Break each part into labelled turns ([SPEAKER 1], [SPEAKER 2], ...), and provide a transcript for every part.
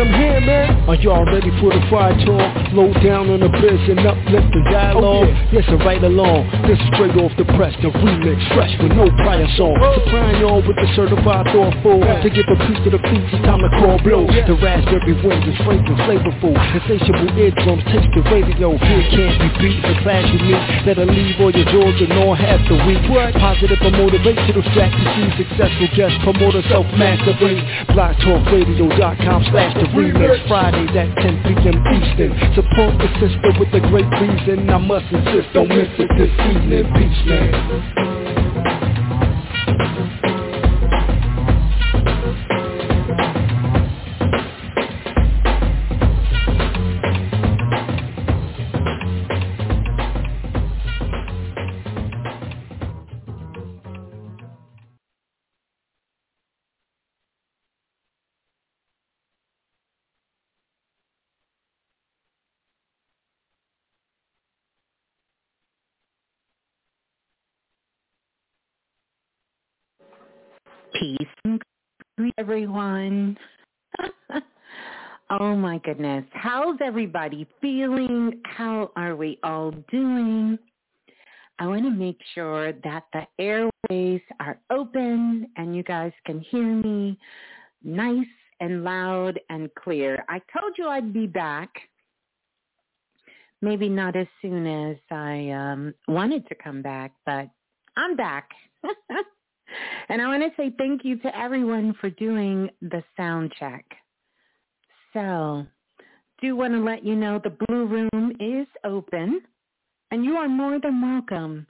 [SPEAKER 1] I'm here, man. Are y'all ready for the fire talk? Slow down on the biz and uplift the dialogue. Oh, yeah. Yes, I right along. This is straight off the press, the remix, fresh with no prior song. Oh. Supplying y'all with the certified thoughtful. Yeah. To get the piece of the piece, it's time to call blow. Yeah. The raspberry wind is fragrant, flavorful. Insatiable eardrums, taste the radio. Here can't be beat. The class you meet that'll leave all your jaws and all half the week. What? Positive or motivational strategy. Successful guest promoter self-mastery. BlogTalkRadio.com slash the remix. Fridays at 10 p.m. Eastern. The sister with a great reason. I must insist, don't miss it this evening. Peace, man.
[SPEAKER 2] Everyone. oh my goodness. How's everybody feeling? How are we all doing? I want to make sure that the airways are open and you guys can hear me nice and loud and clear. I told you I'd be back. Maybe not as soon as I um, wanted to come back, but I'm back. And I want to say thank you to everyone for doing the sound check. So, do want to let you know the Blue Room is open and you are more than welcome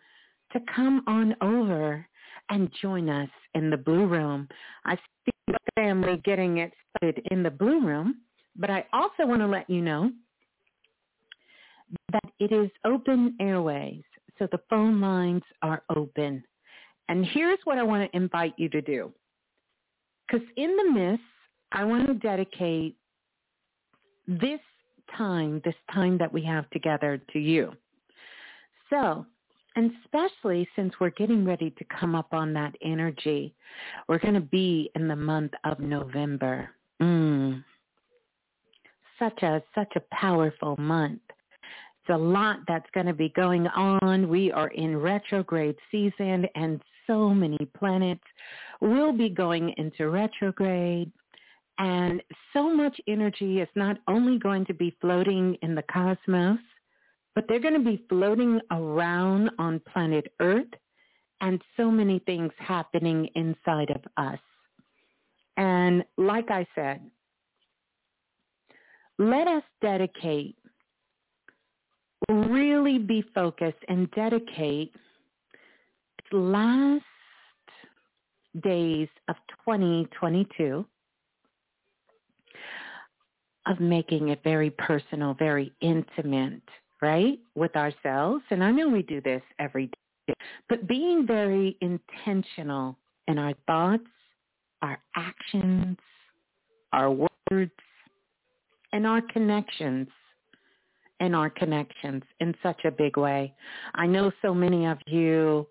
[SPEAKER 2] to come on over and join us in the Blue Room. I see the family getting it started in the Blue Room, but I also want to let you know that it is open airways, so the phone lines are open. And here's what I want to invite you to do. Because in the midst, I want to dedicate this time, this time that we have together to you. So, and especially since we're getting ready to come up on that energy, we're going to be in the month of November. Mm. Such a such a powerful month. It's a lot that's going to be going on. We are in retrograde season and so many planets will be going into retrograde. And so much energy is not only going to be floating in the cosmos, but they're going to be floating around on planet Earth and so many things happening inside of us. And like I said, let us dedicate, really be focused and dedicate last days of 2022 of making it very personal, very intimate, right, with ourselves. And I know we do this every day, but being very intentional in our thoughts, our actions, our words, and our connections and our connections in such a big way. I know so many of you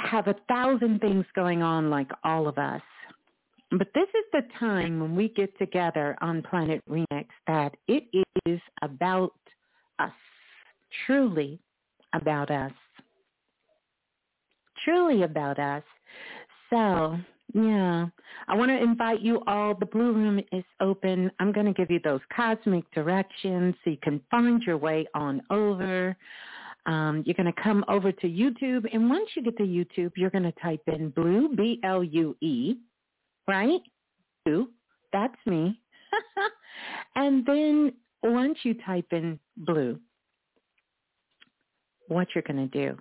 [SPEAKER 2] have a thousand things going on like all of us. But this is the time when we get together on Planet Remix that it is about us, truly about us, truly about us. So, yeah, I want to invite you all. The Blue Room is open. I'm going to give you those cosmic directions so you can find your way on over. Um, you're going to come over to YouTube, and once you get to YouTube, you're going to type in Blue, B-L-U-E, right? Blue, that's me. and then once you type in Blue, what you're going to do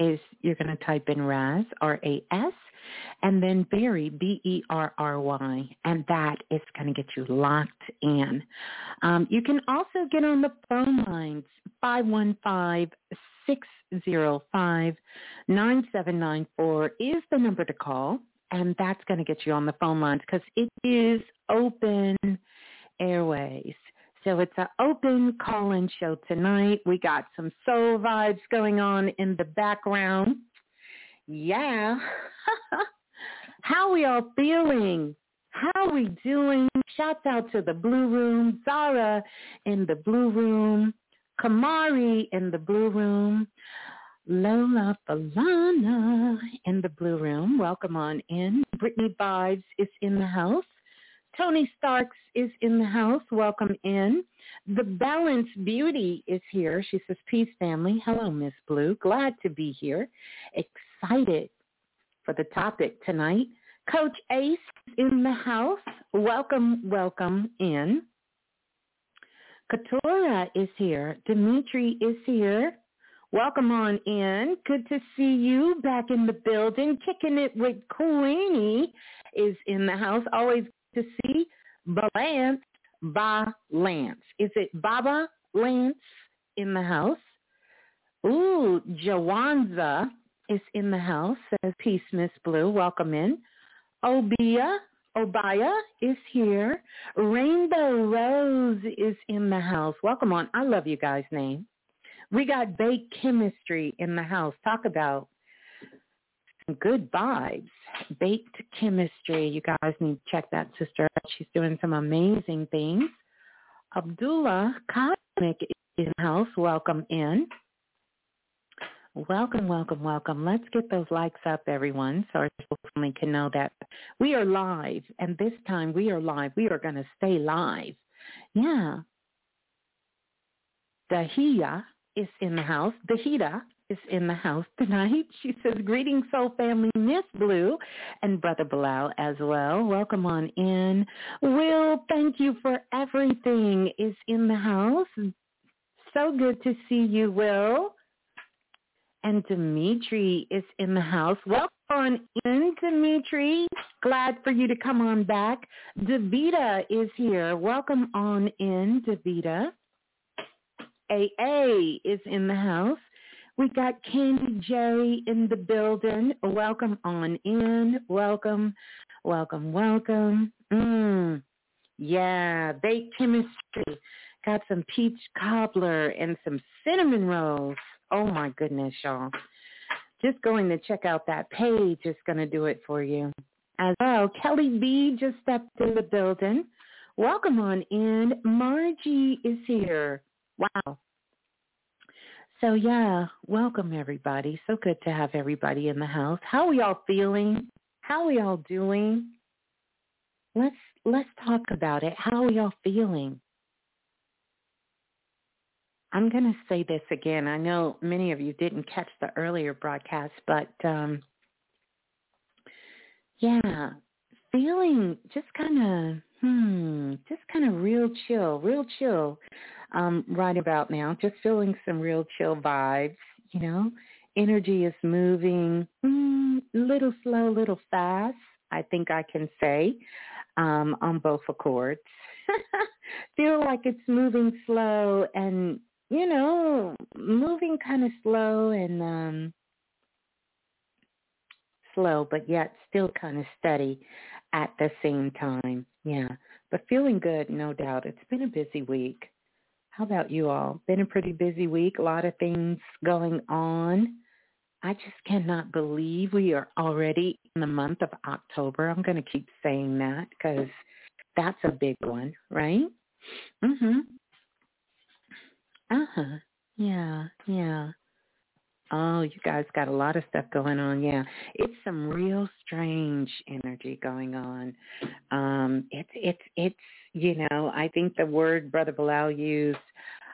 [SPEAKER 2] is you're going to type in Raz, R-A-S, and then Berry, B-E-R-R-Y, and that is going to get you locked in. Um, you can also get on the phone lines, 515-605-9794 is the number to call, and that's going to get you on the phone lines because it is open airways. So it's an open call-in show tonight. We got some soul vibes going on in the background. Yeah. How we all feeling? How we doing? Shouts out to the Blue Room, Zara in the Blue Room, Kamari in the Blue Room, Lola Falana in the Blue Room. Welcome on in. Brittany Vibes is in the house. Tony Starks is in the house. Welcome in. The Balance Beauty is here. She says, peace family. Hello, Miss Blue. Glad to be here. Excited for the topic tonight. Coach Ace is in the house. Welcome, welcome in. Katora is here. Dimitri is here. Welcome on in. Good to see you back in the building. Kicking it with Queenie is in the house. Always good to see Balance, Ba Lance. Is it Baba Lance in the house? Ooh, Jawanza is in the house. Says Peace, Miss Blue. Welcome in. Obia, Obaya is here. Rainbow Rose is in the house. Welcome on. I love you guys' name. We got Baked Chemistry in the house. Talk about some good vibes. Baked Chemistry. You guys need to check that sister out. She's doing some amazing things. Abdullah Cosmic is in the house. Welcome in. Welcome, welcome, welcome. Let's get those likes up, everyone, so our family can know that we are live. And this time we are live. We are going to stay live. Yeah. Dahia is in the house. Dahida is in the house tonight. She says, greetings, soul family, Miss Blue, and Brother Balah as well. Welcome on in. Will, thank you for everything, is in the house. So good to see you, Will. And Dimitri is in the house. Welcome on in, Dimitri. Glad for you to come on back. Davita is here. Welcome on in, Davita. AA is in the house. We got Candy J in the building. Welcome on in. Welcome, welcome, welcome. Mm. Yeah, baked chemistry. Got some peach cobbler and some cinnamon rolls. Oh my goodness, y'all. Just going to check out that page is going to do it for you. As well, Kelly B just stepped in the building. Welcome on in. Margie is here. Wow. So yeah, welcome everybody. So good to have everybody in the house. How are y'all feeling? How are y'all doing? Let's let's talk about it. How are y'all feeling? I'm going to say this again. I know many of you didn't catch the earlier broadcast, but um, yeah, feeling just kind of, hmm, just kind of real chill, real chill um, right about now. Just feeling some real chill vibes, you know. Energy is moving mm, little slow, little fast, I think I can say, um, on both accords. Feel like it's moving slow and you know, moving kind of slow and um slow, but yet still kind of steady at the same time. Yeah, but feeling good, no doubt. It's been a busy week. How about you all? Been a pretty busy week. A lot of things going on. I just cannot believe we are already in the month of October. I'm going to keep saying that because that's a big one, right? Mhm. Uh-huh. Yeah, yeah. Oh, you guys got a lot of stuff going on. Yeah, it's some real strange energy going on. Um, it's it's it's you know I think the word Brother Balah used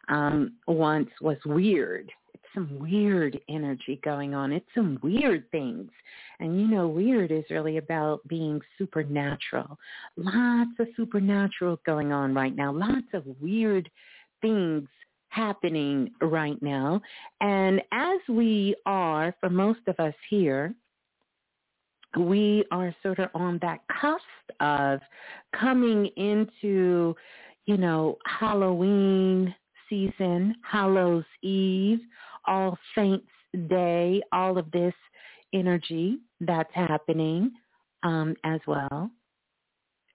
[SPEAKER 2] um, once was weird. It's some weird energy going on. It's some weird things, and you know weird is really about being supernatural. Lots of supernatural going on right now. Lots of weird things happening right now. And as we are, for most of us here, we are sort of on that cusp of coming into, you know, Halloween season, Hallows Eve, All Saints Day, all of this energy that's happening um, as well.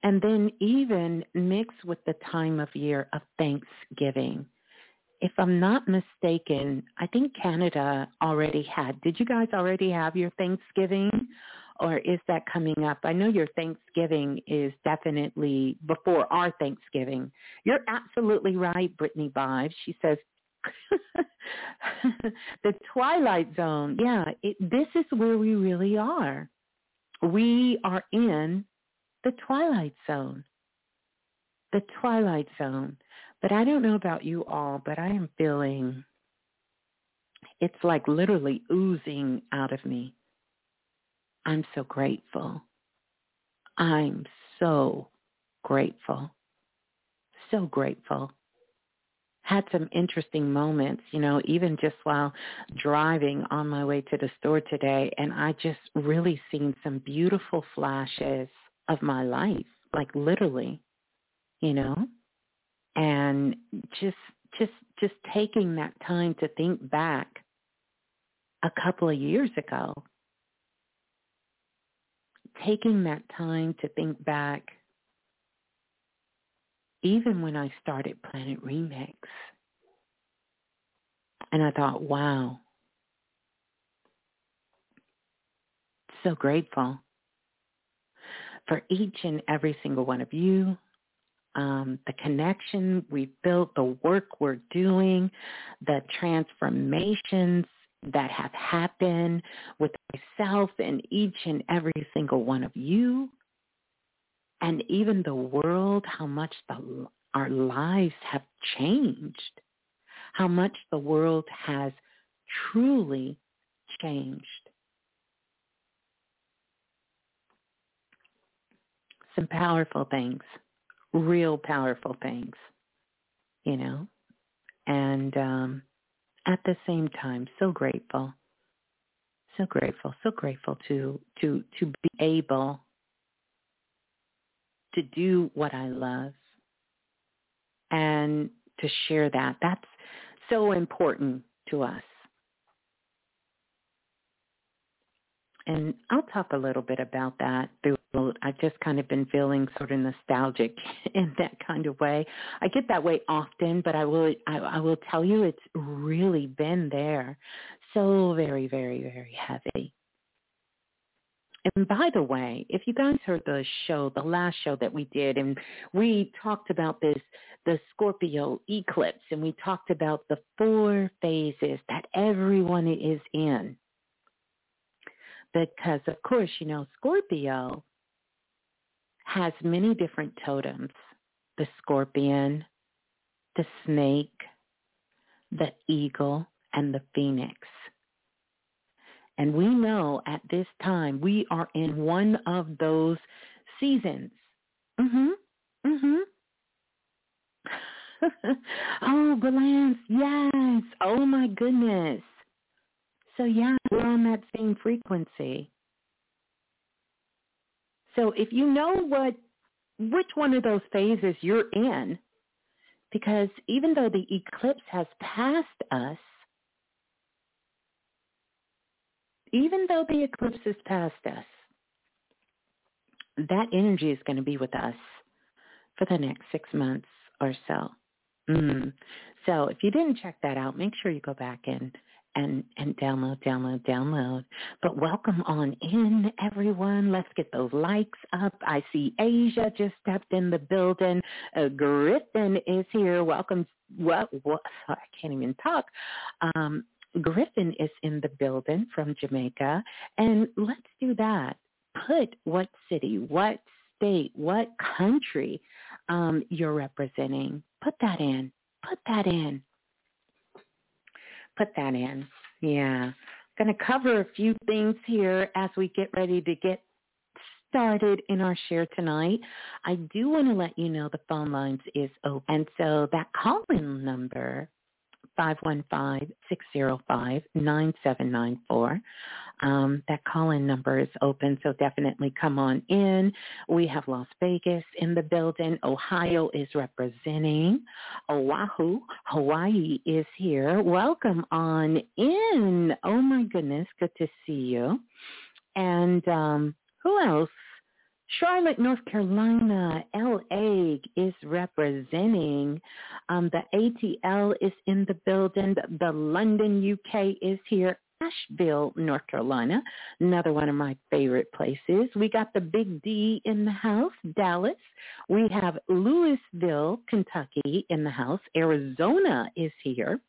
[SPEAKER 2] And then even mixed with the time of year of Thanksgiving if I'm not mistaken, I think Canada already had. Did you guys already have your Thanksgiving or is that coming up? I know your Thanksgiving is definitely before our Thanksgiving. You're absolutely right, Brittany Vibes. She says, the Twilight Zone. Yeah, it, this is where we really are. We are in the Twilight Zone. The Twilight Zone. But I don't know about you all, but I am feeling it's like literally oozing out of me. I'm so grateful. I'm so grateful. So grateful. Had some interesting moments, you know, even just while driving on my way to the store today. And I just really seen some beautiful flashes of my life, like literally, you know, and just, just, just taking that time to think back a couple of years ago taking that time to think back, even when I started Planet Remix, and I thought, wow, so grateful for each and every single one of you, um, the connection we've built, the work we're doing, the transformations that have happened with myself and each and every single one of you and even the world, how much the, our lives have changed, how much the world has truly changed. Some powerful things, real powerful things, you know, and um, at the same time, so grateful, so grateful, so grateful to to to be able to do what I love and to share that. That's so important to us. And I'll talk a little bit about that through I've just kind of been feeling sort of nostalgic in that kind of way. I get that way often, but I will I, I will tell you it's really been there. So very, very, very heavy. And by the way, if you guys heard the show, the last show that we did, and we talked about this, the Scorpio eclipse, and we talked about the four phases that everyone is in because of course, you know, Scorpio has many different totems. The scorpion, the snake, the eagle, and the phoenix. And we know at this time we are in one of those seasons. Mm-hmm. Mm-hmm. oh, Balance, yes. Oh my goodness. So yeah, we're on that same frequency. So if you know what which one of those phases you're in, because even though the eclipse has passed us, even though the eclipse has passed us, that energy is going to be with us for the next six months or so. Mm. So if you didn't check that out, make sure you go back and and and download, download, download. But welcome on in, everyone. Let's get those likes up. I see Asia just stepped in the building. Uh, Griffin is here. Welcome. What? What? I can't even talk. Um, Griffin is in the building from Jamaica, and let's do that. Put what city, what state, what country um, you're representing. Put that in. Put that in put that in. Yeah. Going to cover a few things here as we get ready to get started in our share tonight. I do want to let you know the phone lines is open. And so that call-in number 515-605-9794. Um, that call-in number is open, so definitely come on in. We have Las Vegas in the building. Ohio is representing. Oahu, Hawaii is here. Welcome on in. Oh my goodness, good to see you. And um, who else? Charlotte, North Carolina, LA is representing. Um, the ATL is in the building. The, the London, UK is here. Asheville, North Carolina, another one of my favorite places. We got the Big D in the house, Dallas. We have Louisville, Kentucky in the house. Arizona is here.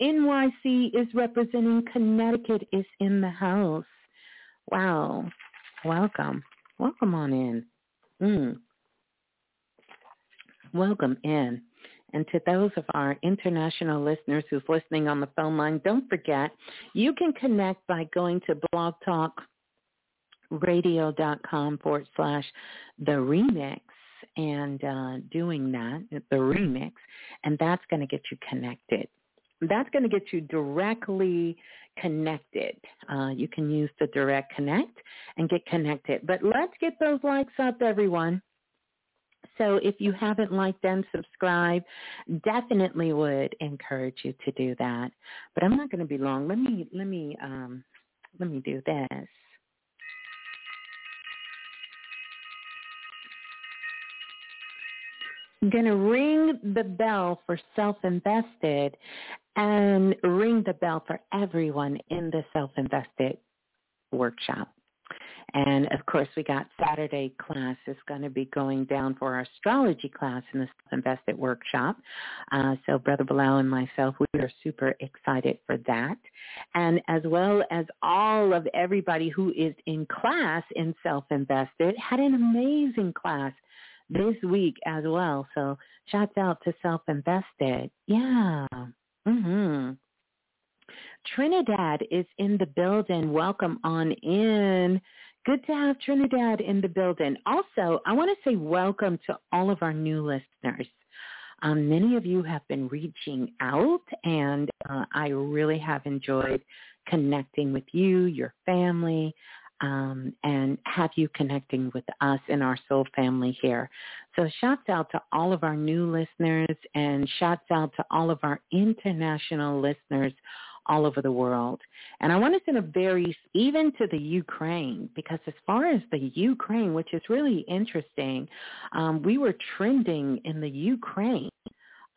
[SPEAKER 2] NYC is representing. Connecticut is in the house. Wow. Welcome. Welcome on in. Mm. Welcome in. And to those of our international listeners who's listening on the phone line, don't forget, you can connect by going to blogtalkradio.com forward slash the remix and uh, doing that, the remix, and that's going to get you connected. That's going to get you directly connected. Uh, you can use the direct connect and get connected. But let's get those likes up, everyone. So if you haven't liked and subscribed, definitely would encourage you to do that. But I'm not going to be long. Let me let me um, let me do this. I'm going to ring the bell for self-invested and ring the bell for everyone in the self-invested workshop. And of course, we got Saturday class is going to be going down for our astrology class in the Self Invested Workshop. Uh, so Brother Balah and myself, we are super excited for that. And as well as all of everybody who is in class in Self-Invested, had an amazing class this week as well. So shouts out to Self-Invested. Yeah. Mm-hmm. Trinidad is in the building. Welcome on in. Good to have Trinidad in the building. Also, I want to say welcome to all of our new listeners. Um, many of you have been reaching out, and uh, I really have enjoyed connecting with you, your family, um, and have you connecting with us and our soul family here. So shouts out to all of our new listeners and shouts out to all of our international listeners all over the world. And I want to send a very, even to the Ukraine, because as far as the Ukraine, which is really interesting, um, we were trending in the Ukraine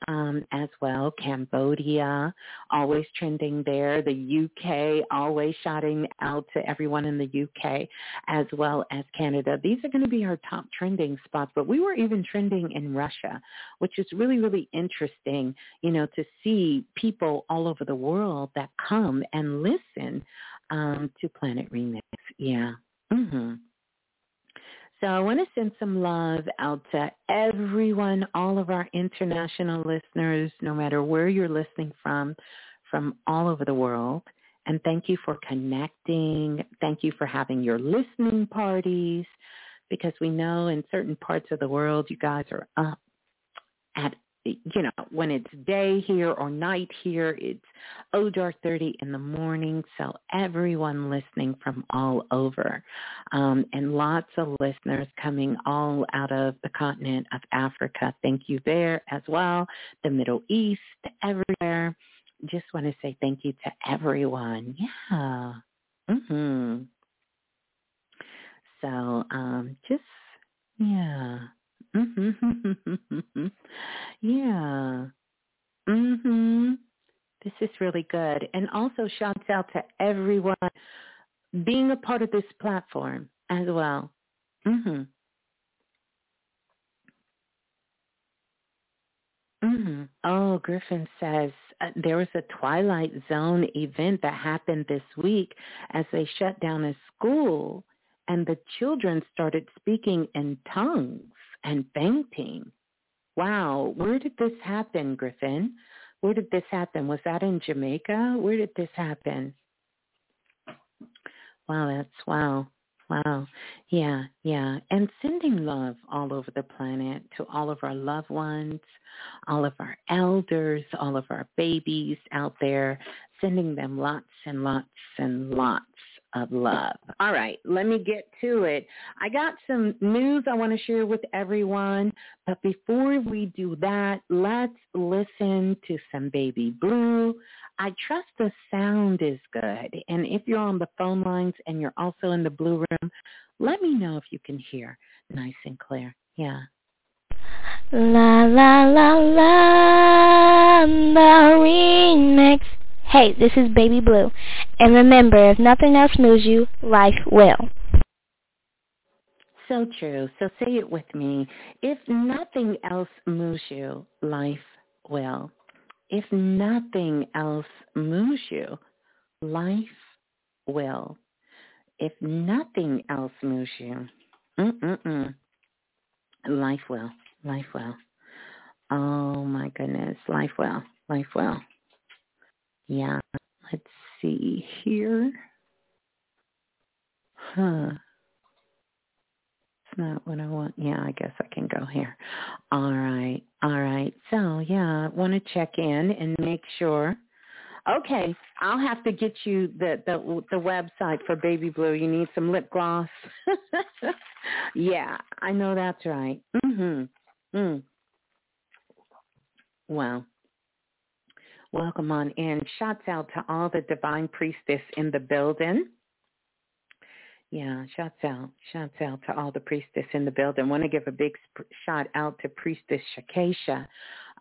[SPEAKER 2] um, as well. Cambodia, always trending there. The UK, always shouting out to everyone in the UK, as well as Canada. These are going to be our top trending spots. But we were even trending in Russia, which is really, really interesting, you know, to see people all over the world that come and listen um, to Planet Remix. Yeah. Mm-hmm. So I want to send some love out to everyone, all of our international listeners, no matter where you're listening from, from all over the world. And thank you for connecting. Thank you for having your listening parties because we know in certain parts of the world you guys are up at you know, when it's day here or night here, it's oh dark 30 in the morning. So everyone listening from all over um, and lots of listeners coming all out of the continent of Africa. Thank you there as well. The Middle East, everywhere. Just want to say thank you to everyone. Yeah. Mm-hmm. So um, just yeah. Yeah. Mhm. This is really good. And also shouts out to everyone being a part of this platform as well. Mhm. Mhm. Oh, Griffin says uh, there was a Twilight Zone event that happened this week as they shut down a school and the children started speaking in tongues and fainting. Wow, where did this happen, Griffin? Where did this happen? Was that in Jamaica? Where did this happen? Wow, that's wow. Wow. Yeah, yeah. And sending love all over the planet to all of our loved ones, all of our elders, all of our babies out there, sending them lots and lots and lots of love. All right, let me get to it. I got some news I want to share with everyone, but before we do that, let's listen to some Baby Blue. I trust the sound is good. And if you're on the phone lines and you're also in the blue room, let me know if you can hear nice and clear. Yeah.
[SPEAKER 3] La la la la, the remix. Hey, this is Baby Blue. And remember, if nothing else moves you, life will.
[SPEAKER 2] So true. So say it with me. If nothing else moves you, life will. If nothing else moves you, life will. If nothing else moves you, mm-mm-mm, life will. Life will. Oh my goodness. Life will. Life will. Yeah. Let's see here. Huh. It's not what I want. Yeah, I guess I can go here. All right. All right. So, yeah, I want to check in and make sure. Okay, I'll have to get you the the the website for Baby Blue. You need some lip gloss. yeah, I know that's right. Mhm. Mm. Well, welcome on in. Shouts out to all the divine priestess in the building. Yeah, shouts out. Shouts out to all the priestess in the building. want to give a big shout out to Priestess Shakesha.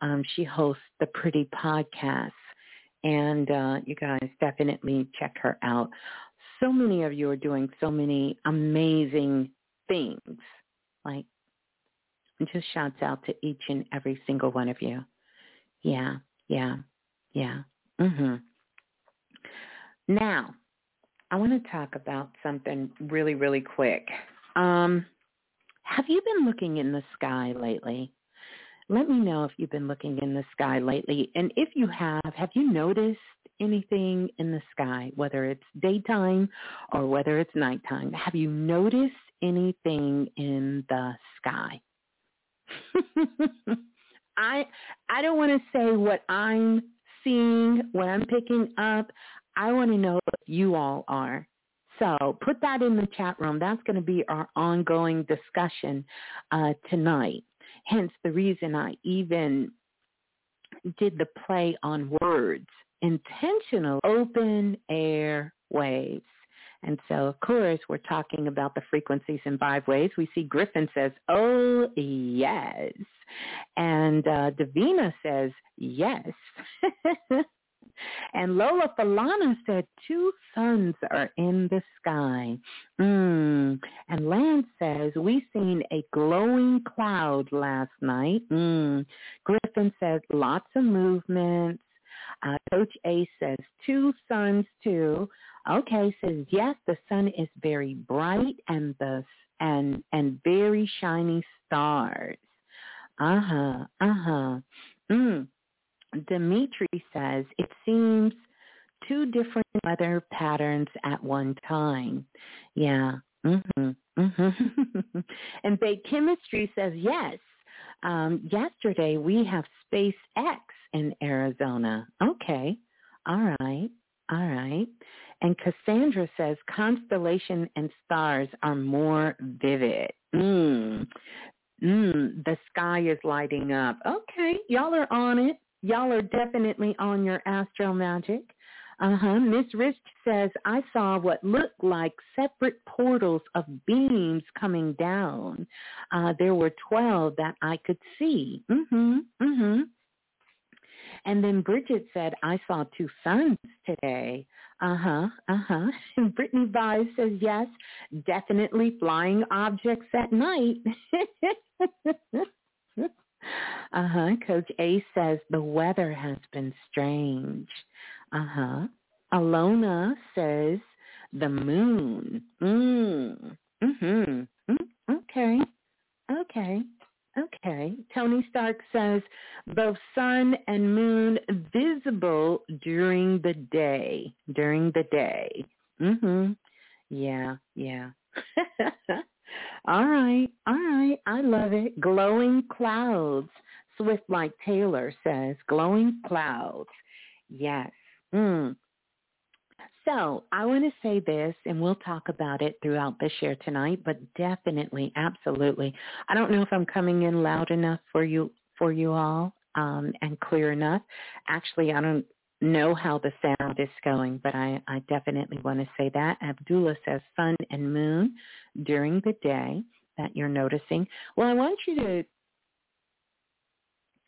[SPEAKER 2] Um, she hosts the Pretty Podcast. And uh, you guys definitely check her out. So many of you are doing so many amazing things. Like, just shouts out to each and every single one of you. Yeah, yeah, yeah. Mhm. Now, I want to talk about something really, really quick. Um, have you been looking in the sky lately? Let me know if you've been looking in the sky lately. And if you have, have you noticed anything in the sky, whether it's daytime or whether it's nighttime? Have you noticed anything in the sky? I I don't want to say what I'm seeing, what I'm picking up. I want to know if you all are. So put that in the chat room. That's going to be our ongoing discussion uh, tonight. Hence the reason I even did the play on words, intentional open air waves. And so, of course, we're talking about the frequencies in five ways. We see Griffin says, oh, yes. And uh, Davina says, yes. And Lola Falana said, two suns are in the sky. Mm. And Lance says, we seen a glowing cloud last night. Mm. Griffin says, lots of movements. Uh, Coach Ace says, two suns too. Okay, says, yes, the sun is very bright and the and and very shiny stars. Uh-huh, uh-huh. Mm. Dimitri says, it seems two different weather patterns at one time. Yeah. Mhm. Mhm. and Baked Chemistry says, yes. Um, yesterday we have SpaceX in Arizona. Okay. All right. All right. And Cassandra says constellation and stars are more vivid. Mm. Mm, the sky is lighting up. Okay, y'all are on it. Y'all are definitely on your astro magic. Uh-huh. Miss Rich says, I saw what looked like separate portals of beams coming down. Uh, there were 12 that I could see. Mm-hmm. Mm-hmm. And then Bridget said, I saw two suns today. Uh-huh, uh-huh. And Brittany Vibes says, yes, definitely flying objects at night. uh-huh. Coach Ace says, the weather has been strange. Uh-huh. Alona says, the moon. Mm. Mm-hmm. Mm, okay. Okay. Okay. Tony Stark says both sun and moon visible during the day. During the day. mm-hmm. Yeah, yeah. all right. All right. I love it. Glowing clouds. Swift like Taylor says, glowing clouds. Yes. Mm. So I want to say this, and we'll talk about it throughout the share tonight, but definitely, absolutely. I don't know if I'm coming in loud enough for you for you all um, and clear enough. Actually, I don't know how the sound is going, but I, I definitely want to say that. Abdullah says sun and moon during the day that you're noticing. Well, I want you to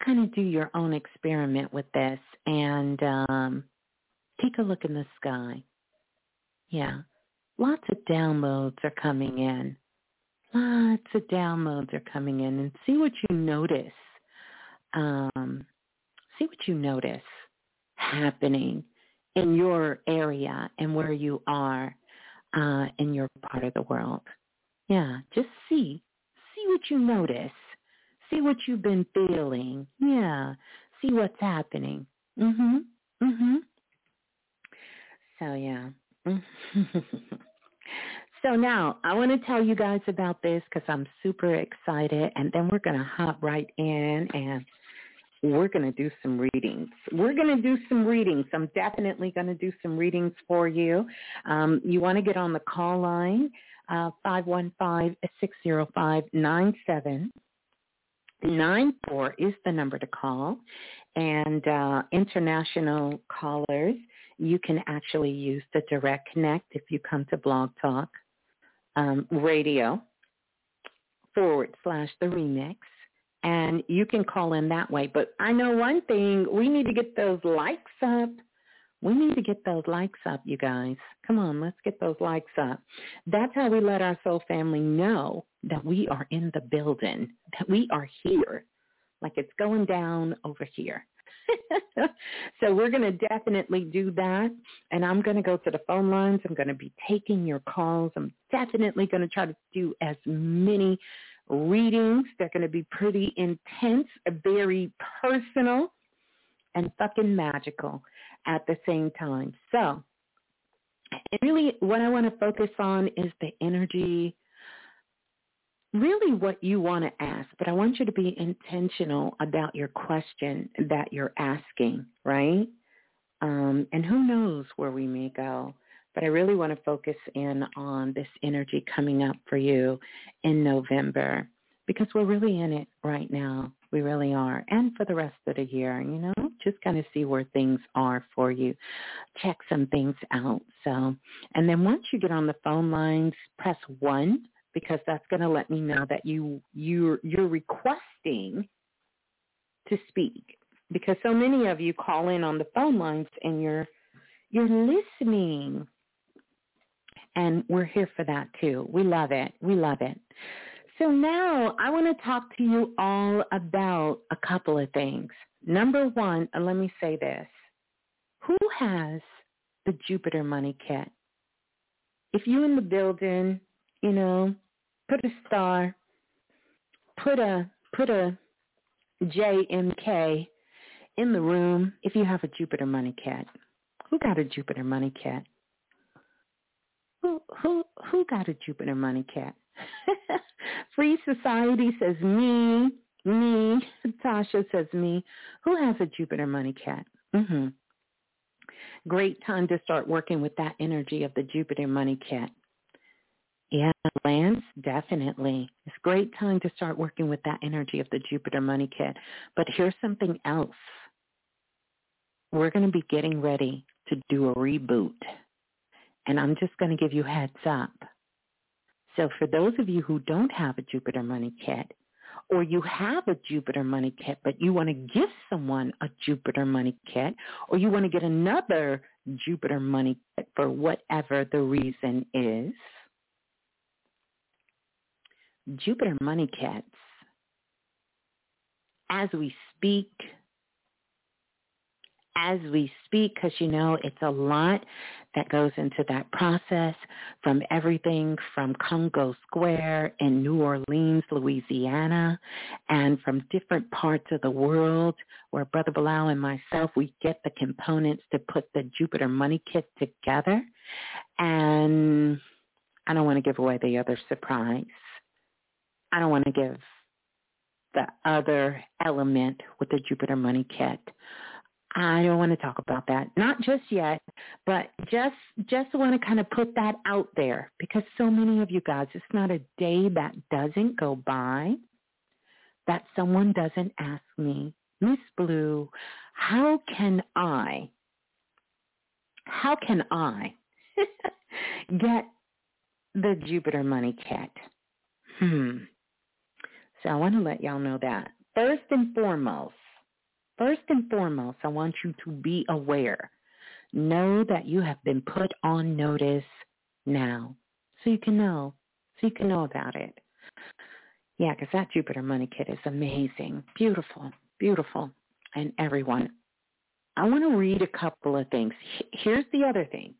[SPEAKER 2] kind of do your own experiment with this and um, take a look in the sky. Yeah, lots of downloads are coming in. Lots of downloads are coming in and see what you notice. Um, see what you notice happening in your area and where you are uh, in your part of the world. Yeah, just see. See what you notice. See what you've been feeling. Yeah, see what's happening. Mhm. Mhm. So yeah. so now I want to tell you guys about this because I'm super excited, and then we're gonna hop right in and we're going to do some readings. We're going to do some readings. I'm definitely going to do some readings for you. Um, you want to get on the call line, uh, 515-605-9794 is the number to call. And uh, international callers, you can actually use the direct connect if you come to Blog Talk um, Radio forward slash the remix and you can call in that way. But I know one thing, we need to get those likes up. We need to get those likes up, you guys. Come on, let's get those likes up. That's how we let our soul family know that we are in the building, that we are here, like it's going down over here. so we're going to definitely do that. And I'm going to go to the phone lines. I'm going to be taking your calls. I'm definitely going to try to do as many readings. They're going to be pretty intense, very personal, and fucking magical at the same time. So really what I want to focus on is the energy, really what you want to ask, but I want you to be intentional about your question that you're asking, right? Um, and who knows where we may go. But I really want to focus in on this energy coming up for you in November because we're really in it right now. We really are. And for the rest of the year, you know, just kind of see where things are for you. Check some things out. So, and then once you get on the phone lines, press one because that's going to let me know that you you're you're requesting to speak because so many of you call in on the phone lines and you're you're listening and we're here for that too. We love it. We love it. So now I want to talk to you all about a couple of things. Number one, and let me say this. Who has the Jupiter Money Kit? If you in the building, you know, put a star, put a put a JMK in the room if you have a Jupiter Money kit. Who got a Jupiter Money kit? Who who who got a Jupiter money kit? Free Society says me, me. Tasha says me. Who has a Jupiter money kit? Mm-hmm. Great time to start working with that energy of the Jupiter money kit. Yeah, Lance, definitely. It's a great time to start working with that energy of the Jupiter money kit. But here's something else. We're going to be getting ready to do a reboot and I'm just going to give you heads up. So for those of you who don't have a Jupiter Money Kit, or you have a Jupiter Money Kit, but you want to give someone a Jupiter Money Kit, or you want to get another Jupiter Money Kit for whatever the reason is, Jupiter Money Kits, as we speak, as we speak, because you know it's a lot that goes into that process from everything from Congo Square in New Orleans, Louisiana, and from different parts of the world where Brother Balah and myself, we get the components to put the Jupiter Money Kit together. And I don't want to give away the other surprise. I don't want to give the other element with the Jupiter Money Kit. I don't want to talk about that. Not just yet, but just just want to kind of put that out there because so many of you guys, it's not a day that doesn't go by that someone doesn't ask me, Miss Blue, how can I how can I get the Jupiter money kit? Hmm. So I want to let y'all know that. First and foremost, First and foremost, I want you to be aware know that you have been put on notice now. So you can know. So you can know about it. Yeah, because that Jupiter money kit is amazing. Beautiful. Beautiful. And everyone, I want to read a couple of things. Here's the other thing.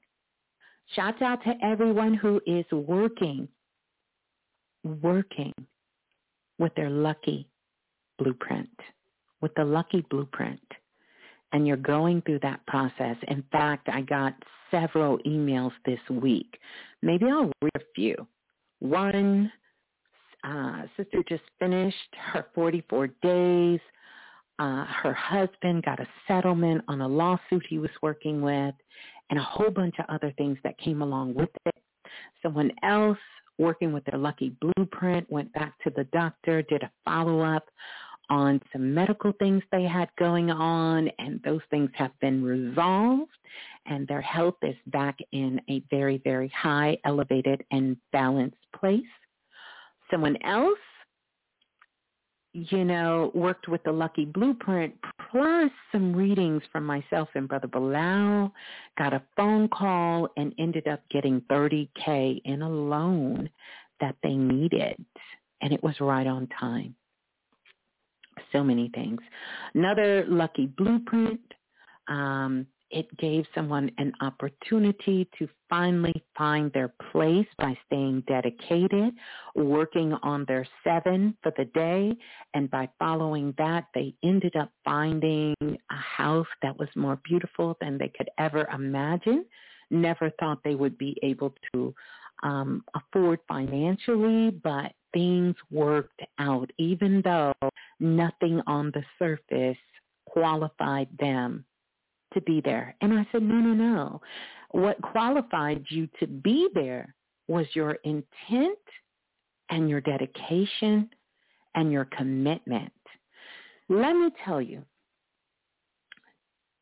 [SPEAKER 2] Shouts out to everyone who is working, working with their lucky blueprint, with the lucky blueprint. And you're going through that process. In fact, I got several emails this week. Maybe I'll read a few. One uh, sister just finished her 44 days. Uh, her husband got a settlement on a lawsuit he was working with and a whole bunch of other things that came along with it. Someone else working with their lucky blueprint went back to the doctor, did a follow-up on some medical things they had going on, and those things have been resolved, and their health is back in a very, very high, elevated, and balanced place. Someone else you know, worked with the Lucky Blueprint, plus some readings from myself and Brother Balah, got a phone call and ended up getting 30K in a loan that they needed. And it was right on time. So many things. Another Lucky Blueprint, um, it gave someone an opportunity to finally find their place by staying dedicated, working on their seven for the day, and by following that, they ended up finding a house that was more beautiful than they could ever imagine. Never thought they would be able to um, afford financially, but things worked out, even though nothing on the surface qualified them to be there. And I said, no, no, no. What qualified you to be there was your intent and your dedication and your commitment. Let me tell you,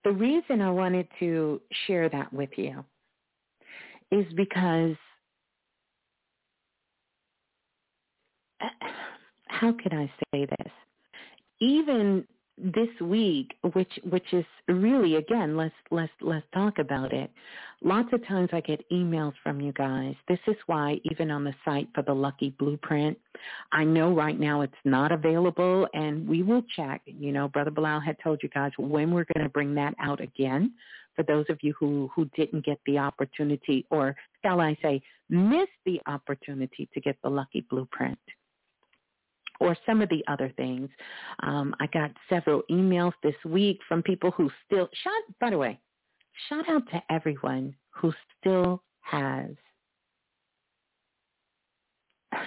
[SPEAKER 2] the reason I wanted to share that with you is because uh, how can I say this? Even this week, which which is really again, let's let's let's talk about it. Lots of times I get emails from you guys. This is why even on the site for the Lucky Blueprint, I know right now it's not available, and we will check. You know, Brother Balah had told you guys when we're going to bring that out again. For those of you who who didn't get the opportunity, or shall I say, missed the opportunity to get the Lucky Blueprint or some of the other things. Um, I got several emails this week from people who still, shout, by the way, shout out to everyone who still has,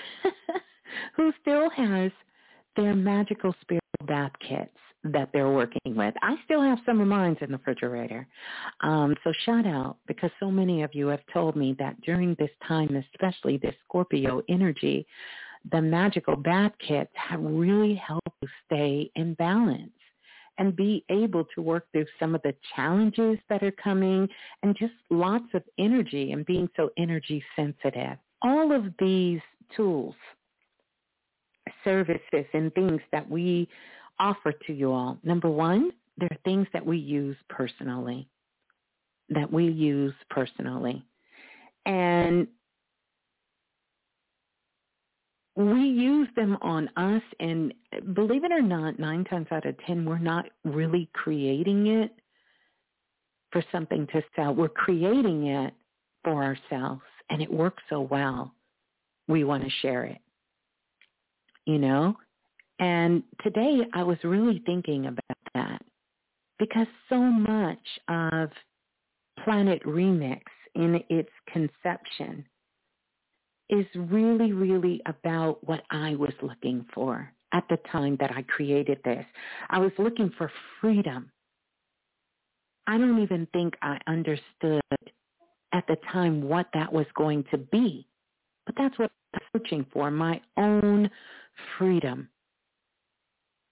[SPEAKER 2] who still has their magical spiritual bath kits that they're working with. I still have some of mine in the refrigerator. Um, so shout out because so many of you have told me that during this time, especially this Scorpio energy, the magical bath kits have really helped you stay in balance and be able to work through some of the challenges that are coming and just lots of energy and being so energy sensitive. All of these tools, services, and things that we offer to you all, number one, they're things that we use personally, that we use personally. And we use them on us and believe it or not, nine times out of ten, we're not really creating it for something to sell. We're creating it for ourselves and it works so well. We want to share it, you know? And today I was really thinking about that because so much of Planet Remix in its conception is really, really about what I was looking for at the time that I created this. I was looking for freedom. I don't even think I understood at the time what that was going to be. But that's what I'm searching for, my own freedom.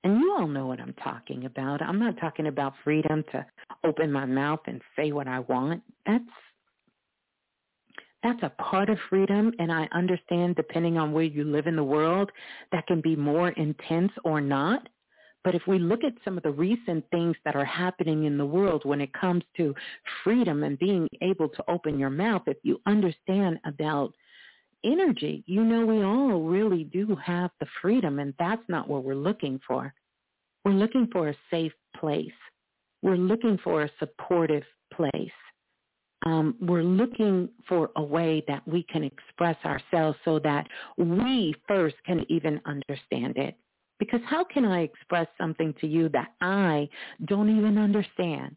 [SPEAKER 2] And you all know what I'm talking about. I'm not talking about freedom to open my mouth and say what I want. That's that's a part of freedom and I understand depending on where you live in the world that can be more intense or not. But if we look at some of the recent things that are happening in the world when it comes to freedom and being able to open your mouth, if you understand about energy, you know we all really do have the freedom and that's not what we're looking for. We're looking for a safe place. We're looking for a supportive place. Um, we're looking for a way that we can express ourselves so that we first can even understand it. Because how can I express something to you that I don't even understand?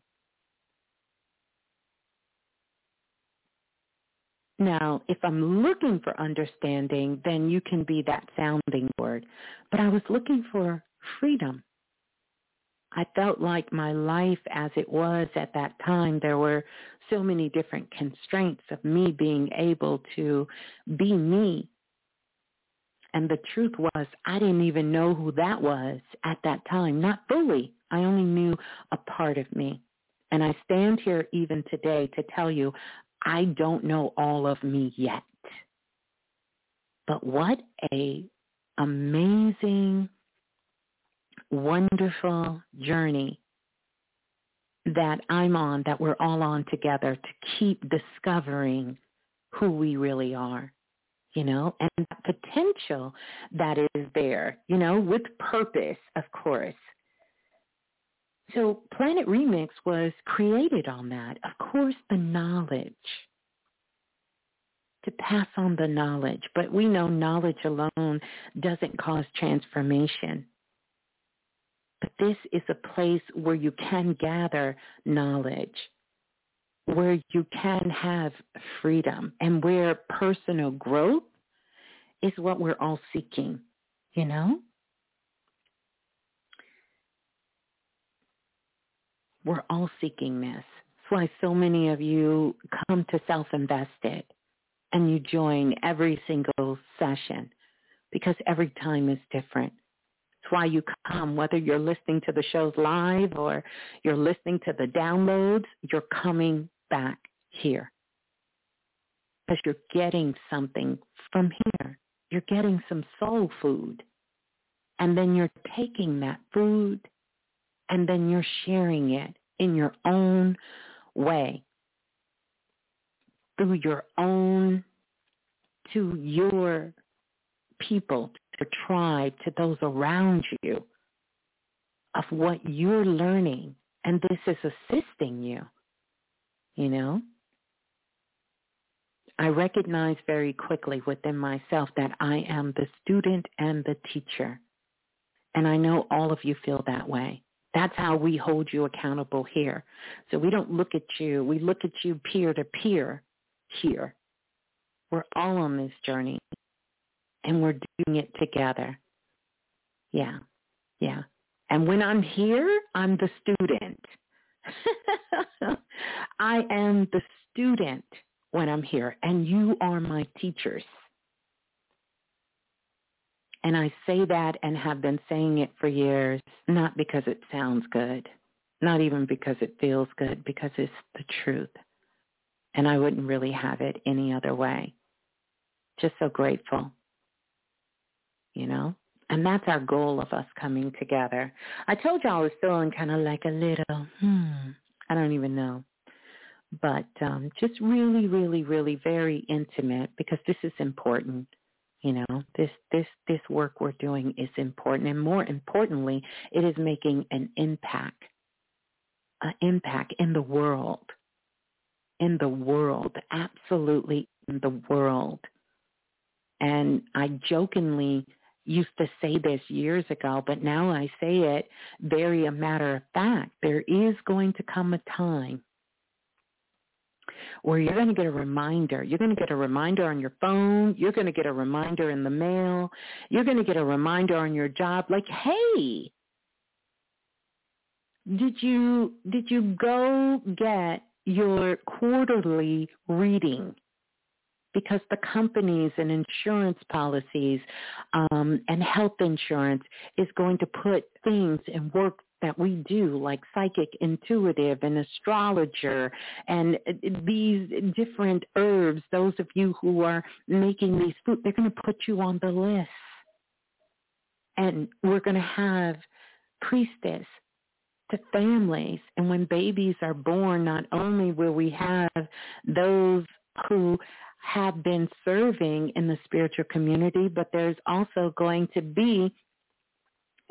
[SPEAKER 2] Now, if I'm looking for understanding, then you can be that sounding board. But I was looking for freedom. I felt like my life as it was at that time, there were so many different constraints of me being able to be me and the truth was, I didn't even know who that was at that time, not fully. I only knew a part of me. And I stand here even today to tell you, I don't know all of me yet. But what a amazing, wonderful journey that I'm on, that we're all on together to keep discovering who we really are you know, and that potential that is there, you know, with purpose, of course. So Planet Remix was created on that. Of course, the knowledge, to pass on the knowledge. But we know knowledge alone doesn't cause transformation. This is a place where you can gather knowledge where you can have freedom and where personal growth is what we're all seeking, you know? We're all seeking this. That's why so many of you come to self-invested and you join every single session because every time is different. Why you come, whether you're listening to the shows live or you're listening to the downloads, you're coming back here because you're getting something from here. You're getting some soul food. And then you're taking that food and then you're sharing it in your own way through your own, to your people, tribe, to those around you of what you're learning. And this is assisting you you know? I recognize very quickly within myself that I am the student and the teacher. And I know all of you feel that way. That's how we hold you accountable here. So we don't look at you. We look at you peer to peer here. We're all on this journey and we're doing it together. Yeah. Yeah. And when I'm here, I'm the student. I am the student when I'm here, and you are my teachers. And I say that and have been saying it for years, not because it sounds good, not even because it feels good, because it's the truth. And I wouldn't really have it any other way. Just so grateful, you know? And that's our goal of us coming together. I told you I was feeling kind of like a little, hmm, I don't even know. But um, just really, really, really very intimate because this is important. You know, this this this work we're doing is important, and more importantly, it is making an impact, an impact in the world, in the world, absolutely in the world. And I jokingly used to say this years ago, but now I say it very a matter of fact. There is going to come a time where you're going to get a reminder. You're going to get a reminder on your phone. You're going to get a reminder in the mail. You're going to get a reminder on your job like, hey, did you, did you go get your quarterly reading? Because the companies and insurance policies um, and health insurance is going to put things and work that we do like psychic intuitive and astrologer and uh, these different herbs those of you who are making these food they're going to put you on the list and we're going to have priestess to families. And when babies are born, not only will we have those who have been serving in the spiritual community, but there's also going to be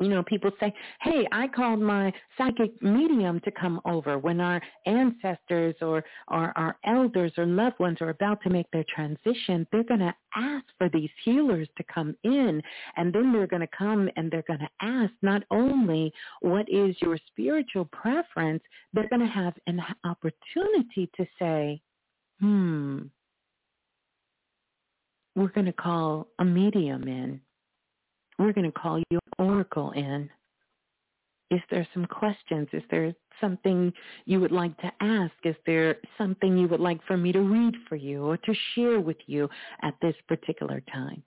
[SPEAKER 2] you know, people say, hey, I called my psychic medium to come over when our ancestors or, or our elders or loved ones are about to make their transition. They're going to ask for these healers to come in. And then they're going to come and they're going to ask not only what is your spiritual preference, they're going to have an opportunity to say, hmm, we're going to call a medium in we're going to call you an Oracle in. Is there some questions? Is there something you would like to ask? Is there something you would like for me to read for you or to share with you at this particular time?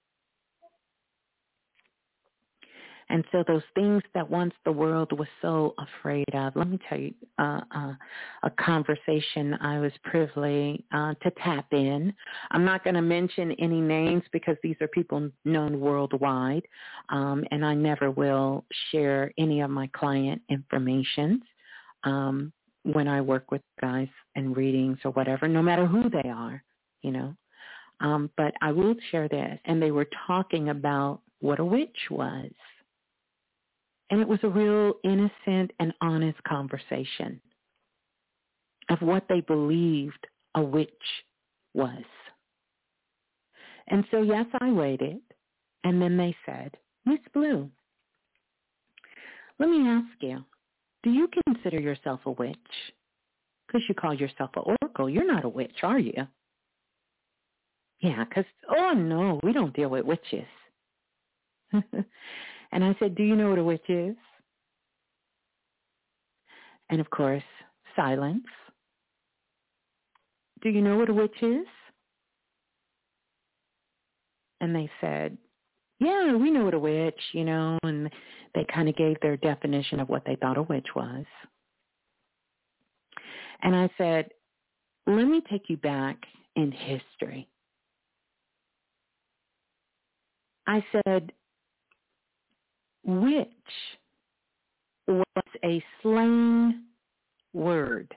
[SPEAKER 2] And so those things that once the world was so afraid of, let me tell you uh, uh, a conversation I was privileged uh, to tap in. I'm not going to mention any names because these are people known worldwide, um, and I never will share any of my client information um, when I work with guys and readings or whatever, no matter who they are, you know. Um, but I will share this. And they were talking about what a witch was and it was a real innocent and honest conversation of what they believed a witch was. And so, yes, I waited. And then they said, Miss Blue, let me ask you, do you consider yourself a witch? Because you call yourself an oracle. You're not a witch, are you? Yeah, because, oh, no, we don't deal with witches. And I said, do you know what a witch is? And of course, silence. Do you know what a witch is? And they said, yeah, we know what a witch, you know, and they kind of gave their definition of what they thought a witch was. And I said, let me take you back in history. I said, which was a slang word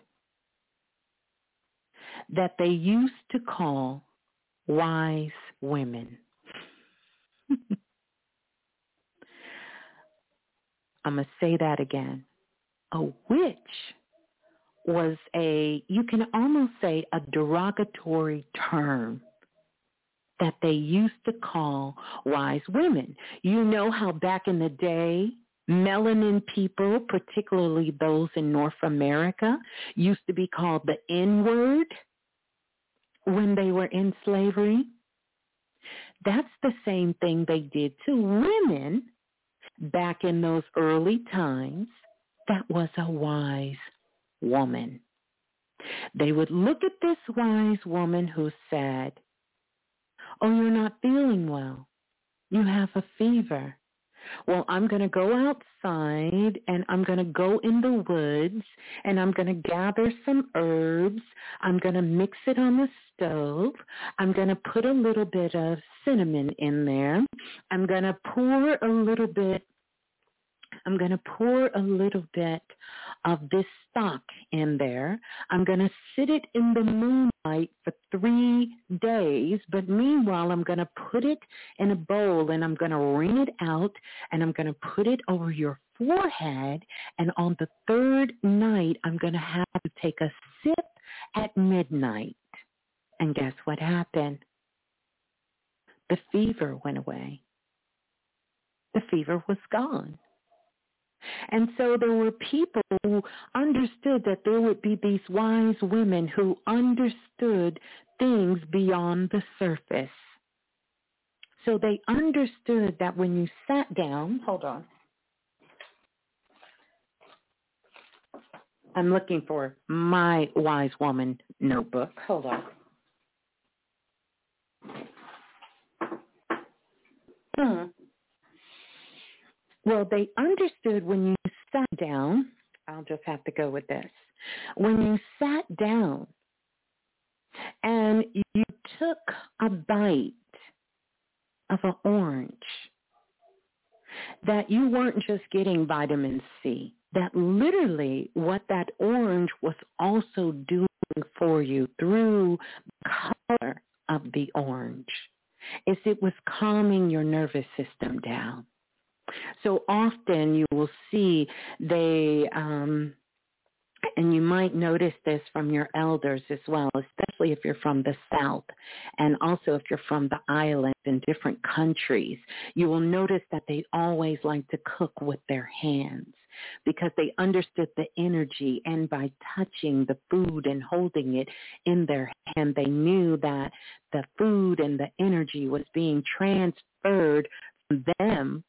[SPEAKER 2] that they used to call wise women. I'm going to say that again. A witch was a, you can almost say a derogatory term that they used to call wise women. You know how back in the day, melanin people, particularly those in North America, used to be called the N-word when they were in slavery? That's the same thing they did to women back in those early times. That was a wise woman. They would look at this wise woman who said, Oh, you're not feeling well. You have a fever. Well, I'm going to go outside and I'm going to go in the woods and I'm going to gather some herbs. I'm going to mix it on the stove. I'm going to put a little bit of cinnamon in there. I'm going to pour a little bit I'm going to pour a little bit of this stock in there. I'm going to sit it in the moonlight for three days, but meanwhile, I'm going to put it in a bowl and I'm going to wring it out and I'm going to put it over your forehead. And on the third night, I'm going to have to take a sip at midnight. And guess what happened? The fever went away. The fever was gone. And so there were people who understood that there would be these wise women who understood things beyond the surface. So they understood that when you sat down, hold on. I'm looking for my wise woman notebook. Hold on. Hmm. Well, they understood when you sat down, I'll just have to go with this. When you sat down and you took a bite of an orange, that you weren't just getting vitamin C, that literally what that orange was also doing for you through the color of the orange is it was calming your nervous system down. So often you will see they um, and you might notice this from your elders as well, especially if you're from the South and also if you're from the islands in different countries. You will notice that they always like to cook with their hands because they understood the energy and by touching the food and holding it in their hand, they knew that the food and the energy was being transferred from them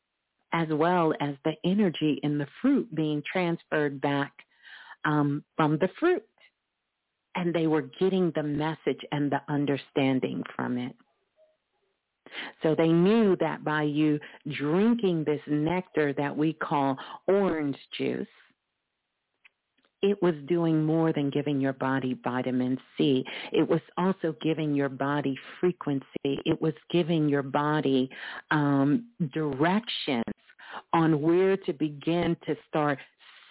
[SPEAKER 2] as well as the energy in the fruit being transferred back um, from the fruit. And they were getting the message and the understanding from it. So they knew that by you drinking this nectar that we call orange juice, it was doing more than giving your body vitamin C. It was also giving your body frequency. It was giving your body um, directions on where to begin to start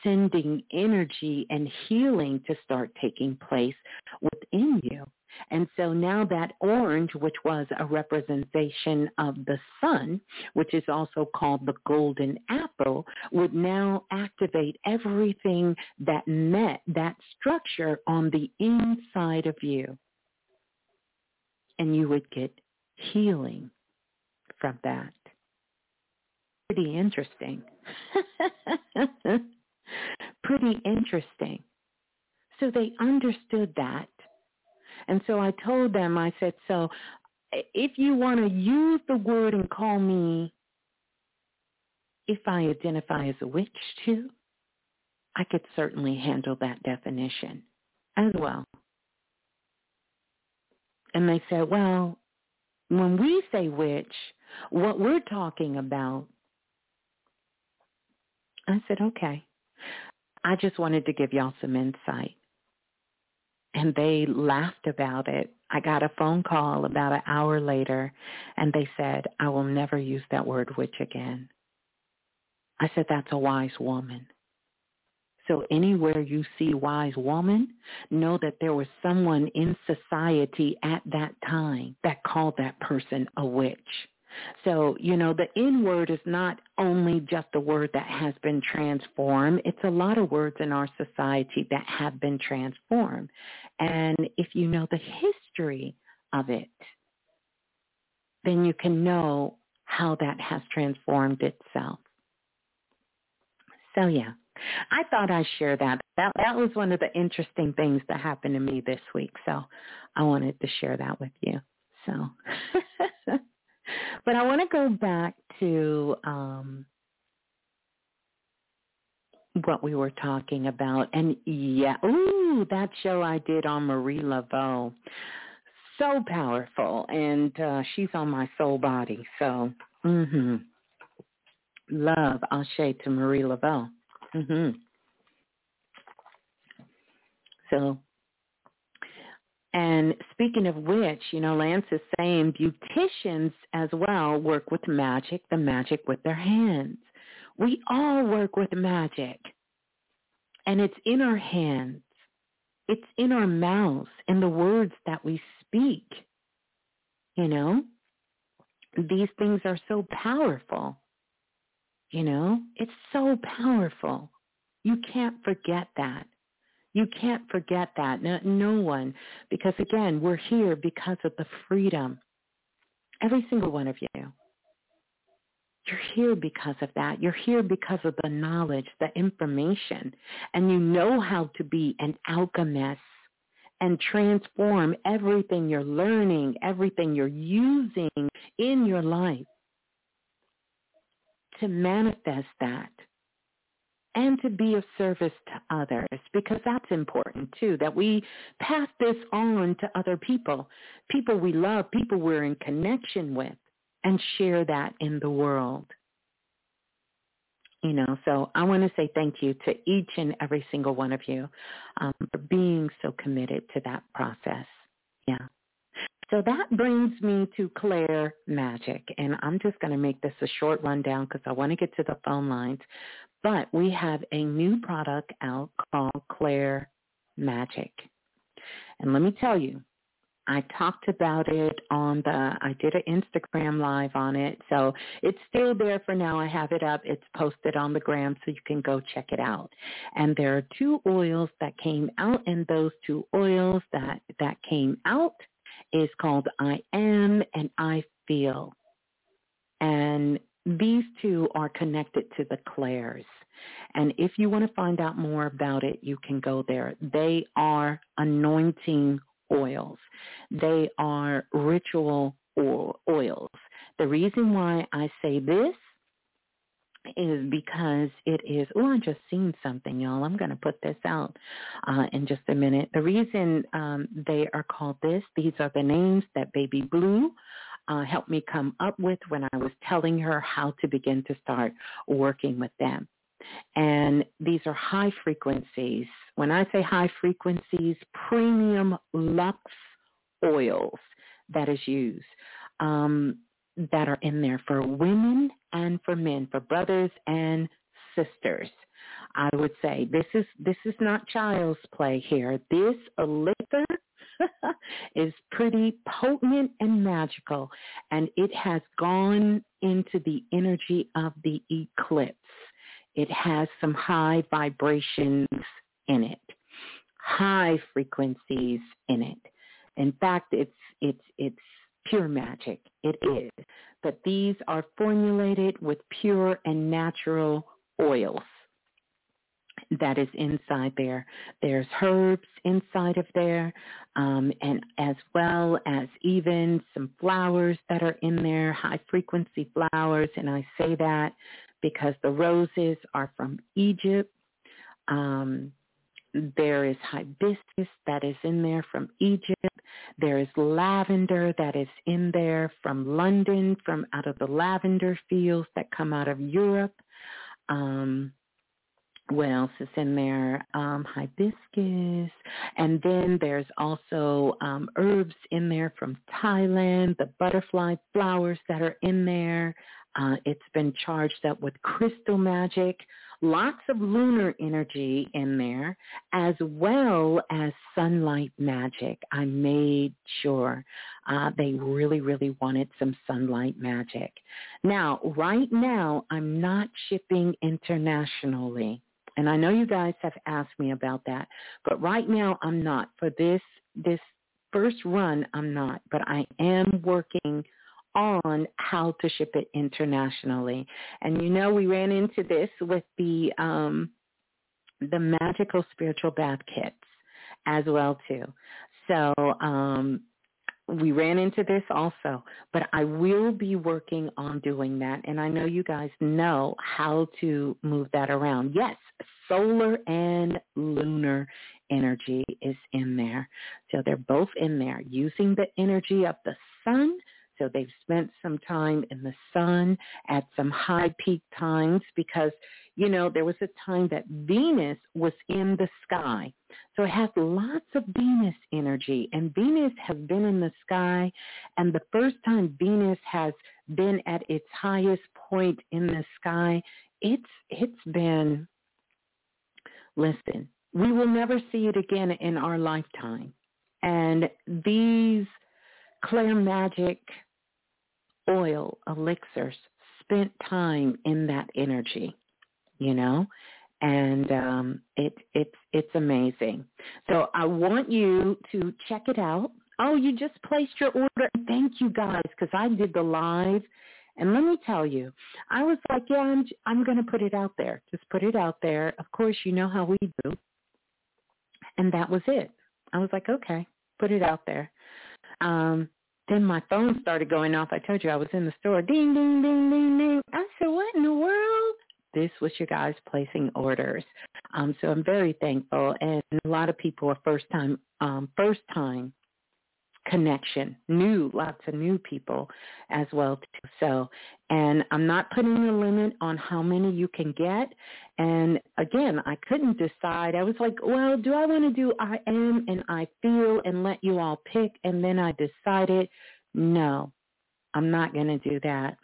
[SPEAKER 2] sending energy and healing to start taking place within you. And so now that orange, which was a representation of the sun, which is also called the golden apple, would now activate everything that met that structure on the inside of you. And you would get healing from that. Pretty interesting. Pretty interesting. So they understood that. And so I told them, I said, so if you want to use the word and call me, if I identify as a witch too, I could certainly handle that definition as well. And they said, well, when we say witch, what we're talking about, I said, okay. I just wanted to give y'all some insight. And they laughed about it. I got a phone call about an hour later and they said, I will never use that word witch again. I said, that's a wise woman. So anywhere you see wise woman, know that there was someone in society at that time that called that person a witch. So, you know, the N word is not only just a word that has been transformed. It's a lot of words in our society that have been transformed. And if you know the history of it, then you can know how that has transformed itself. So yeah, I thought I'd share that. That that was one of the interesting things that happened to me this week. So I wanted to share that with you. So But I want to go back to um, what we were talking about. And yeah, ooh, that show I did on Marie Laveau. So powerful. And uh, she's on my soul body. So, mm-hmm. Love, say to Marie Laveau. Mm-hmm. So and speaking of which, you know, Lance is saying beauticians as well work with magic, the magic with their hands. We all work with magic. And it's in our hands. It's in our mouths, in the words that we speak. You know? These things are so powerful. You know? It's so powerful. You can't forget that. You can't forget that. No, no one. Because again, we're here because of the freedom. Every single one of you. You're here because of that. You're here because of the knowledge, the information, and you know how to be an alchemist and transform everything you're learning, everything you're using in your life to manifest that and to be of service to others because that's important too, that we pass this on to other people, people we love, people we're in connection with, and share that in the world. You know, so I want to say thank you to each and every single one of you um, for being so committed to that process. Yeah. So that brings me to Claire Magic, and I'm just going to make this a short rundown because I want to get to the phone lines. But we have a new product out called Claire Magic. And let me tell you, I talked about it on the, I did an Instagram live on it. So it's still there for now. I have it up. It's posted on the gram so you can go check it out. And there are two oils that came out and those two oils that, that came out is called I Am and I Feel. And these two are connected to the clairs. And if you want to find out more about it, you can go there. They are anointing oils. They are ritual oils. The reason why I say this is because it is, oh, I just seen something, y'all. I'm going to put this out uh, in just a minute. The reason um, they are called this, these are the names that Baby Blue uh, helped me come up with when I was telling her how to begin to start working with them. And these are high frequencies. When I say high frequencies, premium lux oils that is used. Um, that are in there for women and for men, for brothers and sisters. I would say this is this is not child's play here. This elixir is pretty potent and magical, and it has gone into the energy of the eclipse. It has some high vibrations in it, high frequencies in it. In fact, it's it's it's pure magic. It is. But these are formulated with pure and natural oils that is inside there. There's herbs inside of there, um, and as well as even some flowers that are in there, high frequency flowers. And I say that because the roses are from Egypt. Um, there is hibiscus that is in there from Egypt. There is lavender that is in there from London, from out of the lavender fields that come out of Europe. Um, what else is in there? Um, hibiscus. And then there's also um, herbs in there from Thailand, the butterfly flowers that are in there. Uh, it's been charged up with crystal magic, lots of lunar energy in there, as well as sunlight magic. I made sure uh, they really, really wanted some sunlight magic. Now, right now, I'm not shipping internationally. And I know you guys have asked me about that, but right now I'm not. For this this first run, I'm not, but I am working on how to ship it internationally. And you know, we ran into this with the um, the magical spiritual bath kits as well too. So um, we ran into this also, but I will be working on doing that. And I know you guys know how to move that around. Yes, solar and lunar energy is in there. So they're both in there using the energy of the sun so they've spent some time in the sun at some high peak times because, you know, there was a time that Venus was in the sky. So it has lots of Venus energy and Venus has been in the sky and the first time Venus has been at its highest point in the sky, it's it's been listen, we will never see it again in our lifetime. And these Claire Magic oil, elixirs, spent time in that energy, you know, and um, it, it's it's amazing. So I want you to check it out. Oh, you just placed your order. Thank you guys, because I did the live, and let me tell you, I was like, yeah, I'm I'm going to put it out there. Just put it out there. Of course, you know how we do, and that was it. I was like, okay, put it out there. Um, then my phone started going off. I told you I was in the store. Ding, ding, ding, ding, ding. I said, what in the world? This was your guys placing orders. Um, so I'm very thankful. And a lot of people are first time, um, first time connection, new, lots of new people as well too. So, and I'm not putting a limit on how many you can get. And again, I couldn't decide. I was like, well, do I want to do I am and I feel and let you all pick? And then I decided, no, I'm not going to do that.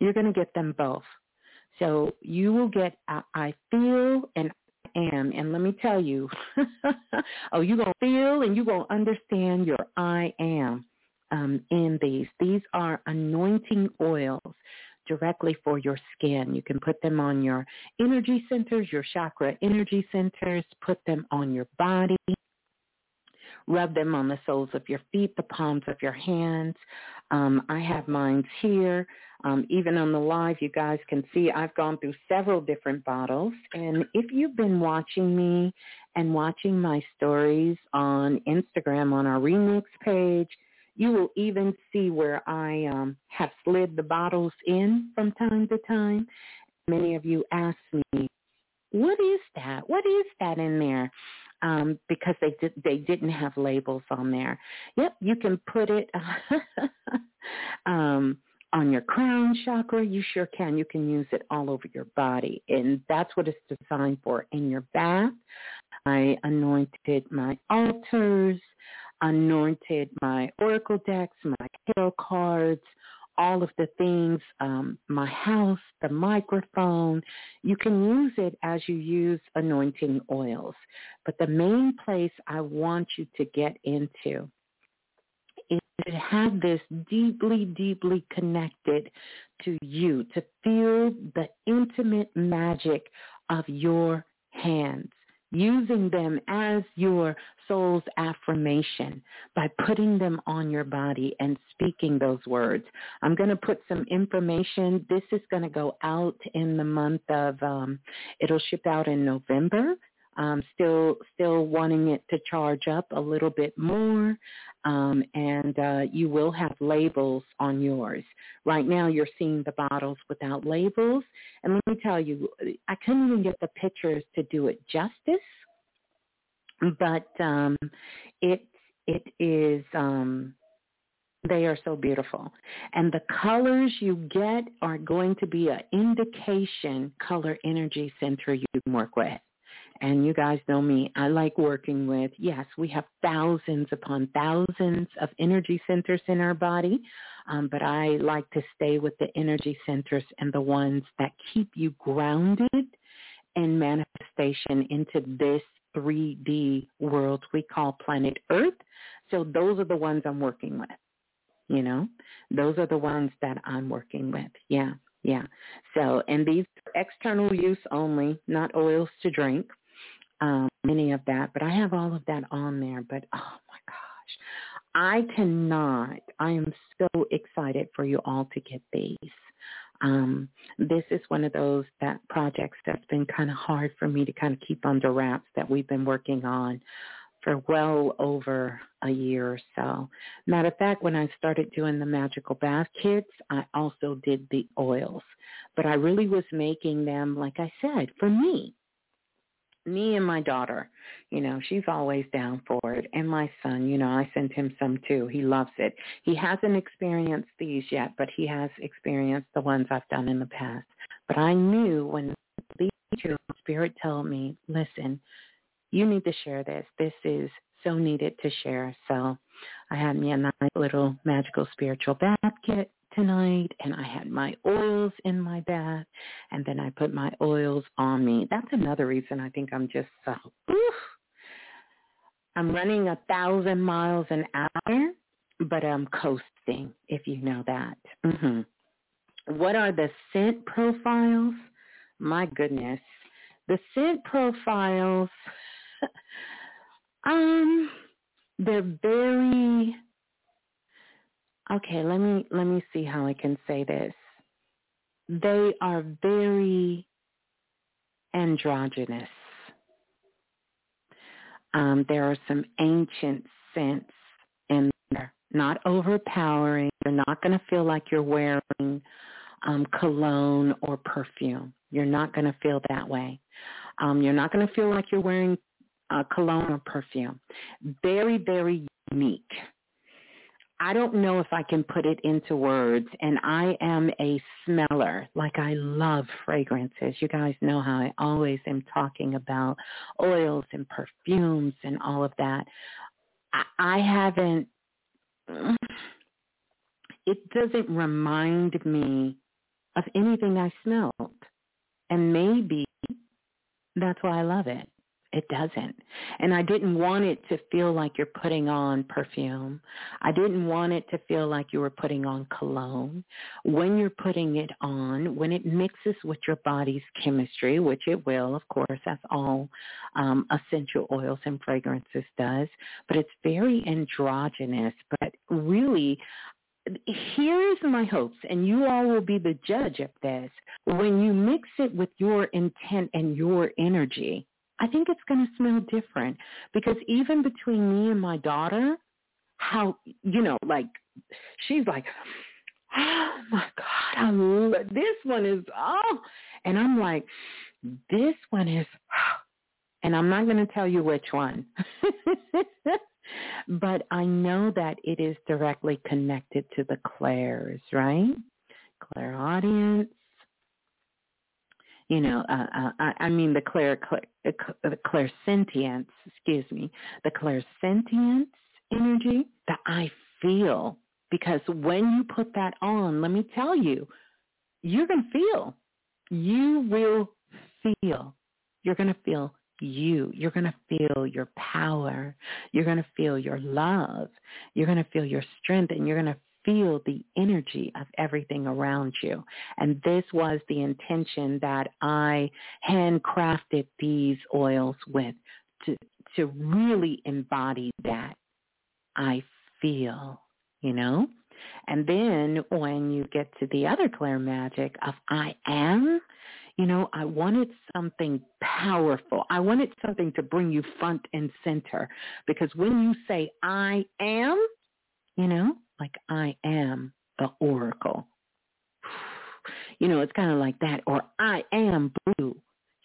[SPEAKER 2] You're going to get them both. So you will get I feel and am. And let me tell you, oh, you're going to feel and you're going to understand your I am um, in these. These are anointing oils directly for your skin. You can put them on your energy centers, your chakra energy centers, put them on your body. Rub them on the soles of your feet, the palms of your hands. Um, I have mine here. Um, even on the live, you guys can see I've gone through several different bottles. And if you've been watching me and watching my stories on Instagram on our remix page, you will even see where I um, have slid the bottles in from time to time. Many of you ask me, what is that? What is that in there? Um, because they did, they didn't have labels on there. Yep, you can put it. um, on your crown chakra, you sure can. You can use it all over your body. And that's what it's designed for. In your bath, I anointed my altars, anointed my oracle decks, my tarot cards, all of the things, um, my house, the microphone. You can use it as you use anointing oils. But the main place I want you to get into is to have this deeply, deeply connected to you, to feel the intimate magic of your hands, using them as your soul's affirmation by putting them on your body and speaking those words. I'm going to put some information. This is going to go out in the month of, um, it'll ship out in November um, still still wanting it to charge up a little bit more, um, and uh, you will have labels on yours. Right now, you're seeing the bottles without labels, and let me tell you, I couldn't even get the pictures to do it justice, but um, it it is. Um, they are so beautiful. And the colors you get are going to be an indication color energy center you can work with. And you guys know me. I like working with, yes, we have thousands upon thousands of energy centers in our body, um, but I like to stay with the energy centers and the ones that keep you grounded in manifestation into this 3D world we call planet Earth. So those are the ones I'm working with. You know, those are the ones that I'm working with. Yeah, yeah. So, and these external use only, not oils to drink um, any of that, but I have all of that on there. But oh my gosh, I cannot. I am so excited for you all to get these. Um, this is one of those that projects that's been kind of hard for me to kind of keep under wraps that we've been working on for well over a year or so. Matter of fact, when I started doing the magical bath kits, I also did the oils. But I really was making them, like I said, for me me and my daughter, you know, she's always down for it. And my son, you know, I sent him some too. He loves it. He hasn't experienced these yet, but he has experienced the ones I've done in the past. But I knew when the spirit told me, listen, you need to share this. This is so needed to share. So I had me a nice little magical spiritual bath kit tonight and I had my oils in my bath and then I put my oils on me. That's another reason I think I'm just so, oof. I'm running a thousand miles an hour, but I'm coasting, if you know that. Mm-hmm. What are the scent profiles? My goodness. The scent profiles, um, they're very okay, let me let me see how I can say this. They are very androgynous. Um, there are some ancient scents in there, not overpowering. You're not going to feel like you're wearing um, cologne or perfume. You're not going to feel that way. Um, you're not going to feel like you're wearing uh, cologne or perfume. Very, very unique I don't know if I can put it into words. And I am a smeller. Like I love fragrances. You guys know how I always am talking about oils and perfumes and all of that. I, I haven't, it doesn't remind me of anything I smelled. And maybe that's why I love it. It doesn't. And I didn't want it to feel like you're putting on perfume. I didn't want it to feel like you were putting on cologne. When you're putting it on, when it mixes with your body's chemistry, which it will, of course, that's all um, essential oils and fragrances does, but it's very androgynous. But really, here's my hopes, and you all will be the judge of this. When you mix it with your intent and your energy, I think it's going to smell different because even between me and my daughter, how, you know, like she's like, oh my God, I love, this one is, oh, and I'm like, this one is, and I'm not going to tell you which one, but I know that it is directly connected to the clairs, right? Clairaudience, you know, uh, uh, I, mean the clair, clair, uh, the clairsentience, excuse me, the clairsentience energy that I feel because when you put that on, let me tell you, you're going to feel. You will feel. You're going to feel you. You're going to feel your power. You're going to feel your love. You're going to feel your strength and you're going to feel the energy of everything around you. And this was the intention that I handcrafted these oils with to, to really embody that. I feel, you know? And then when you get to the other Clair magic of I am, you know, I wanted something powerful. I wanted something to bring you front and center because when you say I am, you know, like I am the oracle. You know, it's kind of like that. Or I am blue,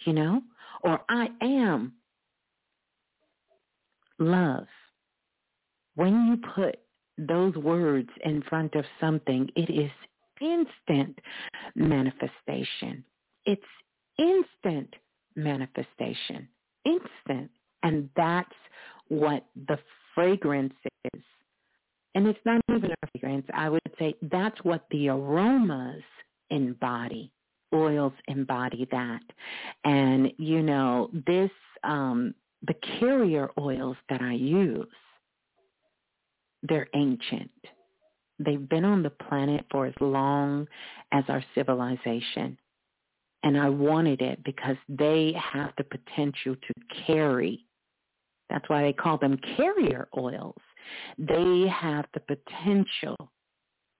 [SPEAKER 2] you know, or I am love. When you put those words in front of something, it is instant manifestation. It's instant manifestation. Instant. And that's what the fragrance is and it's not even a fragrance. I would say that's what the aromas embody. Oils embody that. And, you know, this, um, the carrier oils that I use, they're ancient. They've been on the planet for as long as our civilization. And I wanted it because they have the potential to carry. That's why they call them carrier oils they have the potential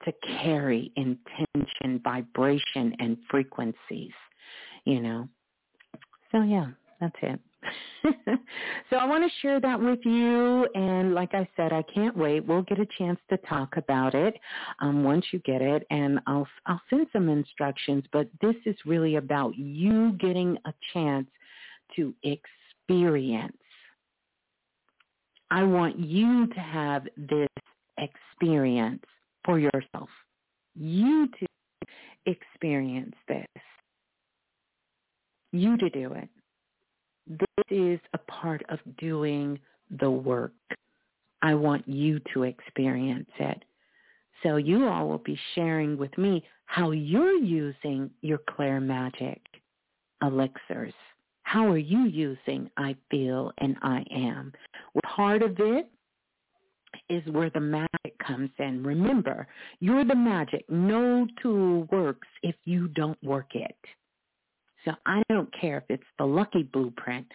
[SPEAKER 2] to carry intention, vibration, and frequencies, you know. So yeah, that's it. so I want to share that with you. And like I said, I can't wait. We'll get a chance to talk about it um, once you get it. And I'll, I'll send some instructions. But this is really about you getting a chance to experience I want you to have this experience for yourself. You to experience this. You to do it. This is a part of doing the work. I want you to experience it. So you all will be sharing with me how you're using your Clair Magic elixirs. How are you using I feel and I am? Part of it is where the magic comes in. Remember, you're the magic. No tool works if you don't work it. So I don't care if it's the Lucky Blueprint,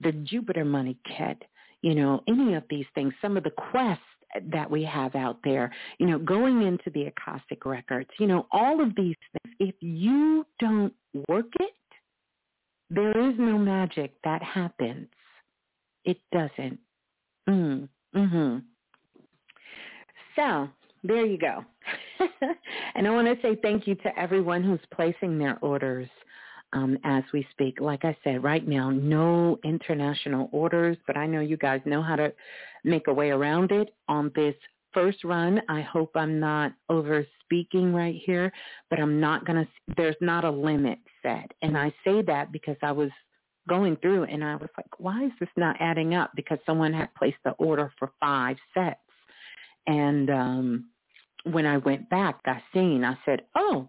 [SPEAKER 2] the Jupiter Money Kit, you know, any of these things, some of the quests that we have out there, you know, going into the Akashic records, you know, all of these things, if you don't work it, there is no magic that happens. It doesn't. Mm, mm-hmm. So there you go. and I want to say thank you to everyone who's placing their orders um, as we speak. Like I said, right now, no international orders, but I know you guys know how to make a way around it on this first run, I hope I'm not over speaking right here, but I'm not going to, there's not a limit set. And I say that because I was going through and I was like, why is this not adding up? Because someone had placed the order for five sets. And um, when I went back, that scene, I said, oh,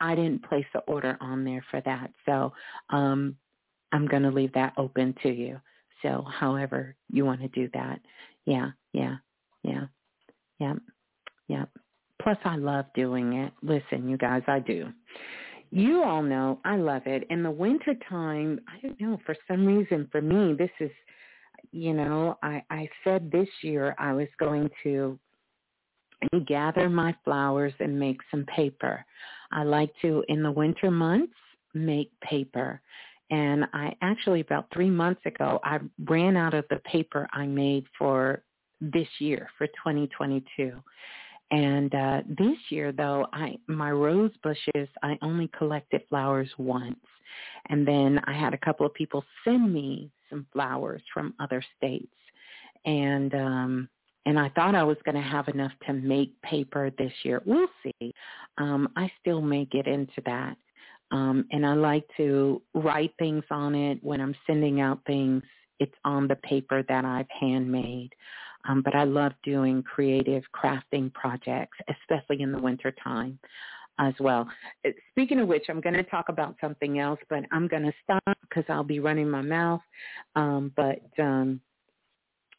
[SPEAKER 2] I didn't place the order on there for that. So um, I'm going to leave that open to you. So however you want to do that. Yeah, yeah, yeah, yeah, Yep. Plus I love doing it. Listen, you guys, I do. You all know I love it. In the winter time, I don't know, for some reason for me, this is, you know, I, I said this year I was going to gather my flowers and make some paper. I like to, in the winter months, make paper. And I actually, about three months ago, I ran out of the paper I made for this year, for 2022. And uh, this year, though, I my rose bushes, I only collected flowers once. And then I had a couple of people send me some flowers from other states. And um, and I thought I was going to have enough to make paper this year. We'll see. Um, I still may get into that. Um, and I like to write things on it when I'm sending out things. It's on the paper that I've handmade. Um, but I love doing creative crafting projects, especially in the winter time as well. Uh, speaking of which, I'm going to talk about something else, but I'm going to stop because I'll be running my mouth. Um, but um,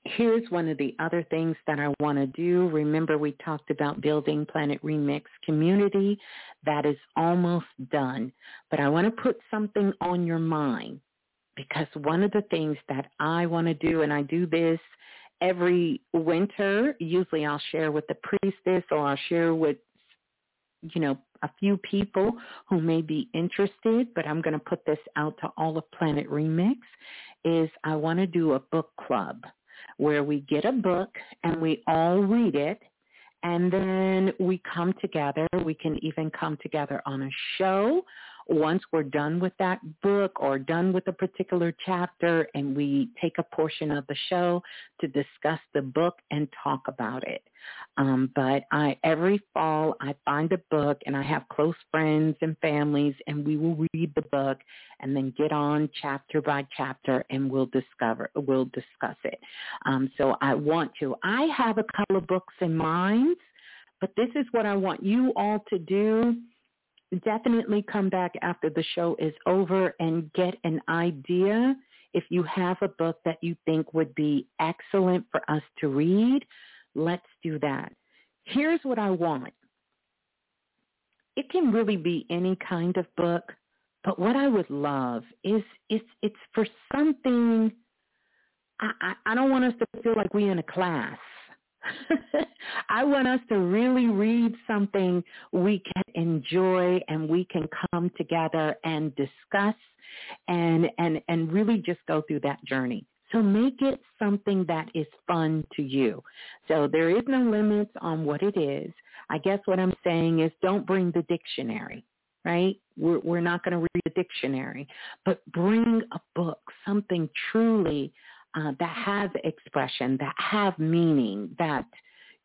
[SPEAKER 2] here's one of the other things that I want to do. Remember we talked about building Planet Remix community. That is almost done. But I want to put something on your mind because one of the things that I want to do, and I do this every winter, usually I'll share with the priestess or I'll share with, you know, a few people who may be interested, but I'm going to put this out to all of Planet Remix, is I want to do a book club where we get a book and we all read it and then we come together. We can even come together on a show once we're done with that book or done with a particular chapter and we take a portion of the show to discuss the book and talk about it. Um, but I every fall I find a book and I have close friends and families and we will read the book and then get on chapter by chapter and we'll discover we'll discuss it. Um, so I want to. I have a couple of books in mind, but this is what I want you all to do definitely come back after the show is over and get an idea if you have a book that you think would be excellent for us to read, let's do that. Here's what I want. It can really be any kind of book, but what I would love is it's it's for something I, I, I don't want us to feel like we're in a class. I want us to really read something we can enjoy and we can come together and discuss and and and really just go through that journey. So make it something that is fun to you. So there is no limits on what it is. I guess what I'm saying is don't bring the dictionary, right? We're, we're not going to read a dictionary, but bring a book, something truly uh, that have expression, that have meaning, that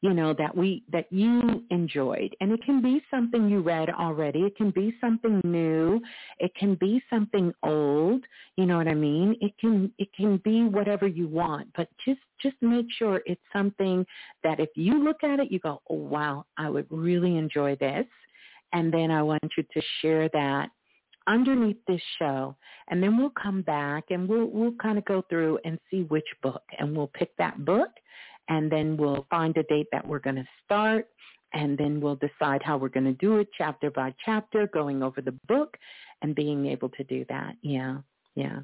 [SPEAKER 2] you know that we that you enjoyed. And it can be something you read already. It can be something new. It can be something old. You know what i mean? It can it can be whatever you want. But just just make sure it's something that if you look at it you go oh wow i would really enjoy this. And then i want you to share that underneath this show and then we'll come back and we'll we'll kind of go through and see which book and we'll pick that book and then we'll find a date that we're going to start and then we'll decide how we're going to do it chapter by chapter going over the book and being able to do that yeah yeah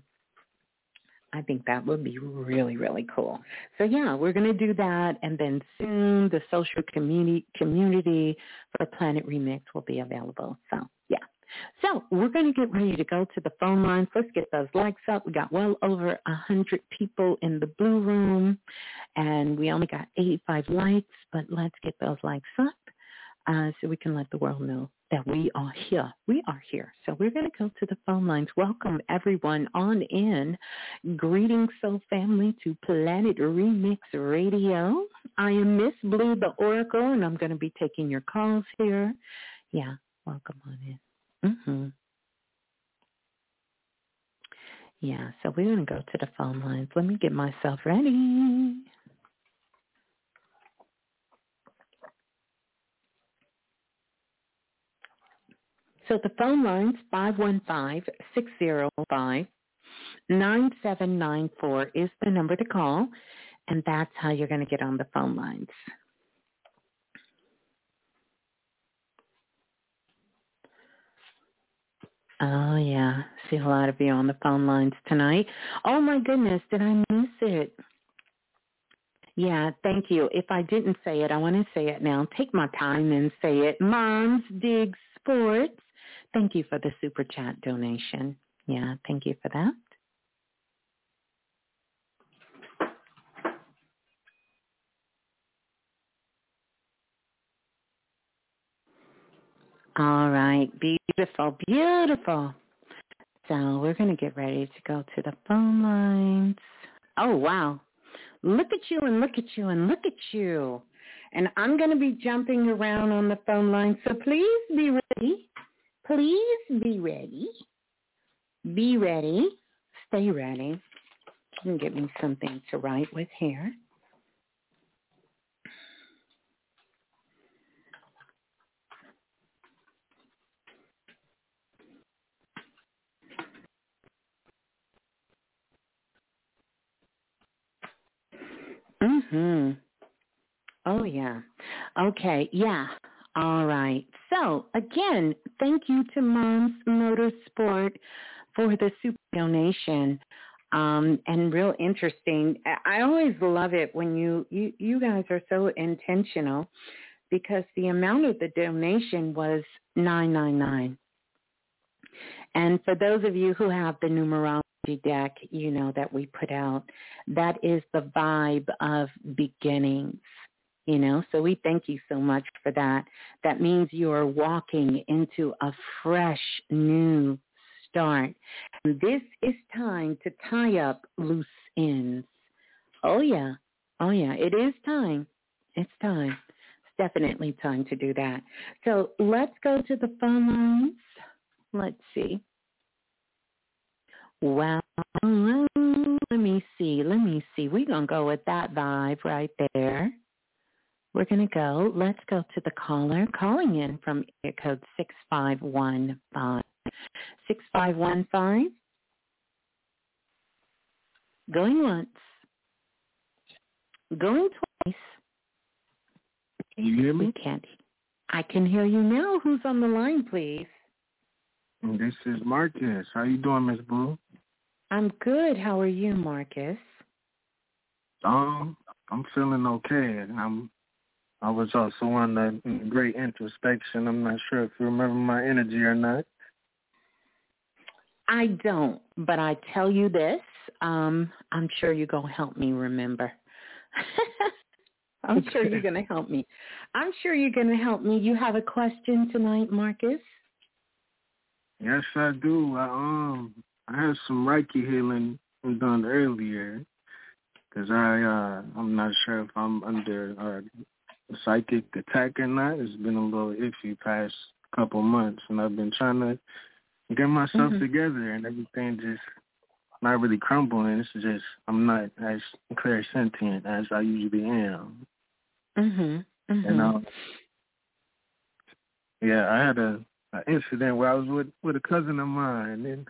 [SPEAKER 2] I think that would be really, really cool. So yeah, we're going to do that. And then soon the social community, community for Planet Remix will be available. So yeah. So we're going to get ready to go to the phone lines. Let's get those likes up. We got well over a 100 people in the blue room, and we only got 85 likes, but let's get those likes up. uh, so we can let the world know that we are here. We are here. So we're going to go to the phone lines. Welcome everyone on in. Greetings, Soul Family, to Planet Remix Radio. I am Miss Blue, the Oracle, and I'm going to be taking your calls here. Yeah, welcome on in. Mm-hmm. Yeah, so we're going to go to the phone lines. Let me get myself ready. So the phone line's 515-605-9794 is the number to call, and that's how you're going to get on the phone lines. Oh yeah, see a lot of you on the phone lines tonight. Oh my goodness, did I miss it? Yeah, thank you. If I didn't say it, I want to say it now. Take my time and say it. Moms Dig Sports. Thank you for the super chat donation. Yeah, thank you for that. All right, beautiful, beautiful. So we're going to get ready to go to the phone lines. Oh, wow. Look at you and look at you and look at you. And I'm going to be jumping around on the phone line, so please be ready. Please be ready. Be ready. Stay ready. And get me something to write with here. Mhm. Oh yeah. Okay. Yeah. All right. So again, thank you to Moms Motorsport for the super donation. Um, and real interesting. I always love it when you, you you guys are so intentional because the amount of the donation was nine nine nine. And for those of you who have the numerology deck, you know, that we put out. That is the vibe of beginnings, you know. So we thank you so much for that. That means you are walking into a fresh new start. And this is time to tie up loose ends. Oh yeah. Oh yeah. It is time. It's time. It's definitely time to do that. So let's go to the phone lines. Let's see. Well, let me see. Let me see. We're going to go with that vibe right there. We're going to go. Let's go to the caller calling in from area code 6515. 6515. Going once. Going twice.
[SPEAKER 4] Can you hear me?
[SPEAKER 2] Can't. I can hear you now. Who's on the line, please?
[SPEAKER 4] This is Marcus. How you doing, Miss Blue?
[SPEAKER 2] I'm good. How are you, Marcus?
[SPEAKER 4] Um, I'm feeling okay. I'm. I was also on the great introspection. I'm not sure if you remember my energy or not.
[SPEAKER 2] I don't, but I tell you this. Um, I'm sure you're gonna help me remember. I'm sure you're gonna help me. I'm sure you're gonna help me. You have a question tonight, Marcus?
[SPEAKER 4] Yes, I do. I, um, I had some Reiki healing done earlier because I uh, I'm not sure if I'm under uh, a psychic attack or not. It's been a little iffy past couple months, and I've been trying to get myself
[SPEAKER 2] Mhm.
[SPEAKER 4] together, and everything just not really crumbling. It's just I'm not as clairsentient as I usually am.
[SPEAKER 2] Mhm. Mhm.
[SPEAKER 4] And um, yeah, I had a, a incident where I was with with a cousin of mine, and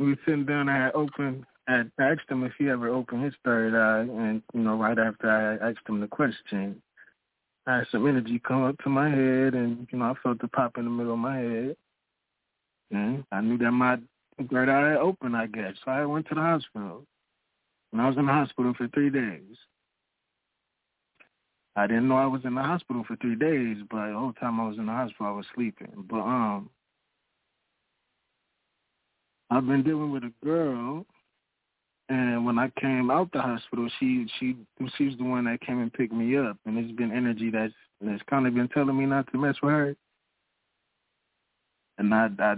[SPEAKER 4] we were sitting down. I had opened. I asked him if he ever opened his third eye, and you know, right after I asked him the question, I had some energy come up to my head, and you know, I felt it pop in the middle of my head, and I knew that my third eye had opened. I guess so. I went to the hospital, and I was in the hospital for three days. I didn't know I was in the hospital for three days, but the whole time I was in the hospital, I was sleeping. But um, I've been dealing with a girl, and when I came out the hospital, she she she's the one that came and picked me up, and it's been energy that's that's kind of been telling me not to mess with her. And I, I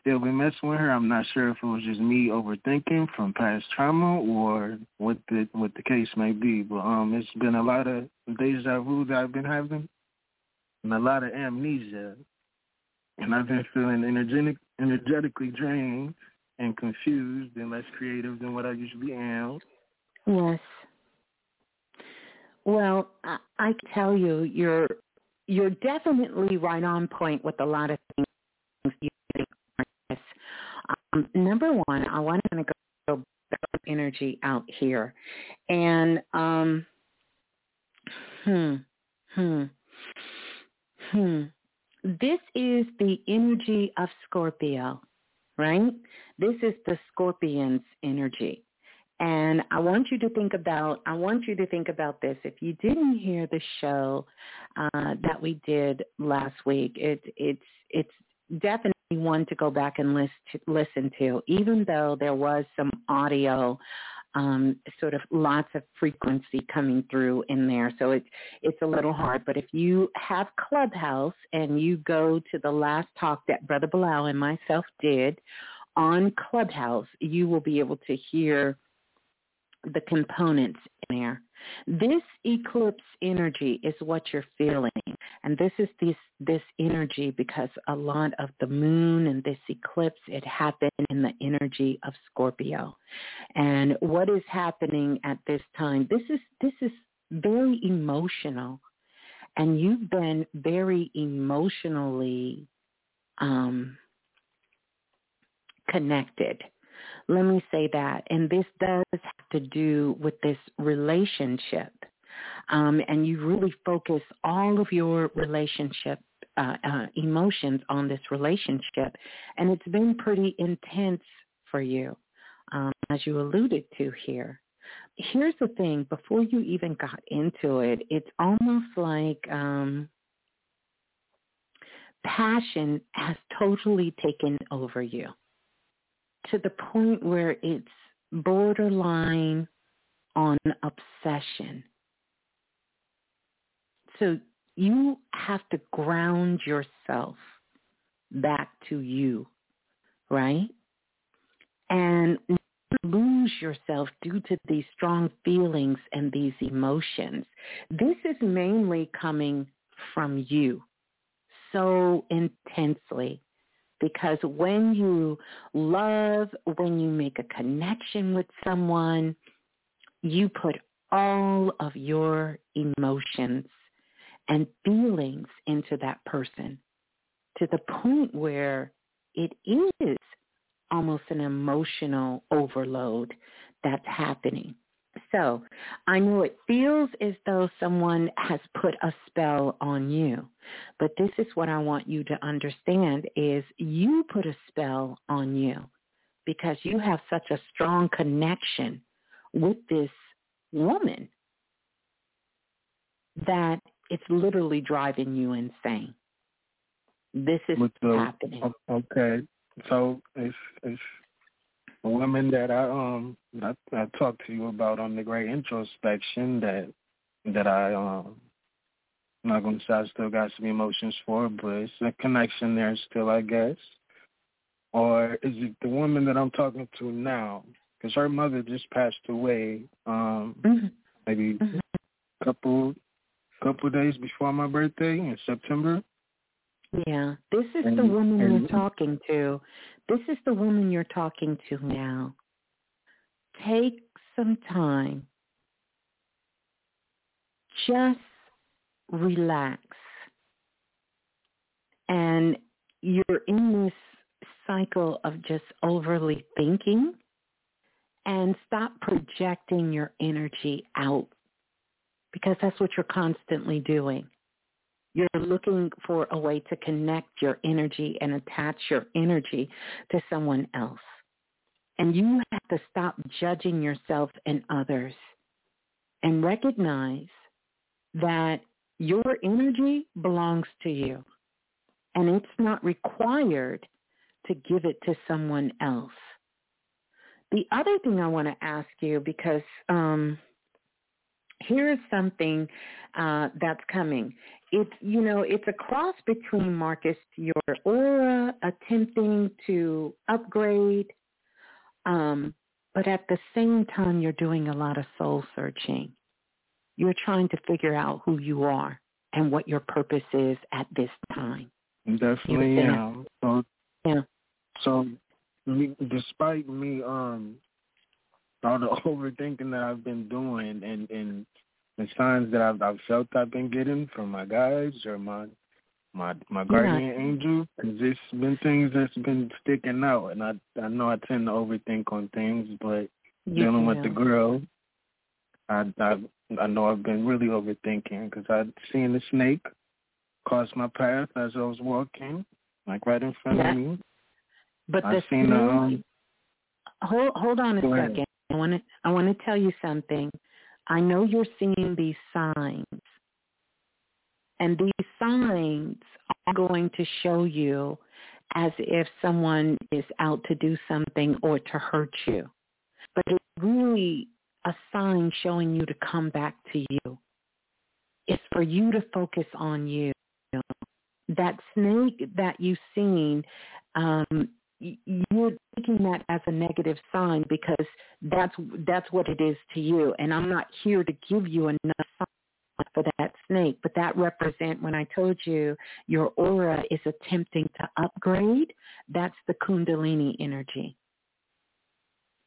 [SPEAKER 4] still been messing with her. I'm not sure if it was just me overthinking from past trauma or what the what the case may be. But um, it's been a lot of deja vu that I've been having, and a lot of amnesia, and I've been feeling energetic, energetically drained and confused and less creative than what I usually am.
[SPEAKER 2] Yes. Well, I, I tell you, you're you're definitely right on point with a lot of things um, number one, I want to go energy out here, and um, hmm, hmm, hmm. This is the energy of Scorpio, right? This is the Scorpion's energy. And I want you to think about I want you to think about this. If you didn't hear the show uh, that we did last week, it, it's it's definitely one to go back and list, listen to, even though there was some audio, um, sort of lots of frequency coming through in there. So it's it's a little hard. But if you have Clubhouse and you go to the last talk that Brother Balah and myself did on Clubhouse, you will be able to hear the components in there. This eclipse energy is what you're feeling. And this is this this energy because a lot of the moon and this eclipse it happened in the energy of Scorpio. And what is happening at this time, this is this is very emotional. And you've been very emotionally um, connected let me say that. And this does have to do with this relationship. Um, and you really focus all of your relationship uh, uh, emotions on this relationship. And it's been pretty intense for you, um, as you alluded to here. Here's the thing, before you even got into it, it's almost like um, passion has totally taken over you to the point where it's borderline on obsession. So you have to ground yourself back to you, right? And lose yourself due to these strong feelings and these emotions. This is mainly coming from you so intensely because when you love, when you make a connection with someone, you put all of your emotions and feelings into that person to the point where it is almost an emotional overload that's happening. So I know it feels as though someone has put a spell on you, but this is what I want you to understand is you put a spell on you because you have such a strong connection with this woman that it's literally driving you insane. This is the, happening.
[SPEAKER 4] Okay. So if if women that I um I, I talked to you about on the great introspection that that I um I'm not gonna say I still got some emotions for, but it's a connection there still, I guess. Or is it the woman that I'm talking to now? Because her mother just passed away, um, mm-hmm. maybe mm-hmm. a couple couple days before my birthday in September.
[SPEAKER 2] Yeah, this is and, the woman and, you're talking to. This is the woman you're talking to now. Take some time. Just relax. And you're in this cycle of just overly thinking and stop projecting your energy out because that's what you're constantly doing. You're looking for a way to connect your energy and attach your energy to someone else. And you have to stop judging yourself and others and recognize that your energy belongs to you. And it's not required to give it to someone else. The other thing I want to ask you, because um, here is something uh, that's coming. it's you know it's a cross between Marcus your aura attempting to upgrade, um, but at the same time you're doing a lot of soul searching. You're trying to figure out who you are and what your purpose is at this time.
[SPEAKER 4] Definitely, yeah. So, yeah. So, me, despite me, um, all the overthinking that I've been doing, and and the signs that I've, I've felt I've been getting from my guides or my my my guardian yeah. angel, because it's been things that's been sticking out, and I I know I tend to overthink on things, but dealing with the girl, I I I know I've been really overthinking because I seen the snake cross my path as I was walking, like right in front yeah. of me.
[SPEAKER 2] But
[SPEAKER 4] I
[SPEAKER 2] the
[SPEAKER 4] seen
[SPEAKER 2] snake,
[SPEAKER 4] um,
[SPEAKER 2] hold hold on a second. I want to I want to tell you something. I know you're seeing these signs, and these signs are going to show you as if someone is out to do something or to hurt you. But it's really a sign showing you to come back to you. It's for you to focus on you. That snake that you've seen, um, you're taking that as a negative sign because that's that's what it is to you. And I'm not here to give you enough sign for that snake, but that represent when I told you your aura is attempting to upgrade. That's the Kundalini energy.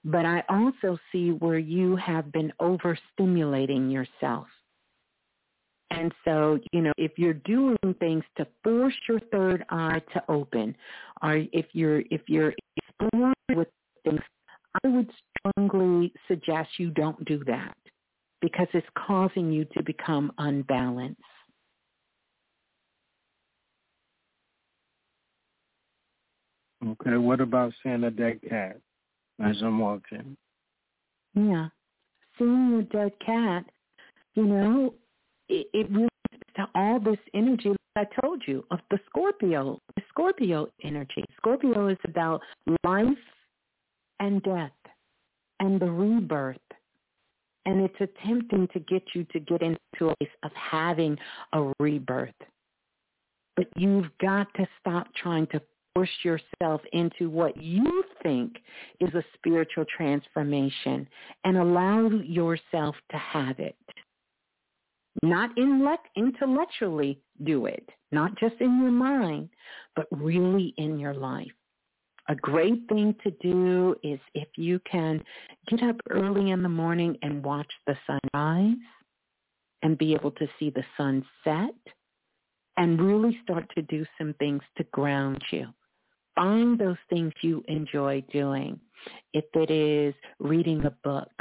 [SPEAKER 2] But I also see where you have been overstimulating yourself. And so, you know, if you're doing things to force your third eye to open, or if you're if you're exploring with things, I would strongly suggest you don't do that because it's causing you to become unbalanced.
[SPEAKER 4] Okay, what about seeing a dead cat as I'm walking?
[SPEAKER 2] Yeah, seeing a dead cat, you know, it, really to all this energy I told you of the Scorpio, the Scorpio energy. Scorpio is about life and death and the rebirth. And it's attempting to get you to get into a place of having a rebirth. But you've got to stop trying to force yourself into what you think is a spiritual transformation and allow yourself to have it. Not intellectually do it, not just in your mind, but really in your life. A great thing to do is if you can get up early in the morning and watch the sunrise and be able to see the sun set and really start to do some things to ground you. Find those things you enjoy doing. If it is reading a book,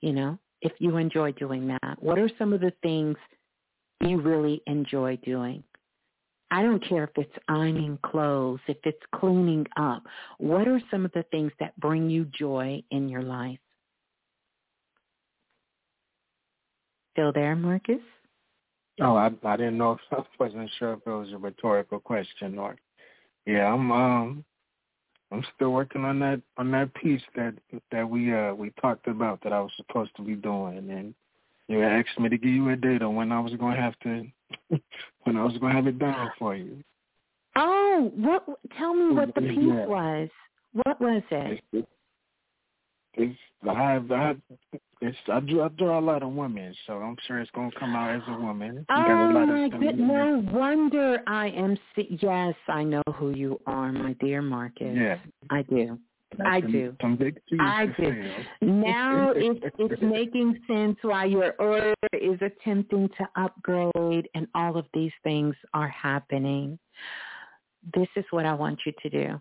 [SPEAKER 2] you know, if you enjoy doing that? What are some of the things you really enjoy doing? I don't care if it's ironing clothes, if it's cleaning up. What are some of the things that bring you joy in your life? Still there, Marcus?
[SPEAKER 4] Oh, I I didn't know I wasn't sure if it was a rhetorical question or yeah, I'm um I'm still working on that on that piece that that we uh we talked about that I was supposed to be doing, and you asked me to give you a date on when I was going to have to when I was to have it done for you.
[SPEAKER 2] Oh, what? Tell me what the piece yeah. was. What was it?
[SPEAKER 4] It's, I I it's I draw I draw a lot of women, so I'm sure it's gonna come out as a woman.
[SPEAKER 2] You oh my goodness! No wonder I am. See- yes, I know who you are, my dear Marcus.
[SPEAKER 4] Yeah,
[SPEAKER 2] I do. I do. I do. Now it's it's making sense why your aura is attempting to upgrade and all of these things are happening. This is what I want you to do.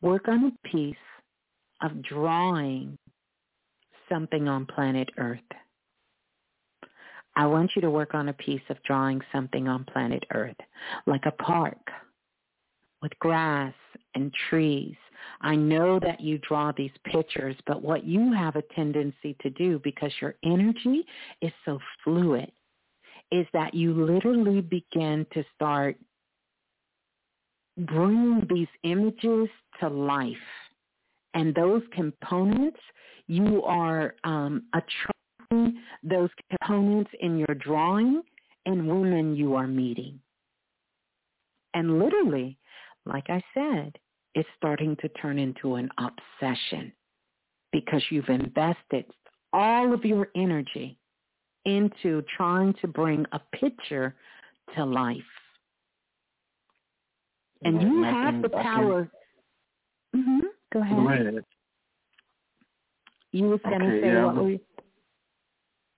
[SPEAKER 2] Work on a piece of drawing something on planet Earth. I want you to work on a piece of drawing something on planet Earth, like a park with grass and trees. I know that you draw these pictures, but what you have a tendency to do because your energy is so fluid is that you literally begin to start bringing these images to life. And those components you are um, attracting those components in your drawing and women you are meeting. And literally, like I said, it's starting to turn into an obsession because you've invested all of your energy into trying to bring a picture to life. And you have the power. Mm-hmm. Go ahead.
[SPEAKER 4] Go ahead.
[SPEAKER 2] You was gonna
[SPEAKER 4] Okay,
[SPEAKER 2] say
[SPEAKER 4] yeah,
[SPEAKER 2] what
[SPEAKER 4] I'm-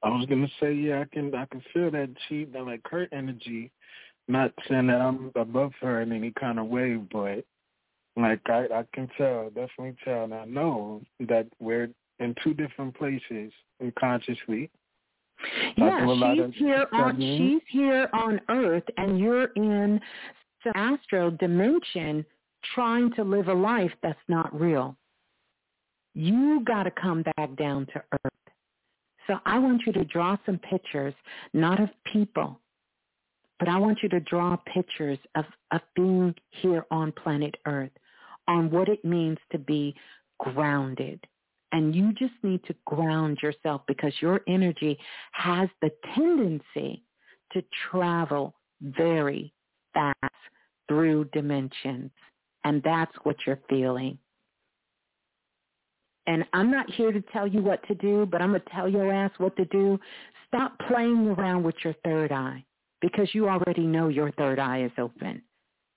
[SPEAKER 4] I was gonna say, yeah, I can I can feel that she that like her energy. Not saying that I'm above her in any kind of way, but like I I can tell, definitely tell, and I know that we're in two different places unconsciously.
[SPEAKER 2] Yeah,
[SPEAKER 4] do a lot
[SPEAKER 2] she's here on she's here on Earth, and you're in some astral dimension trying to live a life that's not real. You got to come back down to Earth. So I want you to draw some pictures, not of people, but I want you to draw pictures of, of being here on planet Earth, on what it means to be grounded. And you just need to ground yourself because your energy has the tendency to travel very fast through dimensions. And that's what you're feeling. And I'm not here to tell you what to do, but I'm going to tell your ass what to do. Stop playing around with your third eye because you already know your third eye is open.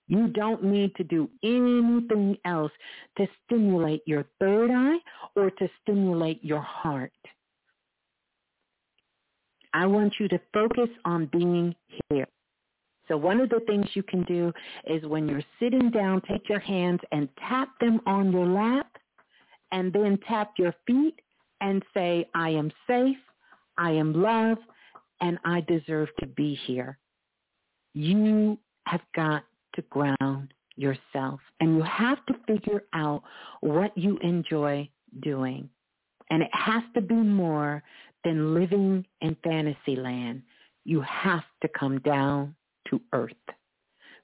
[SPEAKER 2] You don't need to do anything else to stimulate your third eye or to stimulate your heart. I want you to focus on being here. So one of the things you can do is when you're sitting down, take your hands and tap them on your lap and then tap your feet and say, I am safe, I am loved, and I deserve to be here. You have got to ground yourself and you have to figure out what you enjoy doing. And it has to be more than living in fantasy land. You have to come down to earth.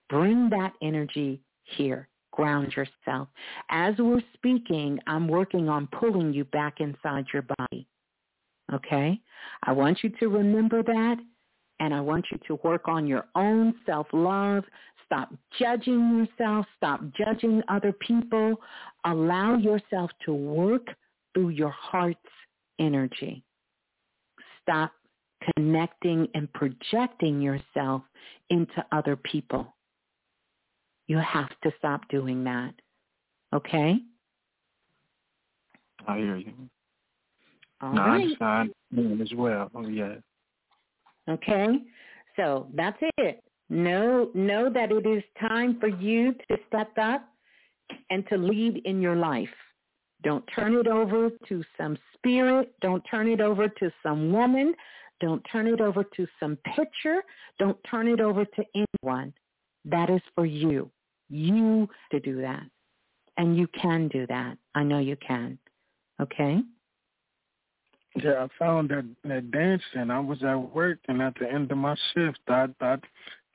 [SPEAKER 2] Bring that energy here. Ground yourself. As we're speaking, I'm working on pulling you back inside your body. Okay? I want you to remember that and I want you to work on your own self-love. Stop judging yourself. Stop judging other people. Allow yourself to work through your heart's energy. Stop connecting and projecting yourself into other people. You have to stop doing that. Okay?
[SPEAKER 4] I hear you.
[SPEAKER 2] All
[SPEAKER 4] no, I
[SPEAKER 2] right.
[SPEAKER 4] understand as well. Oh yeah.
[SPEAKER 2] Okay? So that's it. Know know that it is time for you to step up and to lead in your life. Don't turn it over to some spirit. Don't turn it over to some woman. Don't turn it over to some picture. Don't turn it over to anyone. That is for you. You to do that. And you can do that. I know you can. Okay?
[SPEAKER 4] Yeah, I found that that dancing. I was at work, and at the end of my shift, I'd, I'd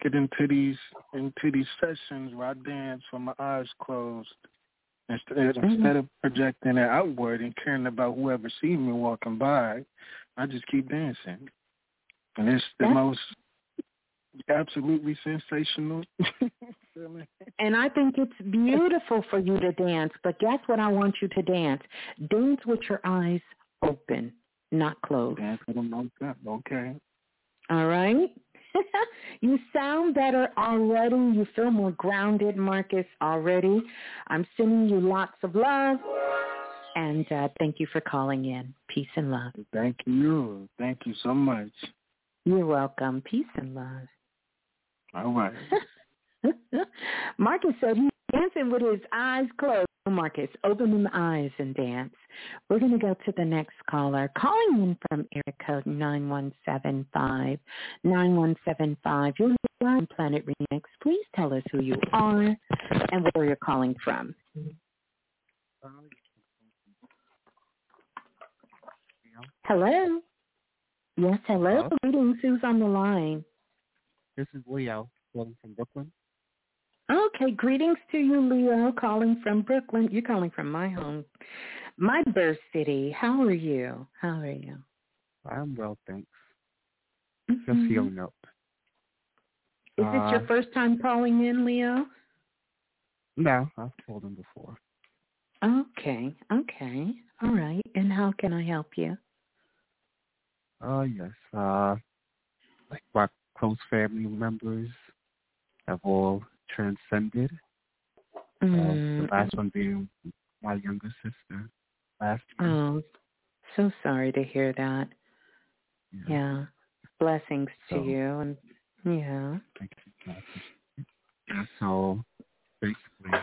[SPEAKER 4] get into these into these sessions where I dance with my eyes closed, instead
[SPEAKER 2] Mm-hmm.
[SPEAKER 4] instead of projecting it outward and caring about whoever sees me walking by. I just keep dancing, and it's the
[SPEAKER 2] That's-
[SPEAKER 4] most absolutely sensational.
[SPEAKER 2] And I think it's beautiful for you to dance, but guess what I want you to dance? Dance with your eyes open, not closed.
[SPEAKER 4] Dance with them that. Okay.
[SPEAKER 2] All right? you sound better already. You feel more grounded, Marcus, already. I'm sending you lots of love. And uh, thank you for calling in. Peace and love.
[SPEAKER 4] Thank you. Thank you so much.
[SPEAKER 2] You're welcome. Peace and love.
[SPEAKER 4] All right.
[SPEAKER 2] Marcus said he's dancing with his eyes closed. Marcus, open them eyes and dance. We're going to go to the next caller. Calling in from area code 9175. 9175. You're on Planet Remix. Please tell us who you are and where you're calling from. Hello. Yes, hello.
[SPEAKER 5] Hello?
[SPEAKER 2] Greetings. Who's on the line?
[SPEAKER 5] This is Leo calling from Brooklyn.
[SPEAKER 2] Okay, greetings to you, Leo, calling from Brooklyn. You're calling from my home, my birth city. How are you? How are you?
[SPEAKER 5] I'm well, thanks.
[SPEAKER 2] Mhm.
[SPEAKER 5] Just healing up.
[SPEAKER 2] Is this your
[SPEAKER 5] Uh,
[SPEAKER 2] first time calling in, Leo?
[SPEAKER 5] No, I've called him before.
[SPEAKER 2] Okay, okay. All right. And how can I help you?
[SPEAKER 5] Uh, yes. Uh, like my close family members have all transcended. Uh,
[SPEAKER 2] Mm,
[SPEAKER 5] the last one being my younger sister last year.
[SPEAKER 2] oh, so sorry to hear that.
[SPEAKER 5] Yeah.
[SPEAKER 2] Yeah. Blessings to
[SPEAKER 5] So-
[SPEAKER 2] you. And yeah.
[SPEAKER 5] Thank you. Yeah, so basically,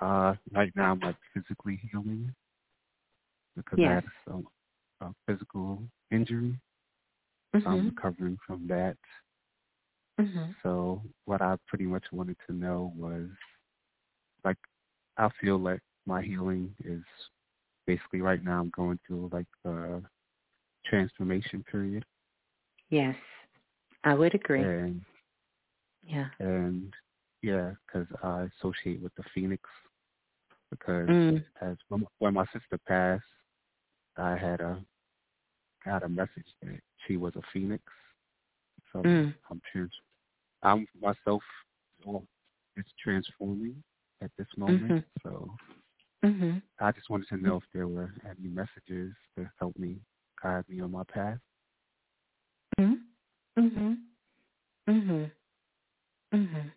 [SPEAKER 5] uh, right now I'm like physically healing because I
[SPEAKER 2] Yes.
[SPEAKER 5] had some uh, physical injury. So I'm
[SPEAKER 2] Mhm.
[SPEAKER 5] recovering from that.
[SPEAKER 2] Mhm.
[SPEAKER 5] So what I pretty much wanted to know was, like, I feel like my healing is basically right now I'm going through like a transformation period,
[SPEAKER 2] Yes. I would agree.
[SPEAKER 5] and
[SPEAKER 2] Yeah.
[SPEAKER 5] and yeah, because I associate with the phoenix because
[SPEAKER 2] Mm.
[SPEAKER 5] as when my sister passed, I had a got a message that she was a phoenix. So
[SPEAKER 2] Mm.
[SPEAKER 5] I'm trans, I'm myself. It's transforming at this moment. So
[SPEAKER 2] Mhm.
[SPEAKER 5] I just wanted to know if there were any messages to help me guide me on my path.
[SPEAKER 2] Mhm. Mhm. Mhm. Mhm.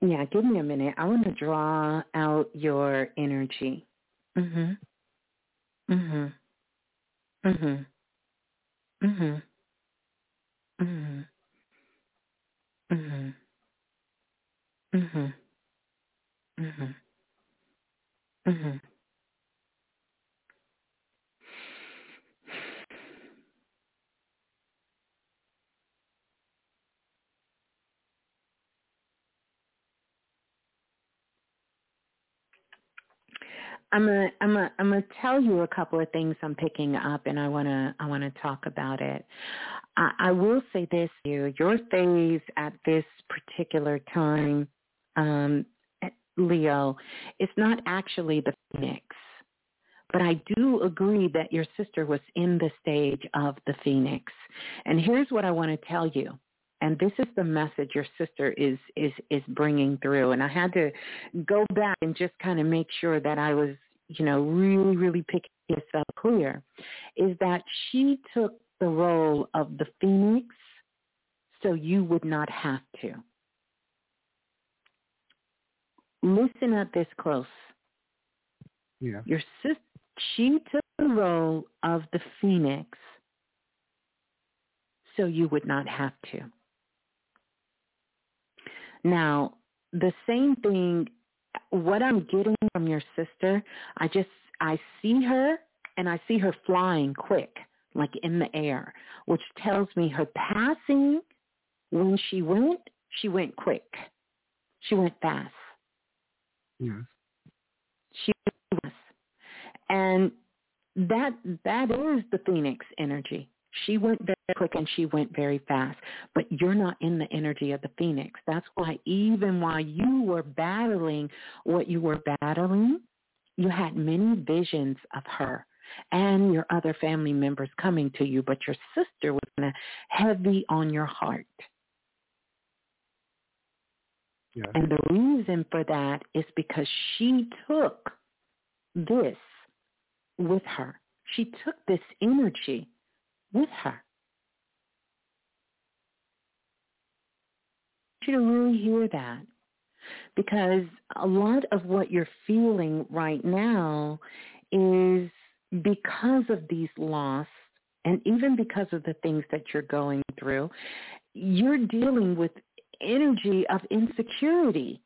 [SPEAKER 2] Yeah, give me a minute. I want to draw out your energy. Mhm. Mhm. Mhm. Mhm. Mhm. Mhm. Mhm. Mhm. Mhm. I'm gonna I'm gonna I'm gonna tell you a couple of things I'm picking up, and I wanna I wanna talk about it. I, I will say this to you: your phase at this particular time, um, Leo, it's not actually the phoenix, but I do agree that your sister was in the stage of the phoenix. And here's what I want to tell you. And this is the message your sister is is is bringing through. And I had to go back and just kind of make sure that I was, you know, really, really picking this up clear. Is that she took the role of the phoenix so you would not have to. Listen at this close.
[SPEAKER 5] Yeah.
[SPEAKER 2] Your sister, she took the role of the phoenix so you would not have to. Now, the same thing, what I'm getting from your sister, I just, I see her and I see her flying quick, like in the air, which tells me her passing, when she went, she went quick. She went fast.
[SPEAKER 5] Yes.
[SPEAKER 2] She was. And that that is the phoenix energy. She went very quick and she went very fast. But you're not in the energy of the phoenix. That's why even while you were battling what you were battling, you had many visions of her and your other family members coming to you, but your sister was kind of heavy on your heart.
[SPEAKER 5] Yes.
[SPEAKER 2] And the reason for that is because she took this with her. She took this energy with her. You to really hear that because a lot of what you're feeling right now is because of these loss and even because of the things that you're going through, you're dealing with energy of insecurity.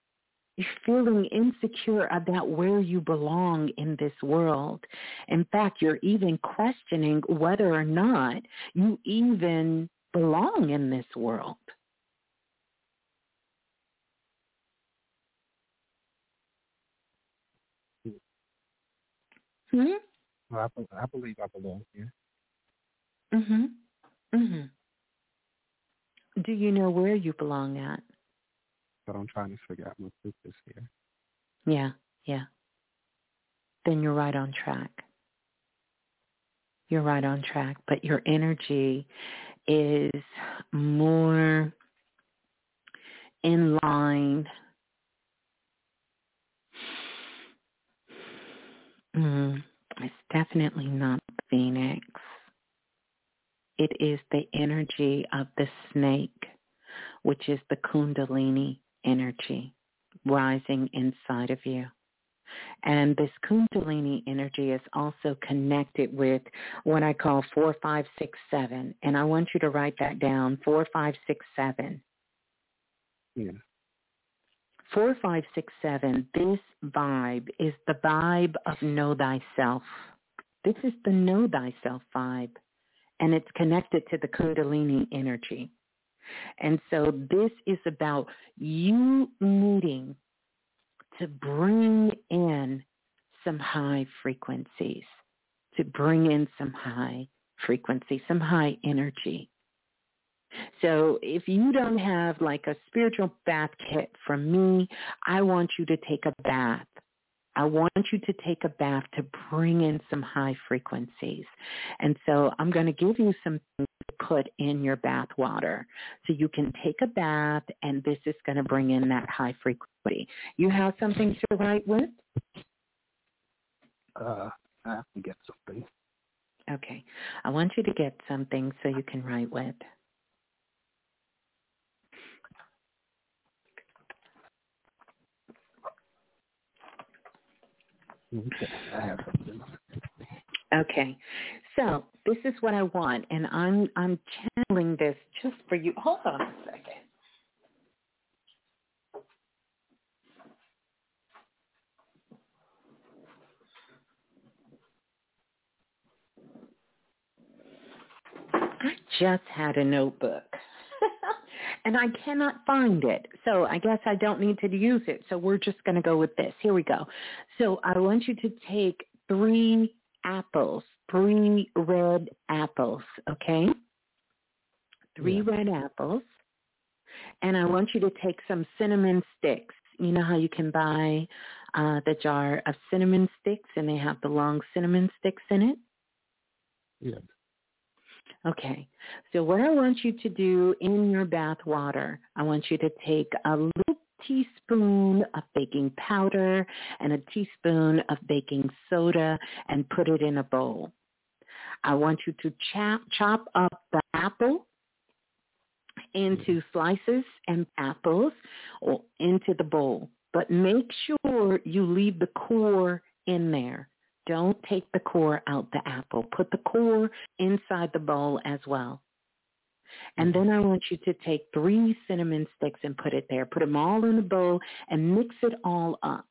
[SPEAKER 2] Feeling insecure about where you belong in this world. In fact, you're even questioning whether or not you even belong in this world. Hmm?
[SPEAKER 5] Well, I, I believe I belong here.
[SPEAKER 2] Mhm. Mhm. Do you know where you belong at?
[SPEAKER 5] But I'm trying to figure out my purpose here.
[SPEAKER 2] Yeah, yeah. Then you're right on track. You're right on track, but your energy is more in line. Mm, it's definitely not Phoenix. It is the energy of the snake, which is the Kundalini energy rising inside of you. And this Kundalini energy is also connected with what I call 4567. And I want you to write that down 4567.
[SPEAKER 5] Yeah.
[SPEAKER 2] 4567, this vibe is the vibe of know thyself. This is the know thyself vibe. And it's connected to the Kundalini energy. And so this is about you needing to bring in some high frequencies, to bring in some high frequency, some high energy. So if you don't have like a spiritual bath kit from me, I want you to take a bath. I want you to take a bath to bring in some high frequencies. And so I'm going to give you some things to put in your bath water. So you can take a bath and this is going to bring in that high frequency. You have something to write with?
[SPEAKER 5] Uh, I have to get something.
[SPEAKER 2] Okay. I want you to get something so you can write with.
[SPEAKER 5] Okay,
[SPEAKER 2] so this is what I want, and I'm I'm channeling this just for you. Hold on a second. I just had a notebook. and I cannot find it. So I guess I don't need to use it. So we're just going to go with this. Here we go. So I want you to take three apples, three red apples, okay? Three yeah. red apples. And I want you to take some cinnamon sticks. You know how you can buy uh, the jar of cinnamon sticks and they have the long cinnamon sticks in it?
[SPEAKER 5] Yeah.
[SPEAKER 2] Okay. So what I want you to do in your bath water, I want you to take a little teaspoon of baking powder and a teaspoon of baking soda and put it in a bowl. I want you to chop, chop up the apple into mm-hmm. slices and apples into the bowl. But make sure you leave the core in there. Don't take the core out the apple. Put the core inside the bowl as well. And mm-hmm. then I want you to take three cinnamon sticks and put it there. Put them all in a bowl and mix it all up.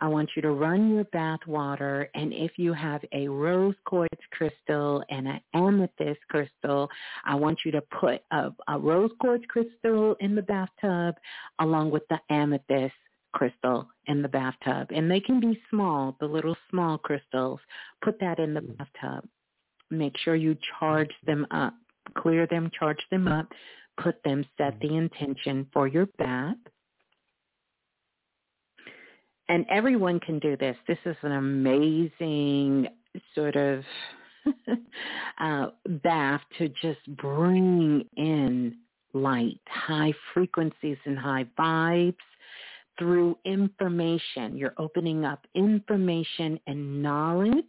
[SPEAKER 2] I want you to run your bath water, and if you have a rose quartz crystal and an amethyst crystal, I want you to put a, a rose quartz crystal in the bathtub along with the amethyst crystal in the bathtub. And they can be small, the little small crystals. Put that in the mm. bathtub. Make sure you charge them up. Clear them, charge them up, put them, set the intention for your bath. And everyone can do this. This is an amazing sort of uh, bath to just bring in light, high frequencies and high vibes through information. You're opening up information and knowledge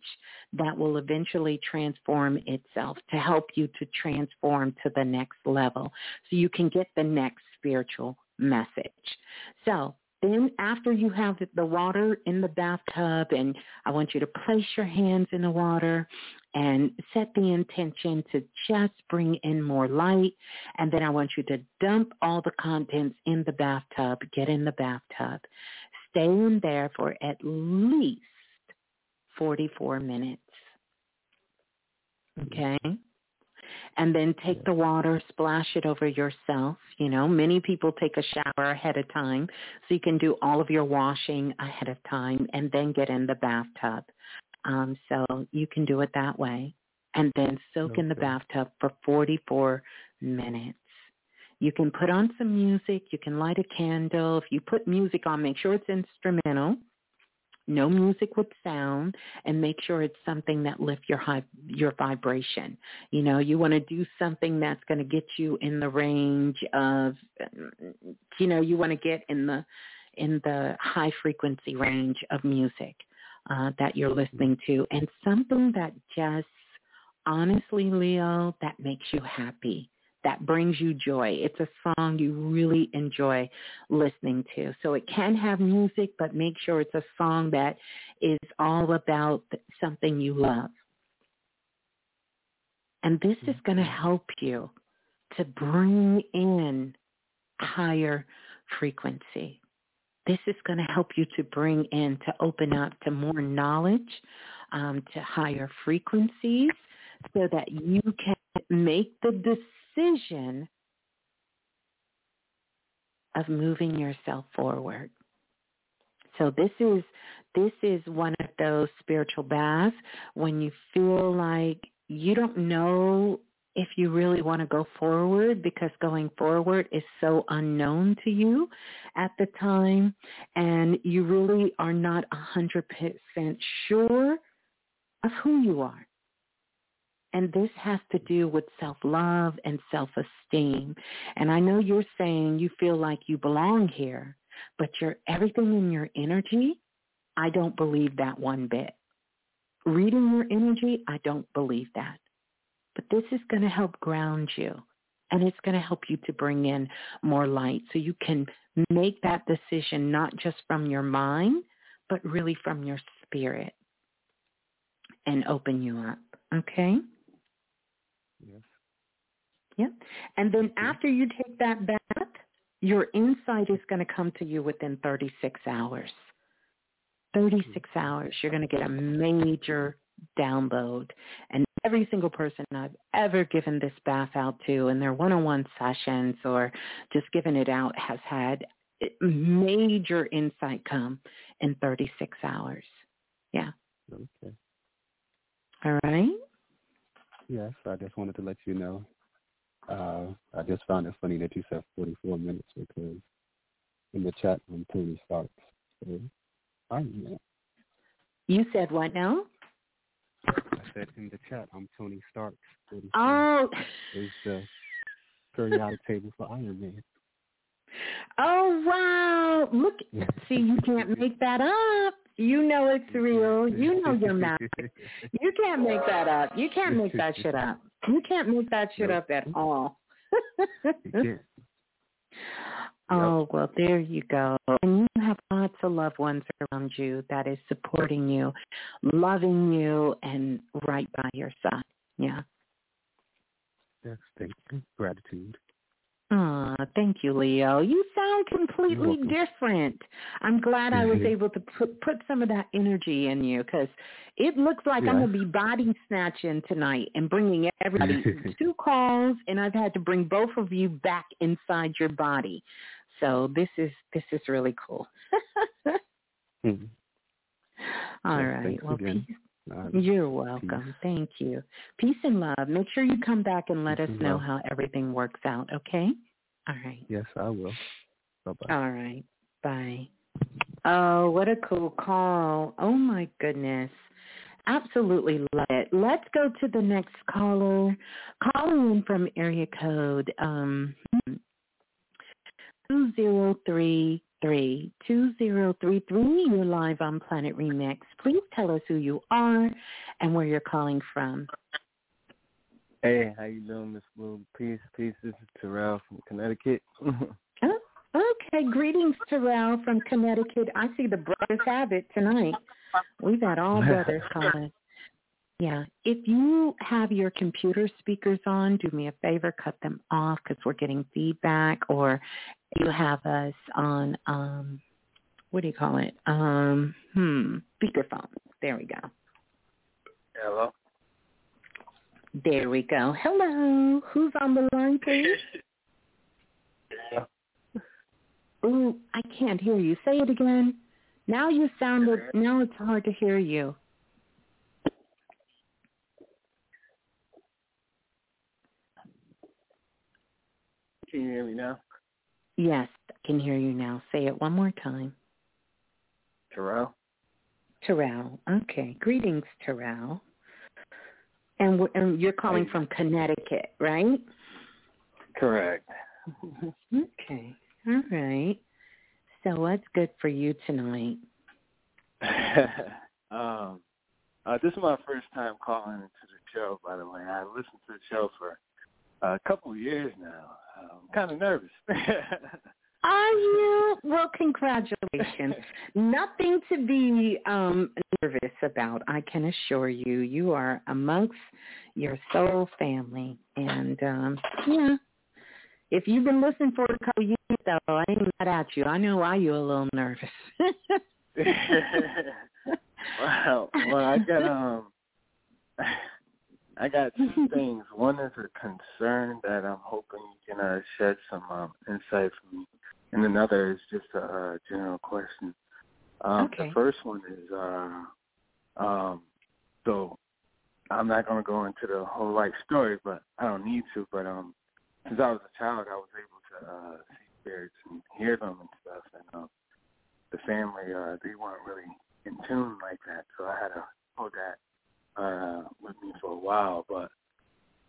[SPEAKER 2] that will eventually transform itself to help you to transform to the next level so you can get the next spiritual message. So then after you have the water in the bathtub and I want you to place your hands in the water and set the intention to just bring in more light. And then I want you to dump all the contents in the bathtub, get in the bathtub. Stay in there for at least 44 minutes. Okay? And then take the water, splash it over yourself. You know, many people take a shower ahead of time, so you can do all of your washing ahead of time and then get in the bathtub. Um, so you can do it that way. And then soak okay. in the bathtub for 44 minutes. You can put on some music. You can light a candle. If you put music on, make sure it's instrumental. No music with sound and make sure it's something that lifts your high your vibration. You know you want to do something that's going to get you in the range of you know you want to get in the in the high frequency range of music uh, that you're listening to. And something that just honestly leo that makes you happy that brings you joy. It's a song you really enjoy listening to. So it can have music, but make sure it's a song that is all about something you love. And this is going to help you to bring in higher frequency. This is going to help you to bring in, to open up to more knowledge, um, to higher frequencies so that you can make the decision of moving yourself forward. So this is this is one of those spiritual baths when you feel like you don't know if you really want to go forward because going forward is so unknown to you at the time and you really are not a hundred percent sure of who you are. And this has to do with self-love and self-esteem. And I know you're saying you feel like you belong here, but you're everything in your energy, I don't believe that one bit. Reading your energy, I don't believe that. But this is going to help ground you and it's going to help you to bring in more light so you can make that decision not just from your mind, but really from your spirit and open you up. Okay? Yeah. And then mm-hmm. after you take that bath, your insight is going to come to you within 36 hours. 36 mm-hmm. hours, you're going to get a major download. And every single person I've ever given this bath out to in their one-on-one sessions or just given it out has had major insight come in 36 hours. Yeah.
[SPEAKER 5] Okay.
[SPEAKER 2] All right.
[SPEAKER 5] Yes, I just wanted to let you know. Uh, I just found it funny that you said 44 minutes because in the chat I'm Tony Starks. So, fine,
[SPEAKER 2] You said what now?
[SPEAKER 5] I said in the chat I'm Tony Starks.
[SPEAKER 2] Oh.
[SPEAKER 5] Is the periodic table for Iron Man.
[SPEAKER 2] Oh wow! Look, see, you can't make that up. You know it's real. You know you're not. You can't make that up. You can't make that shit up. You can't make that shit up at all. oh, well, there you go. And you have lots of loved ones around you that is supporting you, loving you, and right by your side. Yeah.
[SPEAKER 5] Yes, thank you. Gratitude.
[SPEAKER 2] Oh, thank you, Leo. You sound completely different. I'm glad I was able to put put some of that energy in you because it looks like yeah. I'm gonna be body snatching tonight and bringing everybody two calls, and I've had to bring both of you back inside your body. So this is this is really cool.
[SPEAKER 5] mm-hmm.
[SPEAKER 2] All
[SPEAKER 5] well,
[SPEAKER 2] right. Well,
[SPEAKER 5] again.
[SPEAKER 2] Peace. You're welcome. Peace. Thank you. Peace and love. Make sure you come back and let
[SPEAKER 5] peace
[SPEAKER 2] us know love. how everything works out, okay? All right.
[SPEAKER 5] Yes, I will. Bye-bye.
[SPEAKER 2] All right. Bye. Oh, what a cool call. Oh, my goodness. Absolutely love it. Let's go to the next caller. Calling in from area code um, 203 three two zero three three. You're live on Planet Remix. Please tell us who you are and where you're calling from.
[SPEAKER 6] Hey, how you doing, Miss Blue? Peace, peace. This is Terrell from Connecticut.
[SPEAKER 2] oh, okay, greetings, Terrell from Connecticut. I see the brothers have it tonight. We've had all brothers calling. Yeah. If you have your computer speakers on, do me a favor, cut them off because we're getting feedback or you have us on, um, what do you call it? Um, hmm, speakerphone. There we go.
[SPEAKER 6] Hello.
[SPEAKER 2] There we go. Hello. Who's on the line, please?
[SPEAKER 6] yeah.
[SPEAKER 2] Ooh, I can't hear you. Say it again. Now you sounded, now it's hard to hear you.
[SPEAKER 6] Can you hear me now?
[SPEAKER 2] Yes, I can hear you now. Say it one more time.
[SPEAKER 6] Terrell.
[SPEAKER 2] Terrell. Okay. Greetings, Terrell. And, and you're calling from Connecticut, right?
[SPEAKER 6] Correct.
[SPEAKER 2] okay. All right. So what's good for you tonight?
[SPEAKER 6] um, uh, this is my first time calling into the show, by the way. I listened to the show for a couple of years now. I'm kind of nervous.
[SPEAKER 2] Are you? Well, congratulations. Nothing to be um, nervous about. I can assure you, you are amongst your soul family, and um, yeah. If you've been listening for a couple of years, though, I ain't mad at you. I know why you're a little nervous.
[SPEAKER 6] wow. Well, I got um, I got two things. One is a concern that I'm hoping you can uh, shed some um, insight for me and another is just a, a general question. Um,
[SPEAKER 2] okay.
[SPEAKER 6] The first one is, uh, um, so I'm not going to go into the whole life story, but I don't need to. But um, since I was a child, I was able to uh, see spirits and hear them and stuff. And um, the family, uh, they weren't really in tune like that, so I had to hold that uh, with me for a while. But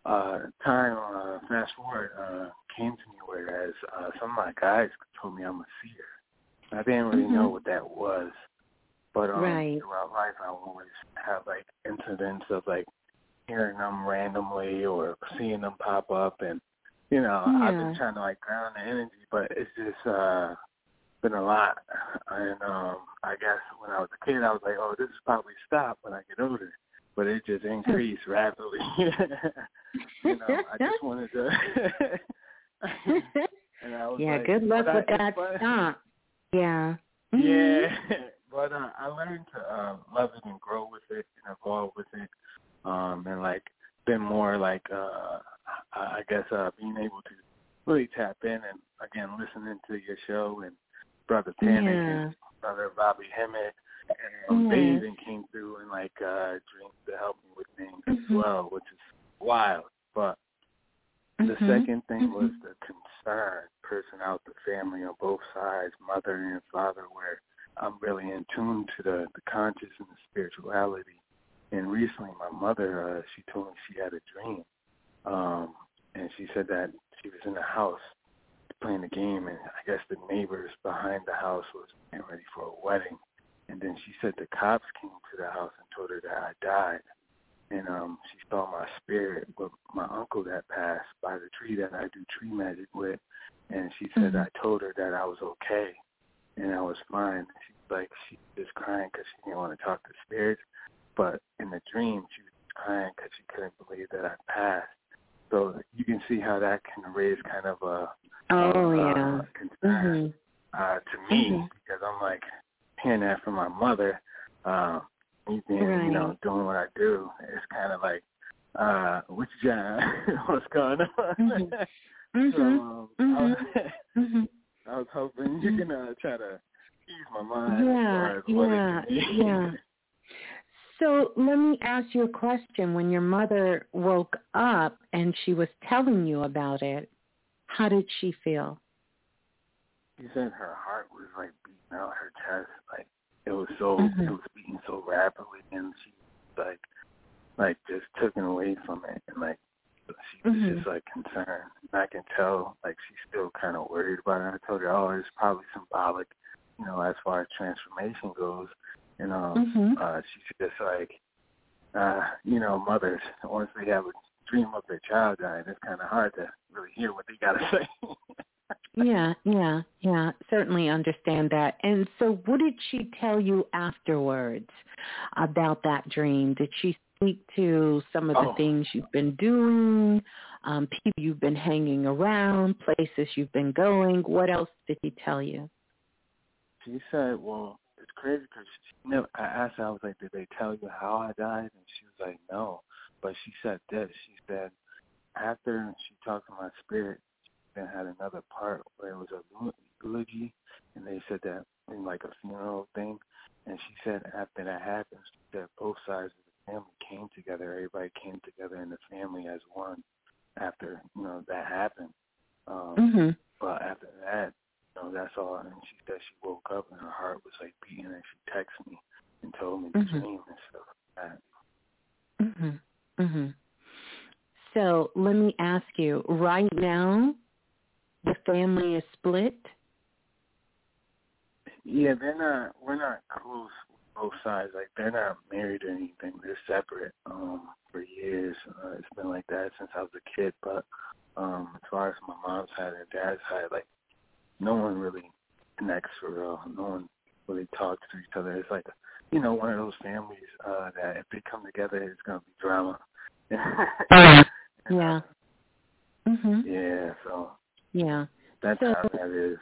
[SPEAKER 6] uh, time, uh, fast forward, uh, came to me whereas uh, some of my guys told me I'm a seer. I didn't really
[SPEAKER 2] mm-hmm.
[SPEAKER 6] know what that was. But um,
[SPEAKER 2] right.
[SPEAKER 6] throughout life, I always have like incidents of like hearing them randomly or seeing them pop up, and you know,
[SPEAKER 2] yeah.
[SPEAKER 6] I've been trying to like ground the energy, but it's just uh been a lot. And um I guess when I was a kid, I was like, oh, this is probably stop when I get older but it just increased rapidly. you know, I just wanted to. and I was
[SPEAKER 2] yeah,
[SPEAKER 6] like,
[SPEAKER 2] good luck with
[SPEAKER 6] I,
[SPEAKER 2] that
[SPEAKER 6] but,
[SPEAKER 2] stop. Yeah.
[SPEAKER 6] Yeah,
[SPEAKER 2] Mm-hmm.
[SPEAKER 6] but uh, I learned to uh, love it and grow with it and evolve with it, um, and like been more like uh, I guess uh, being able to really tap in and again listening to your show and brother Tanner,
[SPEAKER 2] Yeah.
[SPEAKER 6] and brother Bobby Hemmitt, and um,
[SPEAKER 2] Yeah.
[SPEAKER 6] they even came through and like uh dreams to help me with things as
[SPEAKER 2] Mhm.
[SPEAKER 6] well, which is wild. But the
[SPEAKER 2] Mhm.
[SPEAKER 6] second thing was
[SPEAKER 2] Mhm.
[SPEAKER 6] the concern person out the family on both sides, mother and father, where I'm really in tune to the, the conscious and the spirituality. And recently my mother, uh, she told me she had a dream. Um, and she said that she was in the house playing the game and I guess the neighbors behind the house was getting ready for a wedding. And then she said the cops came to the house and told her that I died and um she saw my spirit with my uncle that passed by the tree that I do tree magic with and she said
[SPEAKER 2] Mhm.
[SPEAKER 6] I told her that I was okay and I was fine. She's like she was just crying because she didn't want to talk to spirits, but in the dream she was crying because she couldn't believe that I passed. So you can see how that can raise kind of a
[SPEAKER 2] Oh
[SPEAKER 6] uh,
[SPEAKER 2] yeah.
[SPEAKER 6] concern
[SPEAKER 2] Mhm.
[SPEAKER 6] uh, to me
[SPEAKER 2] Mhm.
[SPEAKER 6] because I'm like hearing that from my mother. Uh, me being, you know, doing what I do, it's kind of like, uh, which John, what's going on?
[SPEAKER 2] Mhm.
[SPEAKER 6] so um, I, was,
[SPEAKER 2] Mhm.
[SPEAKER 6] I was hoping you can uh, try to ease my mind
[SPEAKER 2] Yeah, yeah,
[SPEAKER 6] it can be.
[SPEAKER 2] yeah. So let me ask you a question. When your mother woke up and she was telling you about it, how did she feel?
[SPEAKER 6] She said her heart was like beating out her chest, like it was so
[SPEAKER 2] Mhm.
[SPEAKER 6] it was beating so rapidly, and she like like just taken away from it, and like she was
[SPEAKER 2] Mhm.
[SPEAKER 6] just like concerned. And I can tell like she's still kind of worried about it. I told her, oh, it's probably symbolic, you know, as far as transformation goes. And um,
[SPEAKER 2] Mhm.
[SPEAKER 6] uh, she's just like, uh, you know, mothers once they have a dream of their child dying, it's kind of hard to really hear what they gotta say.
[SPEAKER 2] Yeah, yeah, yeah. Certainly understand that. And so, what did she tell you afterwards about that dream? Did she speak to some of the
[SPEAKER 6] Oh.
[SPEAKER 2] things you've been doing, um, people you've been hanging around, places you've been going? What else did she tell you?
[SPEAKER 6] She said, "Well, it's crazy because she never." I asked her, I was like, "Did they tell you how I died?" And she was like, "No," but she said this. She said after she talked to my spirit, then had another part where it was a eulogy, and they said that in like a funeral thing. And she said after that happened, she said both sides of the family came together. Everybody came together in the family as one after you know that happened. Um,
[SPEAKER 2] Mhm.
[SPEAKER 6] but after that, you know, that's all. And she said she woke up and her heart was like beating, and she texted me and told me the mm-hmm. dream and stuff like
[SPEAKER 2] that. Mhm. Mhm. So let me ask you, right now, the family is split.
[SPEAKER 6] Yeah, they're not. We're not close both sides. Like they're not married or anything. They're separate um, for years. Uh, it's been like that since I was a kid. But um, as far as my mom's side and dad's side, like no one really connects for real. No one really talks to each other. It's like you know one of those families uh, that if they come together, it's gonna be drama.
[SPEAKER 2] yeah. Mhm.
[SPEAKER 6] Yeah. So.
[SPEAKER 2] Yeah.
[SPEAKER 6] That's
[SPEAKER 2] so,
[SPEAKER 6] how that is.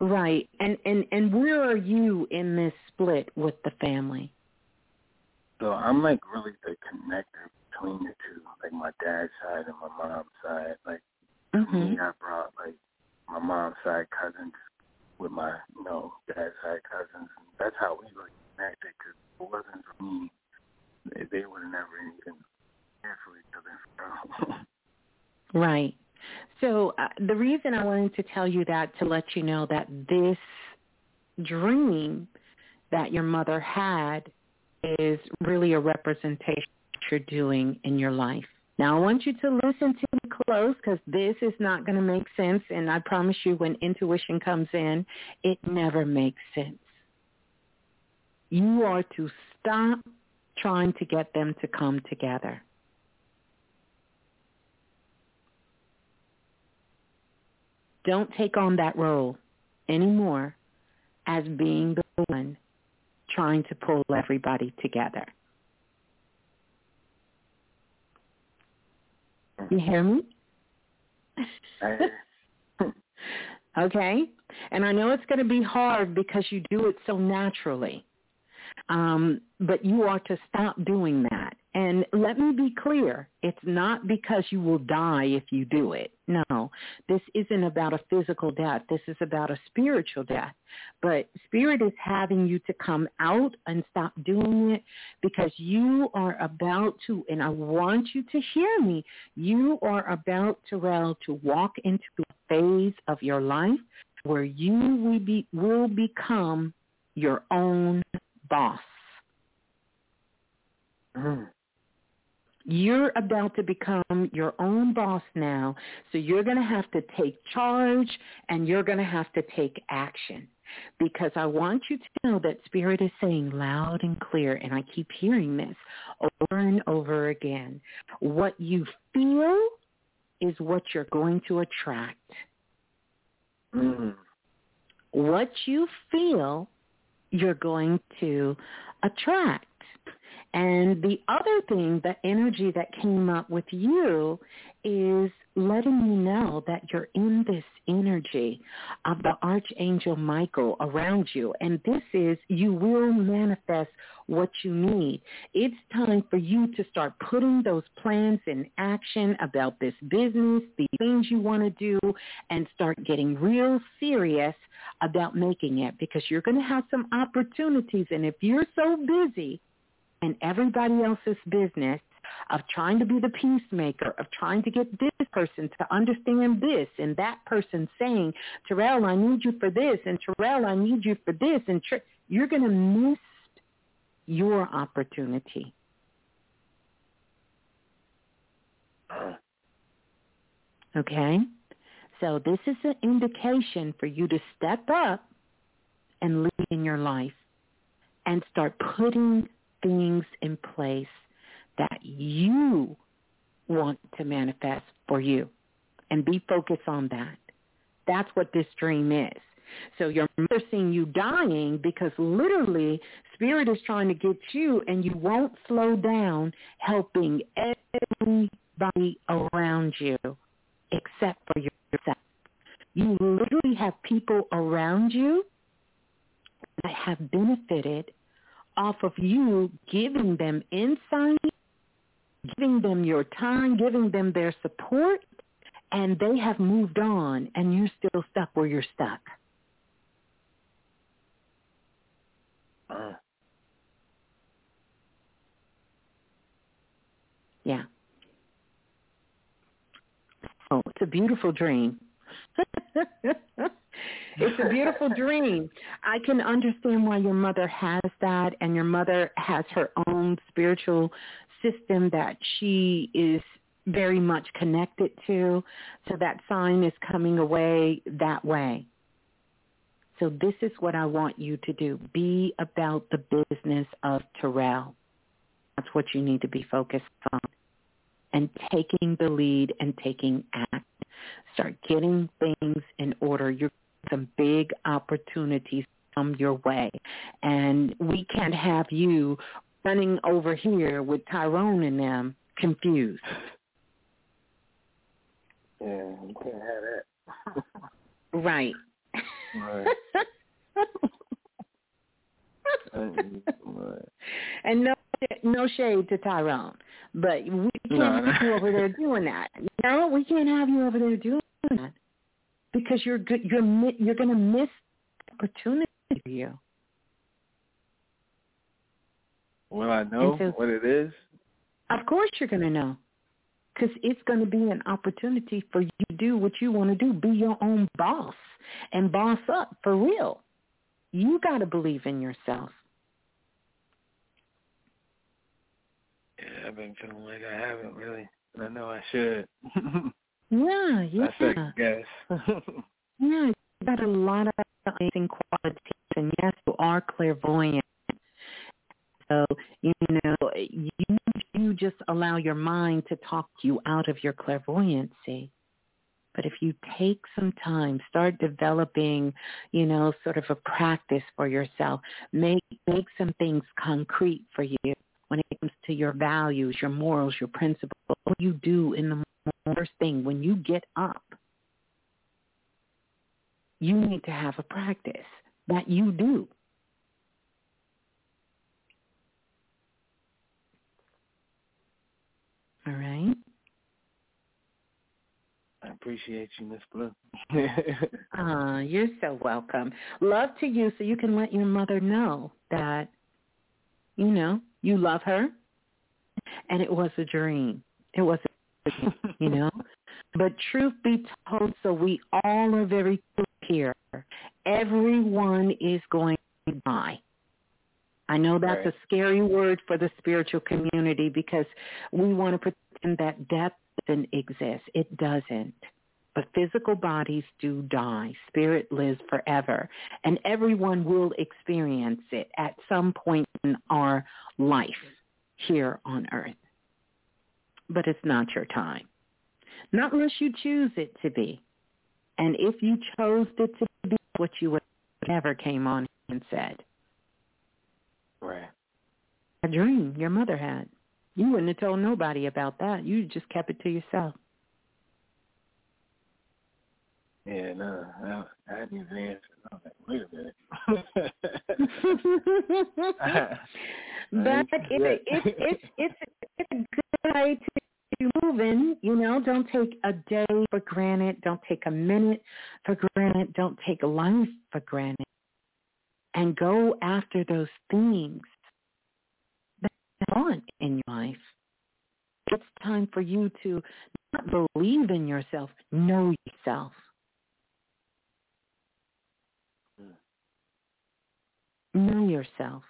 [SPEAKER 2] Right. And and and where are you in this split with the family?
[SPEAKER 6] So I'm like really the connector between the two, like my dad's side and my mom's side. Like
[SPEAKER 2] mm-hmm.
[SPEAKER 6] me, I brought like my mom's side cousins with my you know dad's side cousins. And that's how we like connected. Because if it wasn't for me, they, they would have never even cared for each other.
[SPEAKER 2] right. So uh, the reason I wanted to tell you that to let you know that this dream that your mother had is really a representation of what you're doing in your life. Now I want you to listen to me close because this is not going to make sense and I promise you when intuition comes in, it never makes sense. You are to stop trying to get them to come together. Don't take on that role anymore as being the one trying to pull everybody together. You hear me? okay. And I know it's going to be hard because you do it so naturally. Um, but you are to stop doing that. And let me be clear, it's not because you will die if you do it. No, this isn't about a physical death. This is about a spiritual death. But spirit is having you to come out and stop doing it because you are about to, and I want you to hear me, you are about, Terrell, to walk into a phase of your life where you will, be, will become your own boss.
[SPEAKER 6] Mm.
[SPEAKER 2] You're about to become your own boss now, so you're going to have to take charge and you're going to have to take action. Because I want you to know that Spirit is saying loud and clear, and I keep hearing this over and over again. What you feel is what you're going to attract.
[SPEAKER 6] Mm-hmm.
[SPEAKER 2] What you feel, you're going to attract. And the other thing, the energy that came up with you is letting you know that you're in this energy of the Archangel Michael around you. And this is, you will manifest what you need. It's time for you to start putting those plans in action about this business, the things you want to do, and start getting real serious about making it because you're going to have some opportunities. And if you're so busy, and everybody else's business of trying to be the peacemaker, of trying to get this person to understand this and that person saying, Terrell, I need you for this, and Terrell, I need you for this, and you're going to miss your opportunity. Okay? So this is an indication for you to step up and lead in your life and start putting things in place that you want to manifest for you and be focused on that. That's what this dream is. So your mother seeing you dying because literally spirit is trying to get you and you won't slow down helping everybody around you except for yourself. You literally have people around you that have benefited off of you giving them insight, giving them your time, giving them their support, and they have moved on and you're still stuck where you're stuck.
[SPEAKER 6] Uh.
[SPEAKER 2] Yeah. Oh, it's a beautiful dream. it's a beautiful dream. I can understand why your mother has that and your mother has her own spiritual system that she is very much connected to. So that sign is coming away that way. So this is what I want you to do. Be about the business of Terrell. That's what you need to be focused on. And taking the lead and taking action. Start getting things in order. You're some big opportunities come your way. And we can't have you running over here with Tyrone and them confused.
[SPEAKER 6] Yeah, you can't have that.
[SPEAKER 2] right.
[SPEAKER 6] Right.
[SPEAKER 2] and no no shade to Tyrone, but we can't
[SPEAKER 6] no.
[SPEAKER 2] have you over there doing that. No, we can't have you over there doing that because you're. You're you're going to miss opportunity for you.
[SPEAKER 6] Will I know
[SPEAKER 2] so-
[SPEAKER 6] what it is?
[SPEAKER 2] Of course, you're going to know because it's going to be an opportunity for you to do what you want to do. Be your own boss and boss up for real. You got to believe in yourself.
[SPEAKER 6] Yeah, I've been feeling like I haven't really. And I know I should.
[SPEAKER 2] Yeah, yeah.
[SPEAKER 6] I second guess.
[SPEAKER 2] Yeah, you got a lot of amazing qualities, and yes, you are clairvoyant. So you know, you you just allow your mind to talk you out of your clairvoyancy. But if you take some time, start developing, you know, sort of a practice for yourself. Make make some things concrete for you when it comes to your values, your morals, your principles. What you do in the first thing when you get up you need to have a practice that you do. All right.
[SPEAKER 6] I appreciate you, Miss Blue.
[SPEAKER 2] Ah, you're so welcome. Love to you so you can let your mother know that, you know, you love her and it was a dream. It was a dream, you know. But truth be told, so we all are very clear here. Everyone is going to die. I know that's
[SPEAKER 6] Right.
[SPEAKER 2] a scary word for the spiritual community because we want to pretend that death doesn't exist. It doesn't. But physical bodies do die. Spirit lives forever. And everyone will experience it at some point in our life here on earth. But it's not your time. Not unless you choose it to be. And if you chose it to be what you would never came on and said.
[SPEAKER 6] right.
[SPEAKER 2] A dream your mother had. You wouldn't have told nobody about that. You just kept it to yourself.
[SPEAKER 6] Yeah, no, I, I hadn't even answered. I was like, wait a minute.
[SPEAKER 2] but it,
[SPEAKER 6] you.
[SPEAKER 2] it, it's it's it's a good way to be moving. You know, don't take a day for granted. Don't take a minute for granted. Don't take life for granted. And go after those things that you want in your life. It's time for you to not believe in yourself, know yourself. Hmm. Know yourself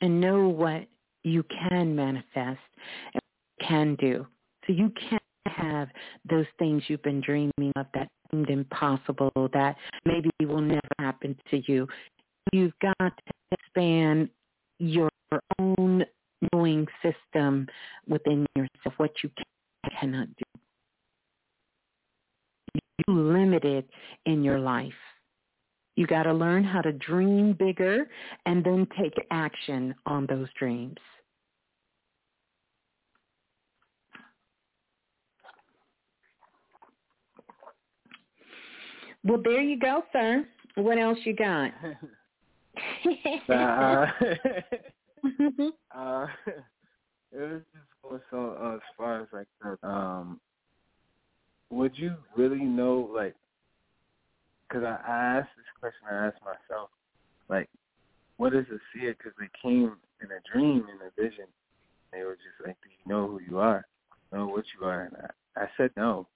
[SPEAKER 2] and know what you can manifest and can do. So you can have those things you've been dreaming of that seemed impossible, that maybe will never happen to you. You've got to expand your own knowing system within yourself, what you can cannot do. You're limited in your life. You got to learn how to dream bigger and then take action on those dreams. Well, there you go, sir. What else you got?
[SPEAKER 6] Uh, uh, it was just more so uh, as far as like, um, would you really know, like, because I, I asked this question, I asked myself, like, what is a seer? Because they came in a dream, in a vision. They were just like, do you know who you are? Know what you are? And I, I said no.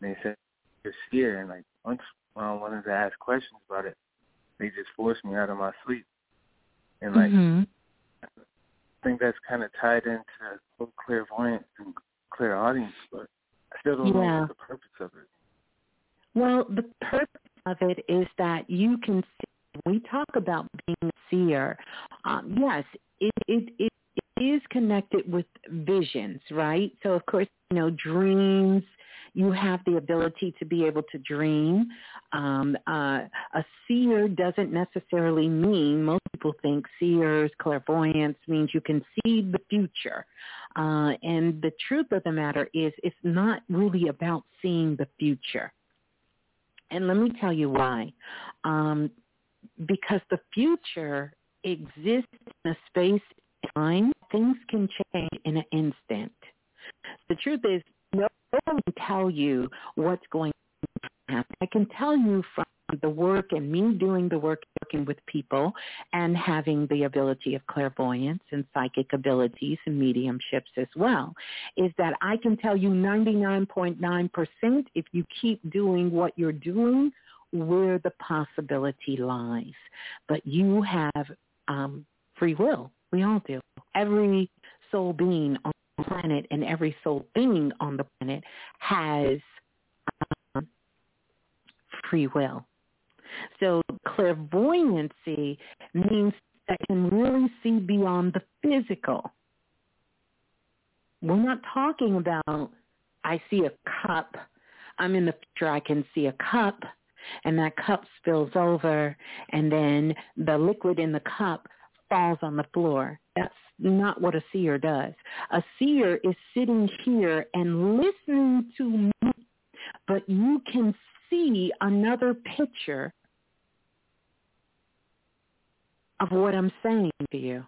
[SPEAKER 6] And they said, you're a seer. And like, once when I wanted to ask questions about it, they just forced me out of my sleep. And like,
[SPEAKER 2] mm-hmm.
[SPEAKER 6] I think that's kind of tied into whole clairvoyance and clairaudience, but I still don't
[SPEAKER 2] Yeah.
[SPEAKER 6] know what the purpose of it.
[SPEAKER 2] Well, the purpose of it is that you can see. We talk about being a seer. Um, yes, it, it it is connected with visions, right? So of course, you know, dreams. You have the ability to be able to dream. Um, uh, a seer doesn't necessarily mean most people think seers, clairvoyance means you can see the future. Uh, and the truth of the matter is, it's not really about seeing the future. And let me tell you why. Um, because the future exists in a space and time. Things can change in an instant. The truth is, no one can tell you what's going to happen. I can tell you from the work and me doing the work working with people and having the ability of clairvoyance and psychic abilities and mediumships as well is that I can tell you 99.9% if you keep doing what you're doing where the possibility lies. But you have um, free will. We all do. Every soul being on the planet and every soul being on the planet has um, free will. So clairvoyancy means that can really see beyond the physical. We're not talking about I see a cup. I'm in the future. I can see a cup and that cup spills over and then the liquid in the cup falls on the floor. That's not what a seer does. A seer is sitting here and listening to me, but you can see another picture of what I'm saying to you.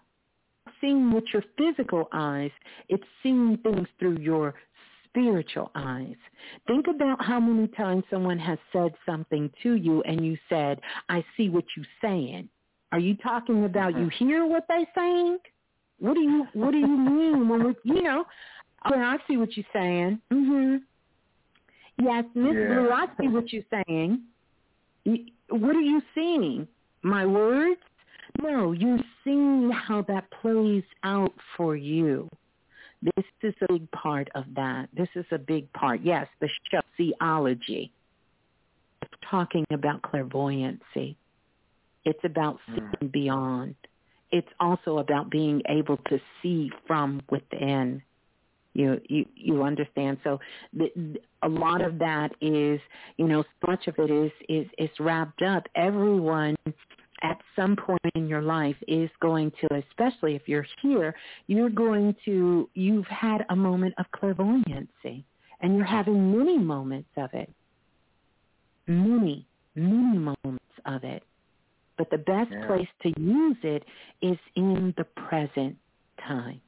[SPEAKER 2] Seeing with your physical eyes, it's seeing things through your spiritual eyes. Think about how many times someone has said something to you and you said, I see what you're saying. Are you talking about you hear what they're saying? What do you what do you mean when we you know, okay, I see what you're saying. Mhm. Yes, Miss
[SPEAKER 6] Yeah.
[SPEAKER 2] Blue, I see what you're saying. What are you seeing? My words? No, you're seeing how that plays out for you. This is a big part of that. This is a big part. Yes, the show theology. It's talking about clairvoyancy. It's about hmm. seeing beyond. It's also about being able to see from within. You you you understand? So the, a lot of that is, you know, so much of it is is is wrapped up. Everyone at some point in your life is going to, especially if you're here, you're going to, you've had a moment of clairvoyancy and you're having many moments of it. Many, many moments of it. But the best
[SPEAKER 6] Yeah.
[SPEAKER 2] place to use it is in the present time.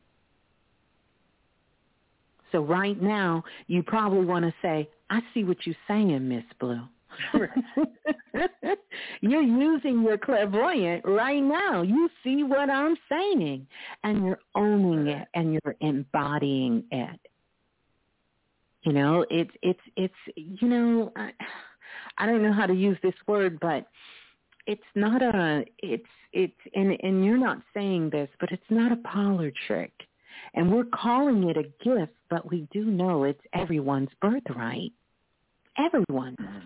[SPEAKER 2] So right now, you probably want to say, I see what you're saying, Miss Blue. you're using your clairvoyant right now. You see what I'm saying, and you're owning it, and you're embodying it. You know, it's it's it's you know, I, I don't know how to use this word, but it's not a it's it's and and you're not saying this, but it's not a parlor trick. And we're calling it a gift, but we do know it's everyone's birthright. Everyone mm-hmm.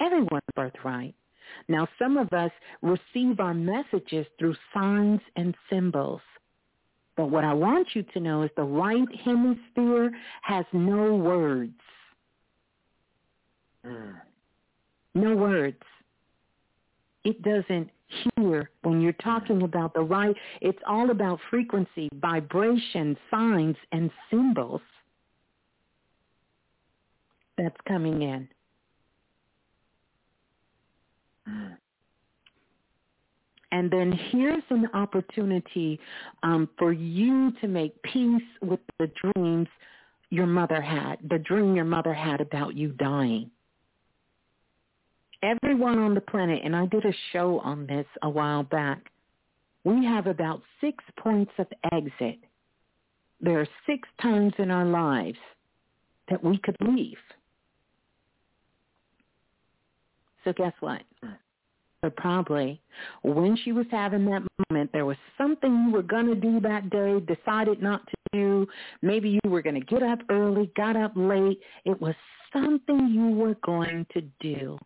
[SPEAKER 2] Everyone's birthright. Now, some of us receive our messages through signs and symbols. But what I want you to know is the right hemisphere has no words.
[SPEAKER 6] Mm.
[SPEAKER 2] No words. It doesn't hear when you're talking about the right. It's all about frequency, vibration, signs, and symbols that's coming in. And then here's an opportunity um, for you to make peace with the dreams your mother had, the dream your mother had about you dying. Everyone on the planet, and I did a show on this a while back, we have about six points of exit. There are six times in our lives that we could leave. So guess what? But probably when she was having that moment, there was something you were going to do that day, decided not to do. Maybe you were going to get up early, got up late. It was something you were going to do.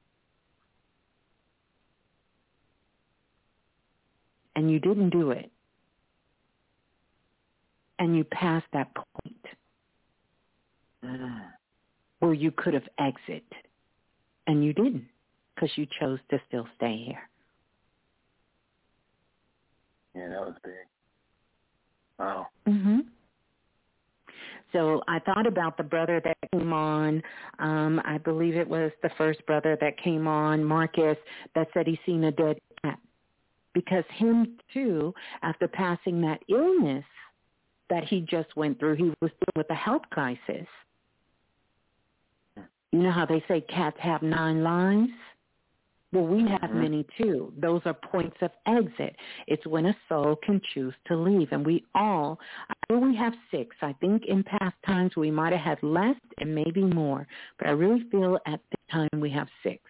[SPEAKER 2] And you didn't do it. And you passed that point
[SPEAKER 6] Mm.
[SPEAKER 2] where you could have exited. and you didn't because you chose to still stay here.
[SPEAKER 6] Yeah, that was big. Wow.
[SPEAKER 2] Mhm. So I thought about the brother that came on. Um, I believe it was the first brother that came on, Marcus, that said he seen a dead cat. Because him too, after passing that illness that he just went through, he was dealing with a health crisis. You know how they say cats have nine lives? Well, we have
[SPEAKER 6] Mhm.
[SPEAKER 2] many too. Those are points of exit. It's when a soul can choose to leave. And we all, I know we have six. I think in past times we might have had less and maybe more. But I really feel at this time we have six.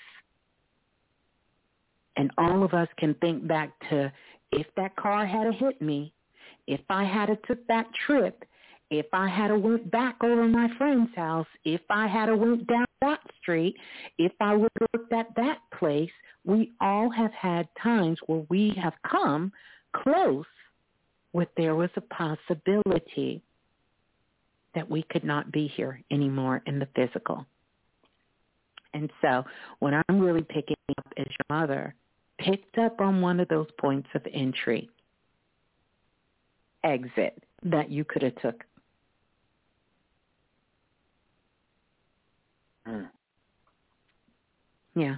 [SPEAKER 2] And all of us can think back to if that car had hit me, if I had took that trip, if I had a went back over my friend's house, if I had a went down that street, if I would have looked at that place, we all have had times where we have come close with there was a possibility that we could not be here anymore in the physical. And so what I'm really picking up is your mother picked up on one of those points of entry, exit that you could have took.
[SPEAKER 6] Mm.
[SPEAKER 2] Yeah.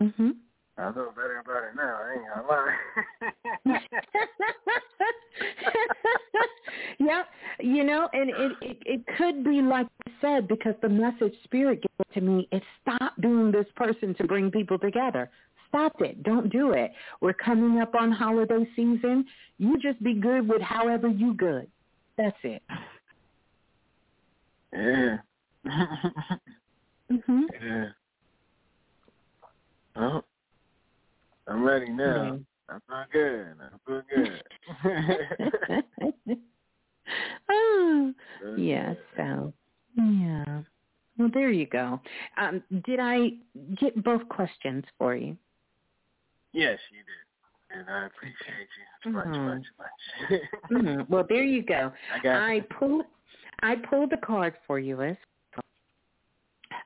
[SPEAKER 2] Mhm.
[SPEAKER 6] I feel better about it now. I ain't gonna lie.
[SPEAKER 2] yeah, you know, and it, it it could be like I said because the message spirit gave to me is stop being this person to bring people together. Stop it. Don't do it. We're coming up on holiday season. You just be good with however you good. That's it.
[SPEAKER 6] Yeah.
[SPEAKER 2] Mhm.
[SPEAKER 6] yeah. Well, I'm ready now. I feel good. I feel good.
[SPEAKER 2] oh, yeah. So, yeah. Well, there you go. Um, did I get both questions for you?
[SPEAKER 6] Yes, you did. And I appreciate you much,
[SPEAKER 2] Mhm.
[SPEAKER 6] much, much.
[SPEAKER 2] Mhm. Well, there you go.
[SPEAKER 6] I got
[SPEAKER 2] I pulled I pulled the card for you, Liz,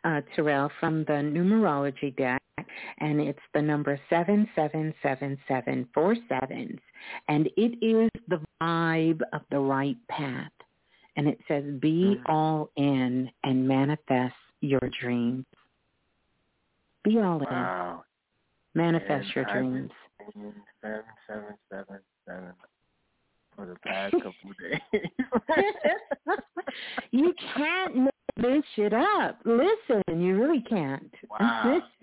[SPEAKER 2] uh, Terrell, from the numerology deck, and it's the number seven seven seven seven four sevens, and it is the vibe of the right path, and it says be
[SPEAKER 6] Mhm.
[SPEAKER 2] all in and manifest your dreams. Be all in,
[SPEAKER 6] Wow.
[SPEAKER 2] manifest
[SPEAKER 6] And
[SPEAKER 2] your dreams.
[SPEAKER 6] seven, seven, seven, seven for the past couple of days.
[SPEAKER 2] you can't make this shit up. Listen, you really can't.
[SPEAKER 6] Wow.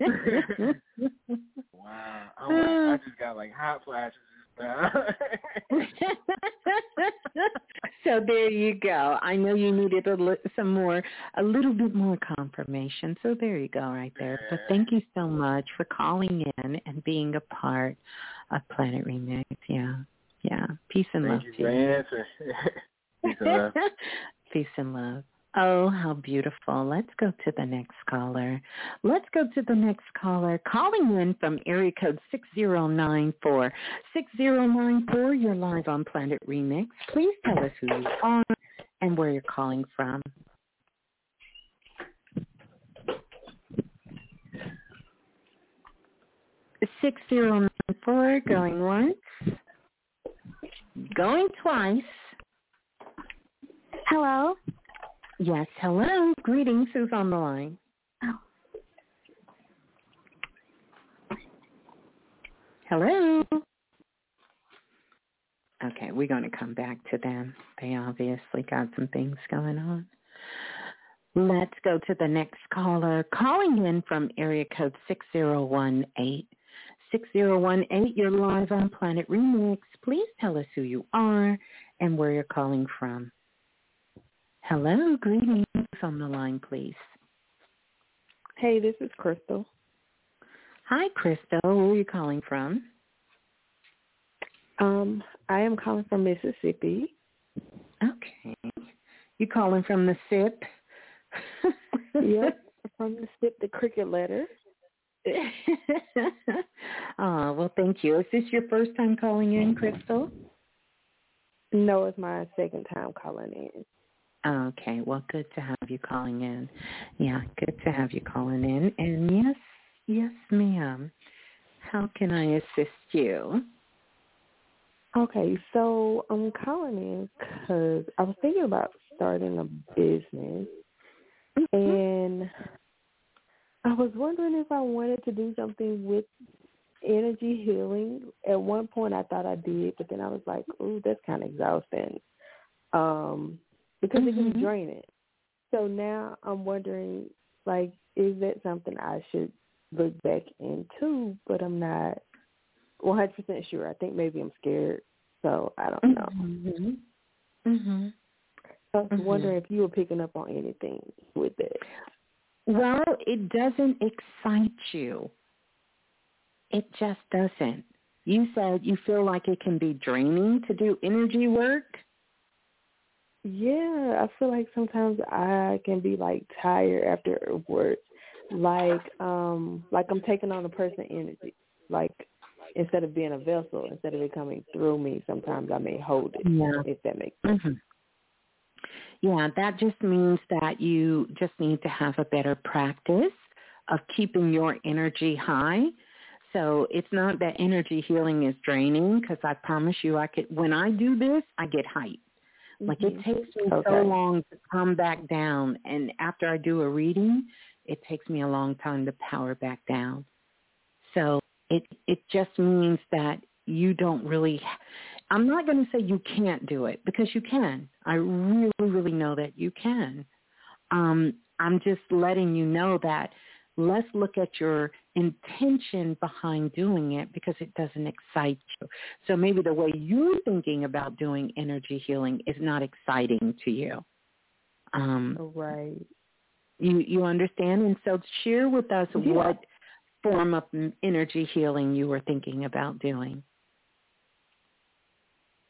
[SPEAKER 6] wow. My, I just got like hot flashes
[SPEAKER 2] so there you go. I know you needed a li- some more, a little bit more confirmation. So there you go, right there. But thank you so much for calling in and being a part of Planet Remix. Yeah, yeah. Peace and love
[SPEAKER 6] Thank you
[SPEAKER 2] to
[SPEAKER 6] for
[SPEAKER 2] you.
[SPEAKER 6] answering. Peace and love.
[SPEAKER 2] Peace and love. Oh, how beautiful. Let's go to the next caller. Let's go to the next caller. Calling in from area code 6094. 6094, you're live on Planet Remix. Please tell us who you are and where you're calling from. Six zero nine four going once, going twice.
[SPEAKER 3] Hello.
[SPEAKER 2] Yes, hello. Greetings. Who's on the line?
[SPEAKER 3] Oh.
[SPEAKER 2] Hello. Okay, we're going to come back to them. They obviously got some things going on. Let's go to the next caller. Calling in from area code 6018. 6018, you're live on Planet Remix. Please tell us who you are and where you're calling from. Hello, greetings on the line, please.
[SPEAKER 7] Hey, this is Crystal.
[SPEAKER 2] Hi, Crystal. Where are you calling from?
[SPEAKER 7] Um, I am calling from Mississippi.
[SPEAKER 2] Okay. You calling from the SIP?
[SPEAKER 7] yep, from the SIP, the cricket letter.
[SPEAKER 2] oh, well, thank you. Is this your first time calling in, Crystal?
[SPEAKER 7] No, it's my second time calling in.
[SPEAKER 2] Okay, well, good to have you calling in. Yeah, good to have you calling in. And yes, yes, ma'am. How can I assist you?
[SPEAKER 7] Okay, so I'm calling in because I was thinking about starting a business, mm-hmm. and I was wondering if I wanted to do something with energy healing. At one point, I thought I did, but then I was like, "Ooh, that's kind of exhausting," um, because mm-hmm. it can be draining. So now I'm wondering, like, is that something I should look back into? But I'm not 100 percent sure. I think maybe I'm scared, so I don't know.
[SPEAKER 2] Mhm. Mhm.
[SPEAKER 7] I was mm-hmm. wondering if you were picking up on anything with it.
[SPEAKER 2] Well, it doesn't excite you. It just doesn't. You said you feel like it can be draining to do energy work.
[SPEAKER 7] Yeah, I feel like sometimes I can be like tired after work, like um, like I'm taking on a person energy. Like instead of being a vessel, instead of it coming through me, sometimes I may hold it.
[SPEAKER 2] Yeah.
[SPEAKER 7] If that makes sense.
[SPEAKER 2] Mm-hmm. Yeah, that just means that you just need to have a better practice of keeping your energy high. So it's not that energy healing is draining because I promise you I could when I do this, I get hyped. Like it mm-hmm. takes me
[SPEAKER 7] okay.
[SPEAKER 2] so long to come back down and after I do a reading, it takes me a long time to power back down. So it it just means that you don't really I'm not going to say you can't do it because you can. I really, really know that you can. Um, I'm just letting you know that let's look at your intention behind doing it because it doesn't excite you. So maybe the way you're thinking about doing energy healing is not exciting to you. Um,
[SPEAKER 7] right.
[SPEAKER 2] You you understand, and so share with us
[SPEAKER 7] yeah.
[SPEAKER 2] what form of energy healing you were thinking about doing.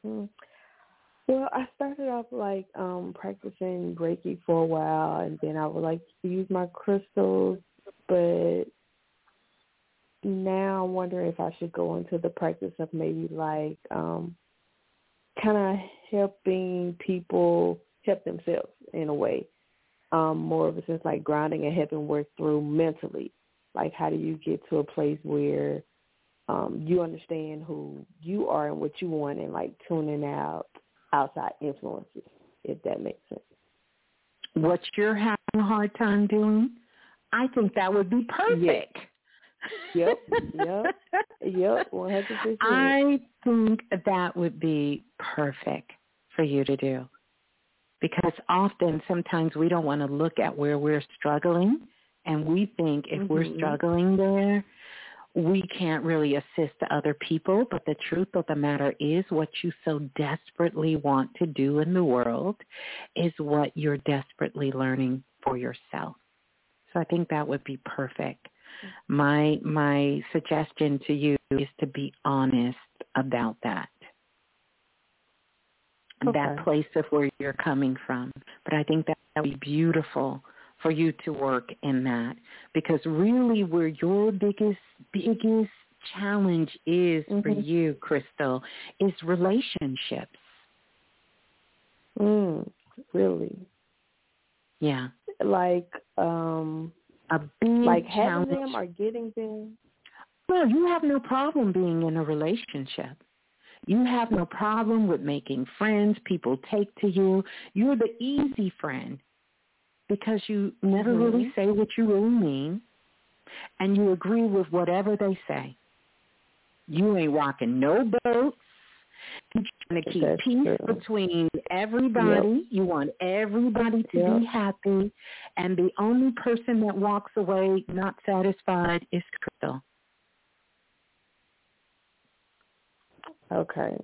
[SPEAKER 7] Mm. Well, I started off like um practicing Reiki for a while, and then I would like to use my crystals, but now I'm wondering if I should go into the practice of maybe like um kind of helping people help themselves in a way. Um, more of a sense like grounding and helping work through mentally. Like how do you get to a place where um, you understand who you are and what you want and like tuning out outside influences, if that makes sense.
[SPEAKER 2] What you're having a hard time doing, I think that would be perfect.
[SPEAKER 7] Yep, yep, yep, one hundred percent.
[SPEAKER 2] I think that would be perfect for you to do. Because often sometimes we don't want to look at where we're struggling and we think if mm-hmm. we're struggling there, we can't really assist other people, but the truth of the matter is what you so desperately want to do in the world is what you're desperately learning for yourself. So I think that would be perfect. My my suggestion to you is to be honest about that.
[SPEAKER 7] Okay.
[SPEAKER 2] That place of where you're coming from. But I think that would be beautiful for you to work in that. Because really where your biggest biggest challenge is
[SPEAKER 7] mm-hmm.
[SPEAKER 2] for you crystal is relationships.
[SPEAKER 7] Mm, really.
[SPEAKER 2] Yeah.
[SPEAKER 7] Like um
[SPEAKER 2] a big
[SPEAKER 7] like
[SPEAKER 2] challenge.
[SPEAKER 7] having them or getting them?
[SPEAKER 2] Well you have no problem being in a relationship. You have no problem with making friends people take to you. You're the easy friend because you never
[SPEAKER 7] mm-hmm.
[SPEAKER 2] really say what you really mean and you agree with whatever they say. You ain't rocking no boats. You're trying to keep
[SPEAKER 7] That's
[SPEAKER 2] peace
[SPEAKER 7] true.
[SPEAKER 2] between everybody.
[SPEAKER 7] Yep.
[SPEAKER 2] You want everybody to
[SPEAKER 7] yep.
[SPEAKER 2] be happy. And the only person that walks away not satisfied is Crystal.
[SPEAKER 7] Okay.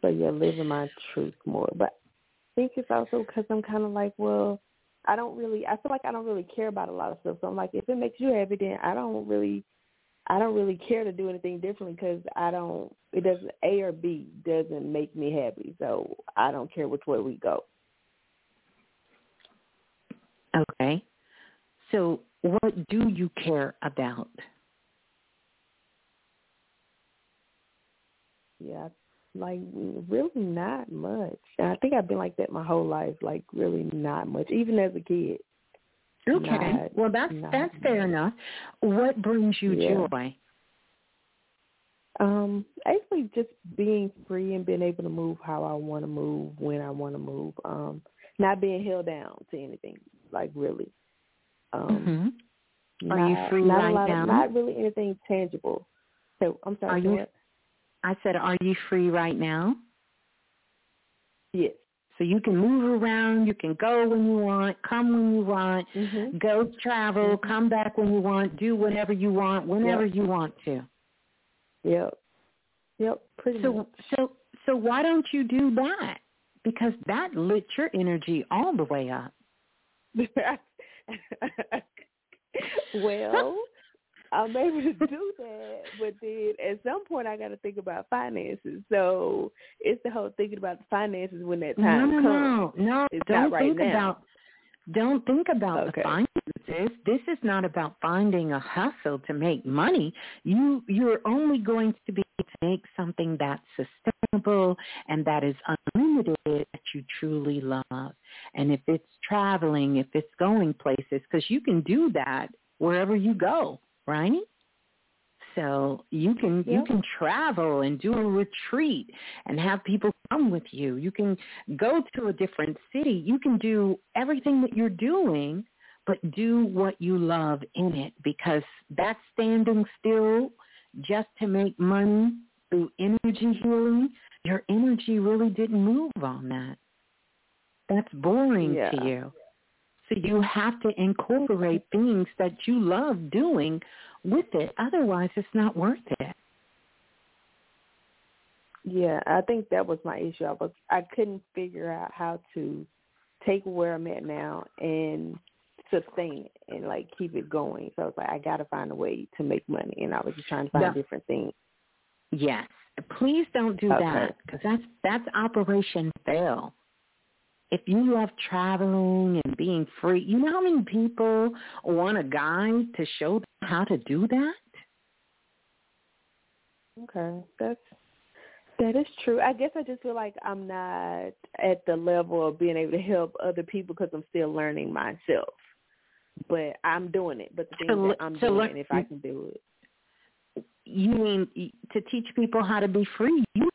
[SPEAKER 7] But you're living my truth more. But I think it's also because I'm kind of like, well, I don't really. I feel like I don't really care about a lot of stuff. So I'm like, if it makes you happy, then I don't really. I don't really care to do anything differently because I don't. It doesn't A or B doesn't make me happy, so I don't care which way we go.
[SPEAKER 2] Okay. So what do you care about?
[SPEAKER 7] Yeah, like really not much. And I think I've been like that my whole life. Like really not much, even as a kid.
[SPEAKER 2] Okay.
[SPEAKER 7] Not,
[SPEAKER 2] well, that's that's
[SPEAKER 7] much.
[SPEAKER 2] fair enough. What brings you
[SPEAKER 7] yeah.
[SPEAKER 2] joy?
[SPEAKER 7] Um, actually, just being free and being able to move how I want to move when I want to move. Um, not being held down to anything. Like really. Um,
[SPEAKER 2] mm-hmm. Are
[SPEAKER 7] not,
[SPEAKER 2] you free
[SPEAKER 7] not
[SPEAKER 2] right now?
[SPEAKER 7] Of, not really anything tangible. So I'm sorry.
[SPEAKER 2] Are you?
[SPEAKER 7] What?
[SPEAKER 2] I said, are you free right now?
[SPEAKER 7] Yes.
[SPEAKER 2] So you can move around, you can go when you want, come when you want,
[SPEAKER 7] mm-hmm.
[SPEAKER 2] go travel,
[SPEAKER 7] mm-hmm.
[SPEAKER 2] come back when you want, do whatever you want, whenever
[SPEAKER 7] yep.
[SPEAKER 2] you want to.
[SPEAKER 7] Yep. Yep. Pretty
[SPEAKER 2] so,
[SPEAKER 7] much.
[SPEAKER 2] So so why don't you do that? Because that lit your energy all the way up.
[SPEAKER 7] well, I'm able to do that, but then at some point I got to think about finances. So it's the whole thinking about the finances when that time
[SPEAKER 2] no, no,
[SPEAKER 7] comes.
[SPEAKER 2] No, no,
[SPEAKER 7] it's
[SPEAKER 2] don't
[SPEAKER 7] right
[SPEAKER 2] think
[SPEAKER 7] now.
[SPEAKER 2] about. Don't think about
[SPEAKER 7] okay.
[SPEAKER 2] the finances. This is not about finding a hustle to make money. You you're only going to be able to make something that's sustainable and that is unlimited that you truly love. And if it's traveling, if it's going places, because you can do that wherever you go right? So you can
[SPEAKER 7] yep.
[SPEAKER 2] you can travel and do a retreat and have people come with you. You can go to a different city. You can do everything that you're doing, but do what you love in it because that standing still just to make money through energy healing, your energy really didn't move on that. That's boring
[SPEAKER 7] yeah.
[SPEAKER 2] to you. So you have to incorporate things that you love doing with it. Otherwise, it's not worth it.
[SPEAKER 7] Yeah, I think that was my issue. I was I couldn't figure out how to take where I'm at now and sustain it and like keep it going. So I was like, I got to find a way to make money, and I was just trying to find
[SPEAKER 2] yeah.
[SPEAKER 7] different things.
[SPEAKER 2] Yes, please don't do
[SPEAKER 7] okay.
[SPEAKER 2] that because that's that's Operation Fail if you love traveling and being free, you know how many people want a guide to show them how to do that?
[SPEAKER 7] Okay, that's that is true. I guess I just feel like I'm not at the level of being able to help other people because I'm still learning myself. But I'm doing it. But the thing
[SPEAKER 2] so,
[SPEAKER 7] is, I'm doing it if I can do it.
[SPEAKER 2] You mean to teach people how to be free? You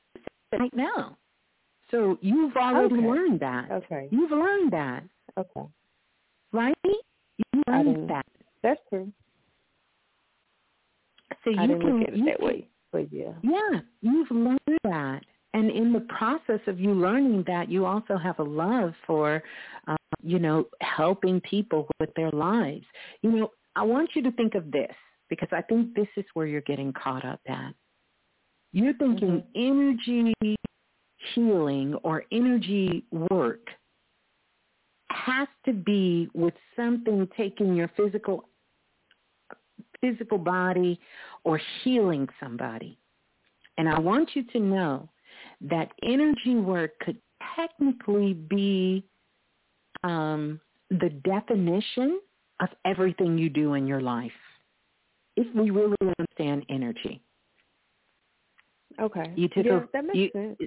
[SPEAKER 2] right now. So you've already
[SPEAKER 7] okay.
[SPEAKER 2] learned that.
[SPEAKER 7] Okay.
[SPEAKER 2] You've learned that.
[SPEAKER 7] Okay.
[SPEAKER 2] Right? You learned that.
[SPEAKER 7] That's true.
[SPEAKER 2] So you
[SPEAKER 7] I didn't
[SPEAKER 2] can,
[SPEAKER 7] look at it that
[SPEAKER 2] can,
[SPEAKER 7] way, but yeah.
[SPEAKER 2] Yeah, you've learned that. And in the process of you learning that, you also have a love for, uh, you know, helping people with their lives. You know, I want you to think of this because I think this is where you're getting caught up at. You're thinking
[SPEAKER 7] mm-hmm.
[SPEAKER 2] energy healing or energy work has to be with something taking your physical physical body or healing somebody. And I want you to know that energy work could technically be um, the definition of everything you do in your life if we really understand energy.
[SPEAKER 7] Okay.
[SPEAKER 2] You took
[SPEAKER 7] yeah,
[SPEAKER 2] a,
[SPEAKER 7] that makes
[SPEAKER 2] you,
[SPEAKER 7] sense.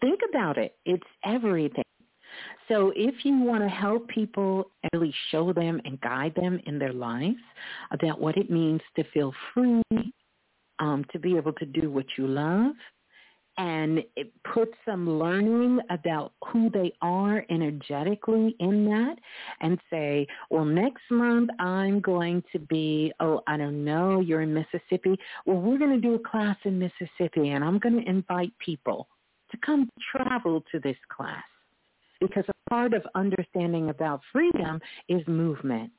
[SPEAKER 2] Think about it. It's everything. So if you want to help people and really show them and guide them in their lives about what it means to feel free, um, to be able to do what you love, and put some learning about who they are energetically in that and say, well, next month I'm going to be, oh, I don't know, you're in Mississippi. Well, we're going to do a class in Mississippi and I'm going to invite people to come travel to this class because a part of understanding about freedom is movement.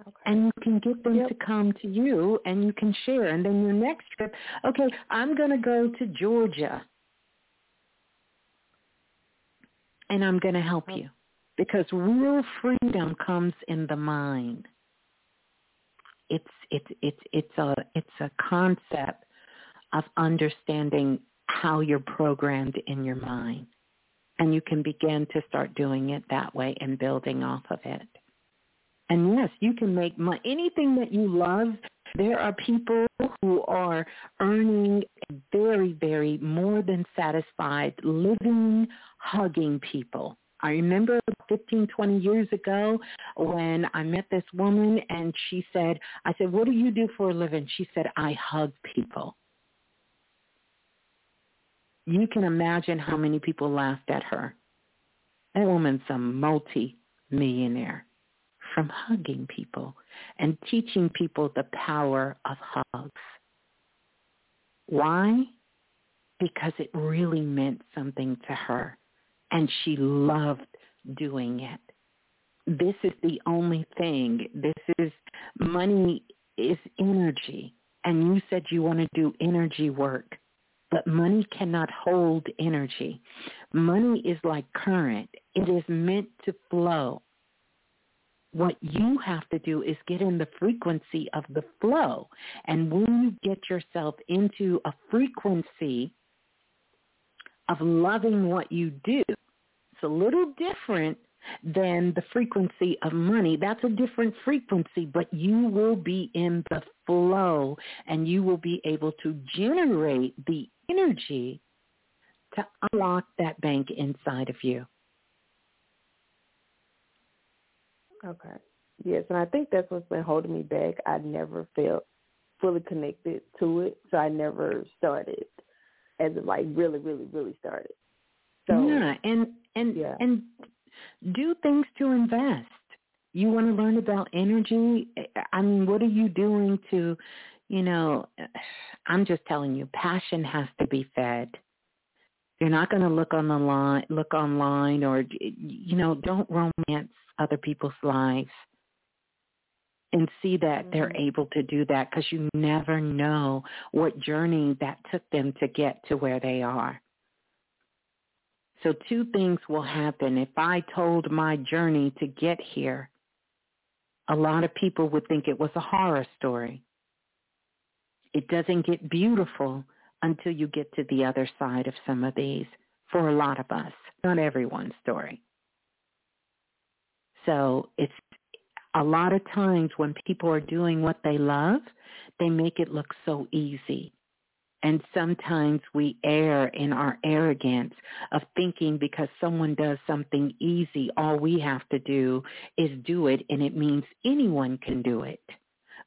[SPEAKER 7] Okay.
[SPEAKER 2] And you can get them
[SPEAKER 7] yep.
[SPEAKER 2] to come to you and you can share. And then your next trip, okay, I'm going to go to Georgia. and I'm going to help
[SPEAKER 7] Oh.
[SPEAKER 2] you because real freedom comes in the mind. It's it's it's it's a it's a concept of understanding how you're programmed in your mind. And you can begin to start doing it that way and building off of it. And yes, you can make money. Anything that you love, there are people who are earning very, very more than satisfied living, hugging people. I remember 15, 20 years ago when I met this woman and she said, I said, what do you do for a living? She said, I hug people. You can imagine how many people laughed at her. That woman's a multi-millionaire from hugging people and teaching people the power of hugs. Why? Because it really meant something to her and she loved doing it. This is the only thing. This is money is energy. And you said you want to do energy work, but money cannot hold energy. Money is like current. It is meant to flow. What you have to do is get in the frequency of the flow. And when you get yourself into a frequency of loving what you do, it's a little different than the frequency of money. That's a different frequency, but you will be in the flow and you will be able to generate the energy to unlock that bank inside of you.
[SPEAKER 7] Okay. Yes, and I think that's what's been holding me back. I never felt fully connected to it, so I never started as it like really, really, really started. So
[SPEAKER 2] yeah, and and
[SPEAKER 7] Yeah.
[SPEAKER 2] and do things to invest. You want to learn about energy? I mean, what are you doing to, you know, I'm just telling you, passion has to be fed. You're not going to look on the line, look online, or you know, don't romance other people's lives, and see that they're mm-hmm. able to do that because you never know what journey that took them to get to where they are. So two things will happen. If I told my journey to get here, a lot of people would think it was a horror story. It doesn't get beautiful until you get to the other side of some of these for a lot of us, not everyone's story. So it's a lot of times when people are doing what they love, they make it look so easy. And sometimes we err in our arrogance of thinking because someone does something easy, all we have to do is do it and it means anyone can do it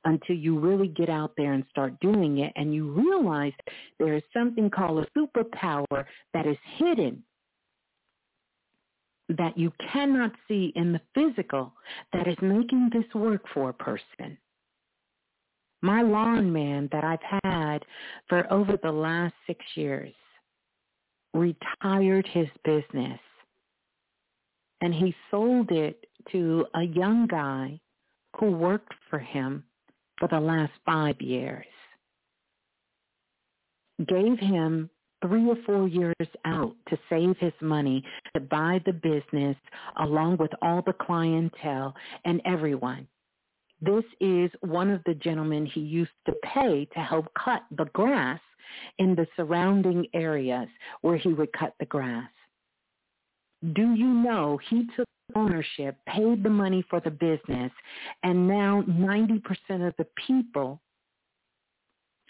[SPEAKER 2] until you really get out there and start doing it and you realize there is something called a superpower that is hidden that you cannot see in the physical that is making this work for a person. My lawn man that I've had for over the last six years retired his business and he sold it to a young guy who worked for him for the last five years. Gave him three or four years out to save his money to buy the business along with all the clientele and everyone. This is one of the gentlemen he used to pay to help cut the grass in the surrounding areas where he would cut the grass. Do you know he took ownership, paid the money for the business, and now 90% of the people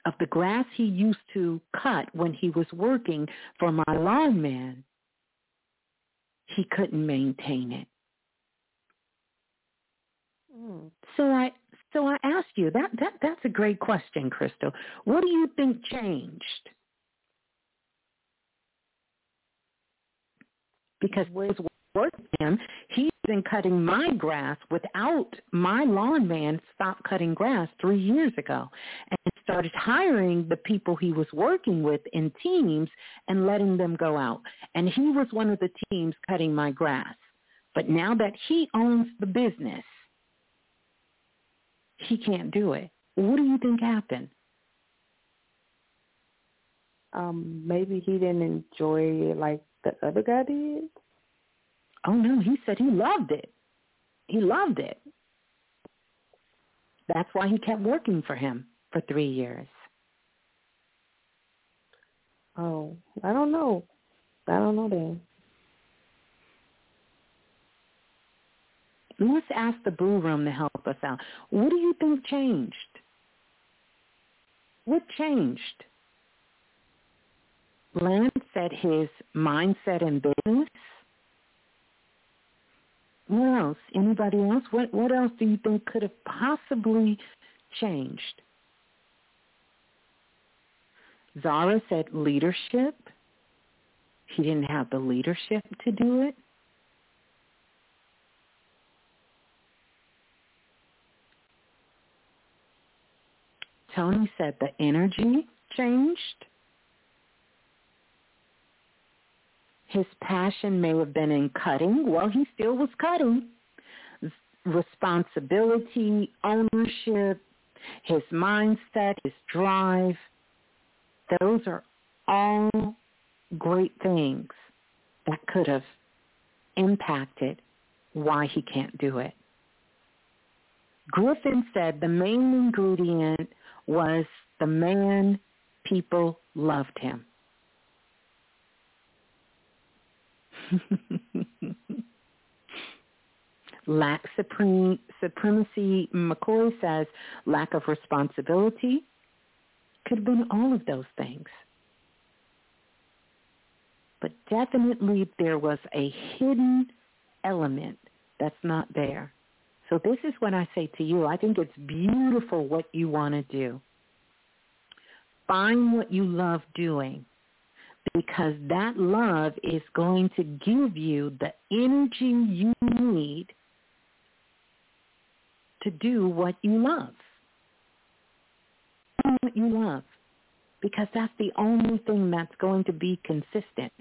[SPEAKER 2] of the grass he used to cut when he was working for my lawn man, he couldn't maintain it.
[SPEAKER 7] Mm.
[SPEAKER 2] So I so I ask you that that that's a great question, Crystal. What do you think changed? Because with work him, he's been cutting my grass without my lawn man stopped cutting grass three years ago and started hiring the people he was working with in teams and letting them go out. And he was one of the teams cutting my grass. But now that he owns the business, he can't do it. What do you think happened?
[SPEAKER 7] Um, maybe he didn't enjoy it like the other guy did.
[SPEAKER 2] Oh no, he said he loved it. He loved it. That's why he kept working for him for three years.
[SPEAKER 7] Oh, I don't know. I don't know then.
[SPEAKER 2] Let's ask the Boo Room to help us out. What do you think changed? What changed? Lance said his mindset and business. What else? Anybody else? What what else do you think could have possibly changed? Zara said leadership. He didn't have the leadership to do it. Tony said the energy changed. His passion may have been in cutting. Well, he still was cutting. Responsibility, ownership, his mindset, his drive, those are all great things that could have impacted why he can't do it. Griffin said the main ingredient was the man people loved him. lack supreme, supremacy, McCoy says, lack of responsibility. Could have been all of those things. But definitely there was a hidden element that's not there. So this is what I say to you. I think it's beautiful what you want to do. Find what you love doing because that love is going to give you the energy you need to do what you love. What you love because that's the only thing that's going to be consistent.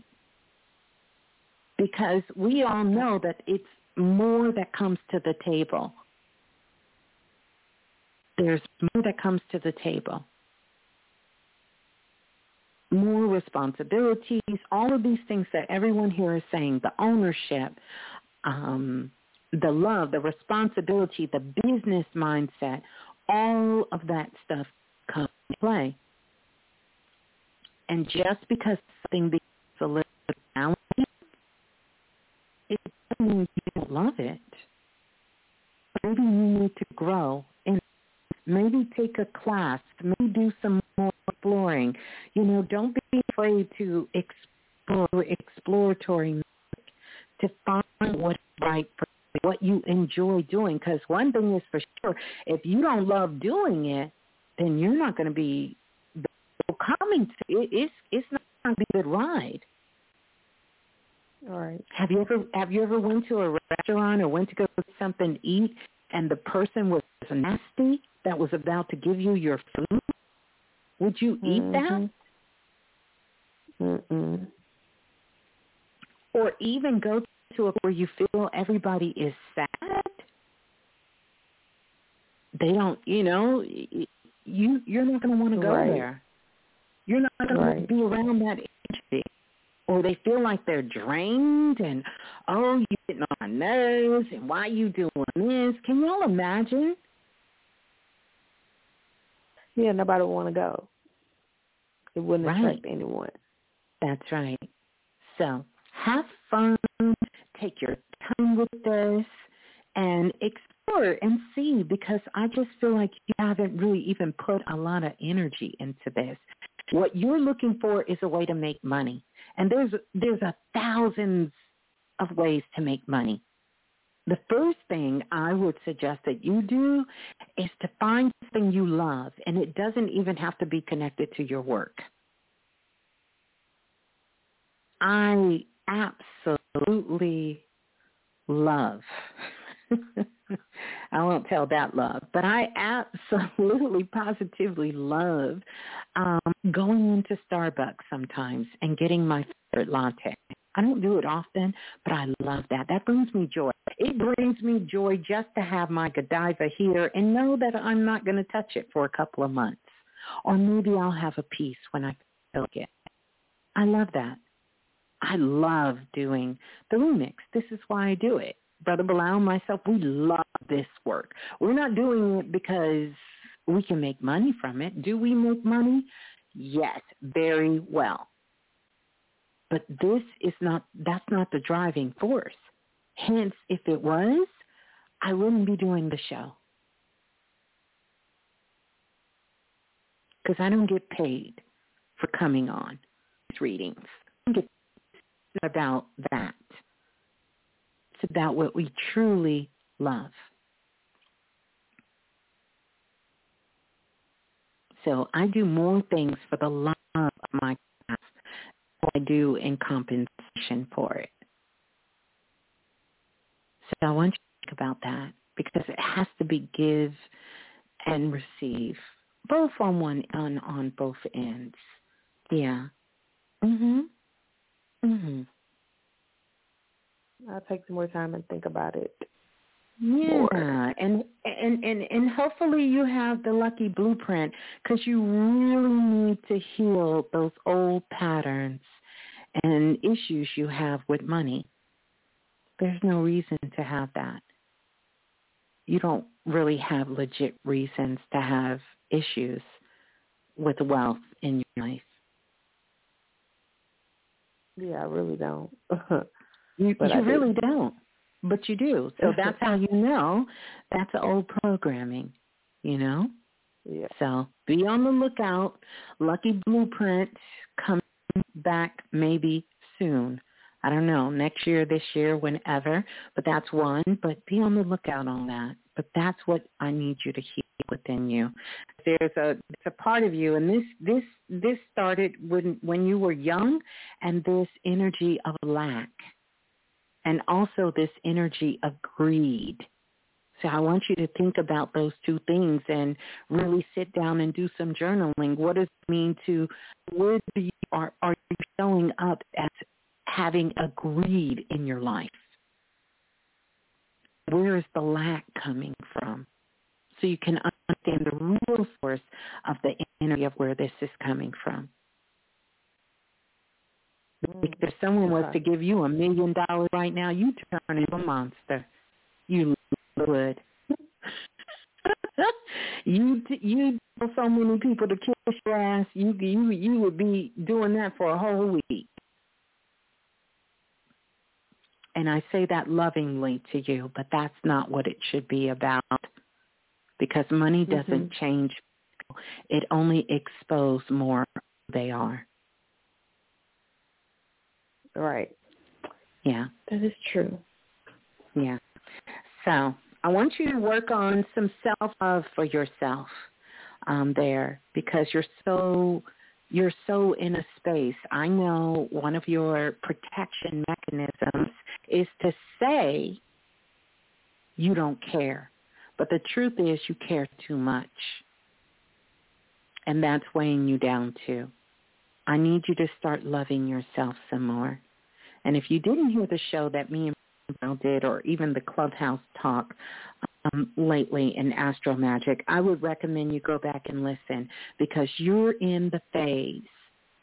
[SPEAKER 2] Because we all know that it's more that comes to the table. There's more that comes to the table more responsibilities, all of these things that everyone here is saying, the ownership, um, the love, the responsibility, the business mindset, all of that stuff comes into play. And just because something becomes a little challenging, it doesn't mean you don't love it. Maybe you need to grow and maybe take a class, maybe do some more exploring. You know, don't be afraid to explore exploratory music to find what's right for you, what you enjoy doing. Because one thing is for sure, if you don't love doing it, then you're not going to be coming to it. It's it's not going to be a good ride.
[SPEAKER 7] All right.
[SPEAKER 2] Have you ever have you ever went to a restaurant or went to go get something to eat and the person was nasty that was about to give you your food? Would you eat
[SPEAKER 7] mm-hmm.
[SPEAKER 2] that?
[SPEAKER 7] Mm-mm.
[SPEAKER 2] Or even go to a where you feel everybody is sad? They don't, you know, you you're not going to want to go
[SPEAKER 7] right.
[SPEAKER 2] there. You're not going
[SPEAKER 7] right.
[SPEAKER 2] to be around that energy. Or they feel like they're drained and oh, you getting on my nerves and why you doing this? Can y'all imagine?
[SPEAKER 7] Yeah, nobody would want to go. It wouldn't
[SPEAKER 2] right.
[SPEAKER 7] attract anyone.
[SPEAKER 2] That's right. So have fun, take your time with this, and explore and see because I just feel like you haven't really even put a lot of energy into this. What you're looking for is a way to make money. And there's there's a thousands of ways to make money. The first thing I would suggest that you do is to find something you love, and it doesn't even have to be connected to your work. I absolutely love, I won't tell that love, but I absolutely positively love um, going into Starbucks sometimes and getting my favorite latte. I don't do it often, but I love that. That brings me joy. It brings me joy just to have my Godiva here and know that I'm not going to touch it for a couple of months. Or maybe I'll have a piece when I feel it. I love that. I love doing the remix. This is why I do it. Brother and myself, we love this work. We're not doing it because we can make money from it. Do we make money? Yes, very well. But this is not, that's not the driving force. Hence, if it was, I wouldn't be doing the show. Because I don't get paid for coming on readings. It's about that. It's about what we truly love. So I do more things for the love of my craft than I do in compensation for it. So I want you to think about that because it has to be give and receive, both on one and on both ends. Yeah. Mhm. Mhm.
[SPEAKER 7] I'll take some more time and think about it.
[SPEAKER 2] Yeah, and and and and hopefully you have the lucky blueprint because you really need to heal those old patterns and issues you have with money. There's no reason to have that. You don't really have legit reasons to have issues with wealth in your life.
[SPEAKER 7] Yeah, I really don't.
[SPEAKER 2] you
[SPEAKER 7] but
[SPEAKER 2] you really
[SPEAKER 7] do.
[SPEAKER 2] don't. But you do. So that's how you know that's old programming, you know?
[SPEAKER 7] Yeah.
[SPEAKER 2] So be on the lookout. Lucky Blueprint coming back maybe soon. I don't know, next year, this year, whenever. But that's one. But be on the lookout on that. But that's what I need you to hear within you. There's a it's a part of you, and this this this started when when you were young, and this energy of lack, and also this energy of greed. So I want you to think about those two things and really sit down and do some journaling. What does it mean to where you are are you showing up as having a greed in your life? Where is the lack coming from? So you can understand the real source of the energy of where this is coming from. If someone was to give you a million dollars right now, you turn into a monster. You would. you you tell so many people to kiss your ass. You you you would be doing that for a whole week. And I say that lovingly to you, but that's not what it should be about. Because money doesn't
[SPEAKER 7] Mm-hmm.
[SPEAKER 2] change. people. It only exposes more who they are.
[SPEAKER 7] Right.
[SPEAKER 2] Yeah.
[SPEAKER 7] That is true.
[SPEAKER 2] Yeah. So I want you to work on some self-love for yourself um, there because you're so you're so in a space. I know one of your protection mechanisms is to say you don't care. But the truth is you care too much. And that's weighing you down too. I need you to start loving yourself some more. And if you didn't hear the show that me and Brown did or even the Clubhouse talk um, lately in Astro Magic, I would recommend you go back and listen because you're in the phase.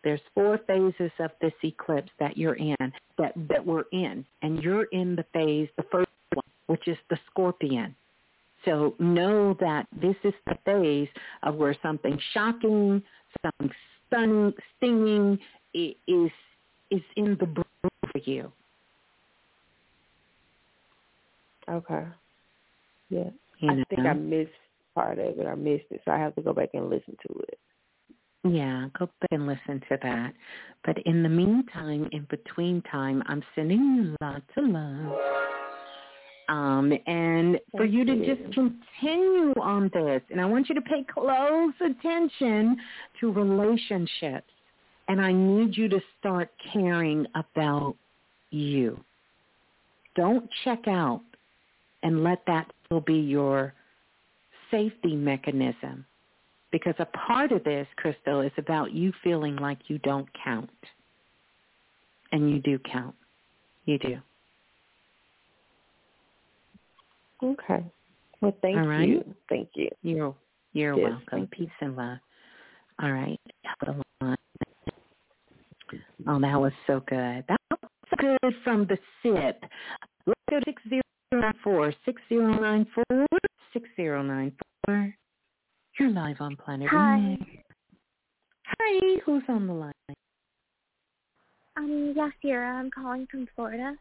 [SPEAKER 2] There's four phases of this eclipse that you're in, that, that we're in. And you're in the phase, the first one, which is the scorpion. So know that this is the phase of where something shocking, something stinging i- is is in the brew for you.
[SPEAKER 7] Okay. Yeah.
[SPEAKER 2] You
[SPEAKER 7] I think I missed part of it. I missed it, so I have to go back and listen to it.
[SPEAKER 2] Yeah, go back and listen to that. But in the meantime, in between time, I'm sending you lots of love. Um, and for you to just continue on this. And I want you to pay close attention to relationships. And I need you to start caring about you. Don't check out and let that still be your safety mechanism. Because a part of this, Crystal, is about you feeling like you don't count. And you do count. You do.
[SPEAKER 7] Okay. Well, thank
[SPEAKER 2] All right.
[SPEAKER 7] you. Thank you.
[SPEAKER 2] You're you're
[SPEAKER 7] Yes,
[SPEAKER 2] welcome. Peace and love. All right. Hold on. Oh, that was so good. That was good from the SIP. Let's go to 6094, 6094, 6094. You're live on Planet
[SPEAKER 8] Hi.
[SPEAKER 2] Hi, who's on the line?
[SPEAKER 8] Um, Yasira. I'm calling from Florida.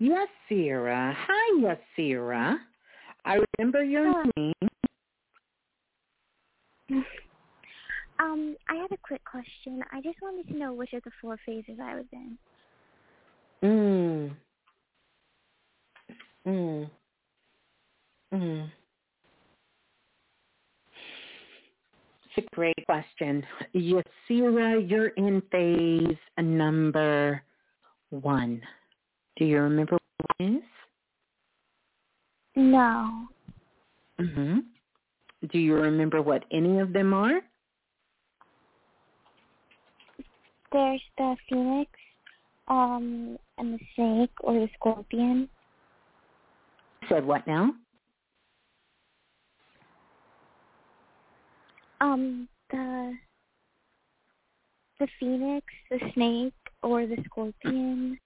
[SPEAKER 2] Yasira. Hi, Yasira. I remember your
[SPEAKER 8] Hi.
[SPEAKER 2] name.
[SPEAKER 8] Um, I had a quick question. I just wanted to know which of the four phases I was in.
[SPEAKER 2] Mm. Mm. Mm. It's a great question. Yasira, you're in phase number one. Do you remember what it is?
[SPEAKER 8] No.
[SPEAKER 2] Mm-hmm. Do you remember what any of them are?
[SPEAKER 8] There's the phoenix, um, and the snake or the scorpion.
[SPEAKER 2] Said what now?
[SPEAKER 8] Um, the the phoenix, the snake, or the scorpion.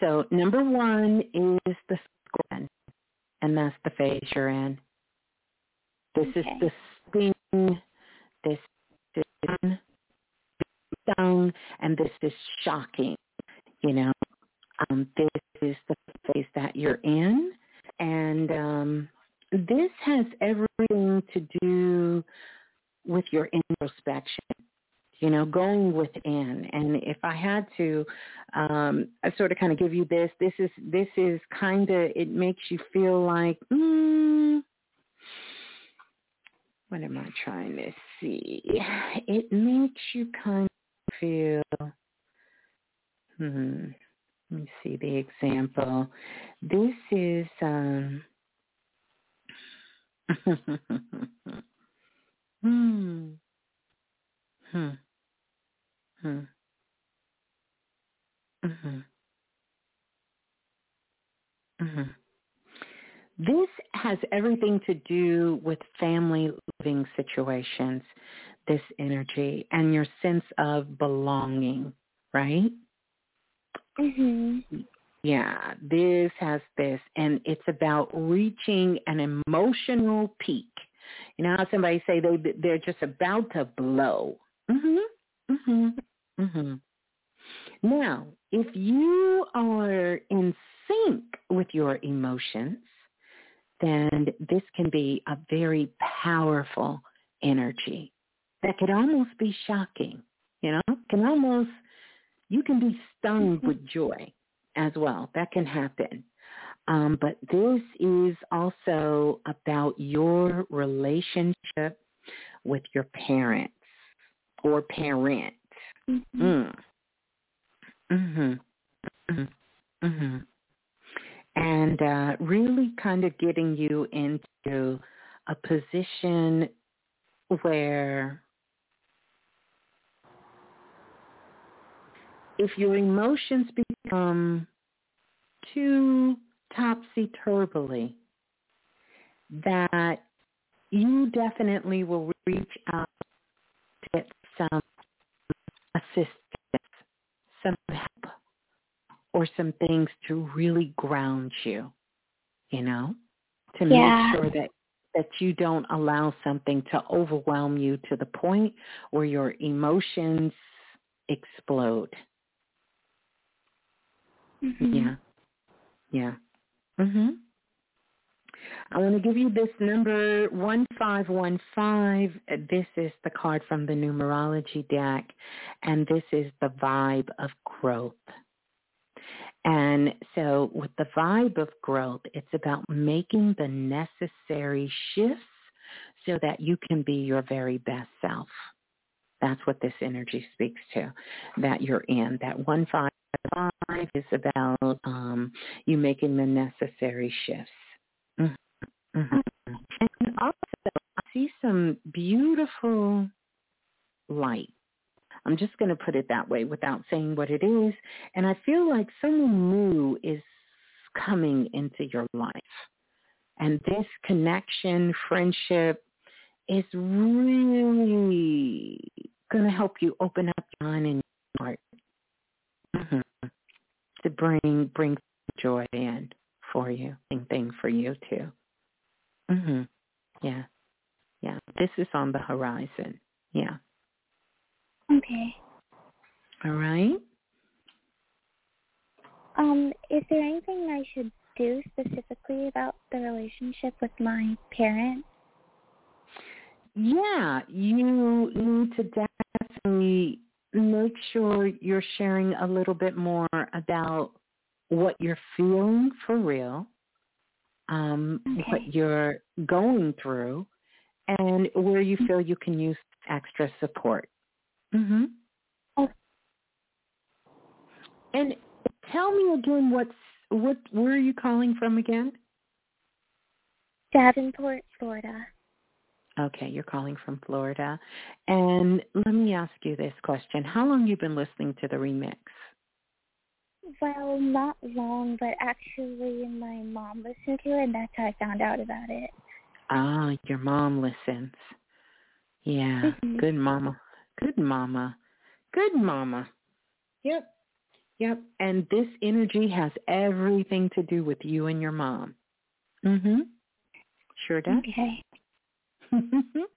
[SPEAKER 2] So number one is the scorpion, and that's the phase you're in. This is the sting, this is and this is shocking. You know, um, this is the phase that you're in, and um, this has everything to do with your introspection you know, going within. And if I had to um I sort of kind of give you this, this is this is kind of it makes you feel like mm, what am I trying to see? It makes you kind of feel hmm let me see the example. This is um hmm hmm Hmm. Mhm. Mhm. This has everything to do with family living situations, this energy, and your sense of belonging, right?
[SPEAKER 8] Mhm.
[SPEAKER 2] Yeah, this has this, and it's about reaching an emotional peak. You know how somebody say they they're just about to blow. Mhm. Mhm. Mhm. Now, if you are in sync with your emotions, then this can be a very powerful energy that could almost be shocking. You know, can almost you can be stung with joy as well. That can happen. Um, but this is also about your relationship with your parents or parent.
[SPEAKER 8] Mhm.
[SPEAKER 2] Mhm. Mhm. Mhm. And uh, really kind of getting you into a position where if your emotions become too topsy-turvy, that you definitely will reach out to get some assistance, some help, or some things to really ground you, you know, to
[SPEAKER 8] Yeah.
[SPEAKER 2] make sure that that you don't allow something to overwhelm you to the point where your emotions explode.
[SPEAKER 8] Mhm.
[SPEAKER 2] Yeah. Yeah. Mhm. I want to give you this number 1515. This is the card from the numerology deck and this is the vibe of growth. And so with the vibe of growth, it's about making the necessary shifts so that you can be your very best self. That's what this energy speaks to, that you're in. That 155 is about um, you making the necessary shifts. Mhm. Mhm. And also, I see some beautiful light. I'm just going to put it that way without saying what it is. And I feel like someone new is coming into your life. And this connection, friendship is really going to help you open up your mind and your heart. hmm To bring bring joy in for you, and thing for you too. Mhm. Yeah. Yeah. This is on the horizon. Yeah.
[SPEAKER 8] Okay.
[SPEAKER 2] All right.
[SPEAKER 8] Um, is there anything I should do specifically about the relationship with my parents?
[SPEAKER 2] Yeah, you need to definitely make sure you're sharing a little bit more about what you're feeling for real, um,
[SPEAKER 8] Okay.
[SPEAKER 2] what you're going through, and where you feel you can use extra support. Mhm.
[SPEAKER 8] Oh.
[SPEAKER 2] And tell me again what's what where are you calling from again?
[SPEAKER 8] Davenport, Florida.
[SPEAKER 2] Okay, you're calling from Florida. And let me ask you this question. How long you been listening to the remix?
[SPEAKER 8] Well, not long, but actually my mom listened to it, and that's how I found out about it.
[SPEAKER 2] Ah, your mom listens. Yeah,
[SPEAKER 8] Mhm.
[SPEAKER 2] good mama. Good mama. Good mama. Yep. Yep. And this energy has everything to do with you and your mom. Mhm. Sure does.
[SPEAKER 8] Okay.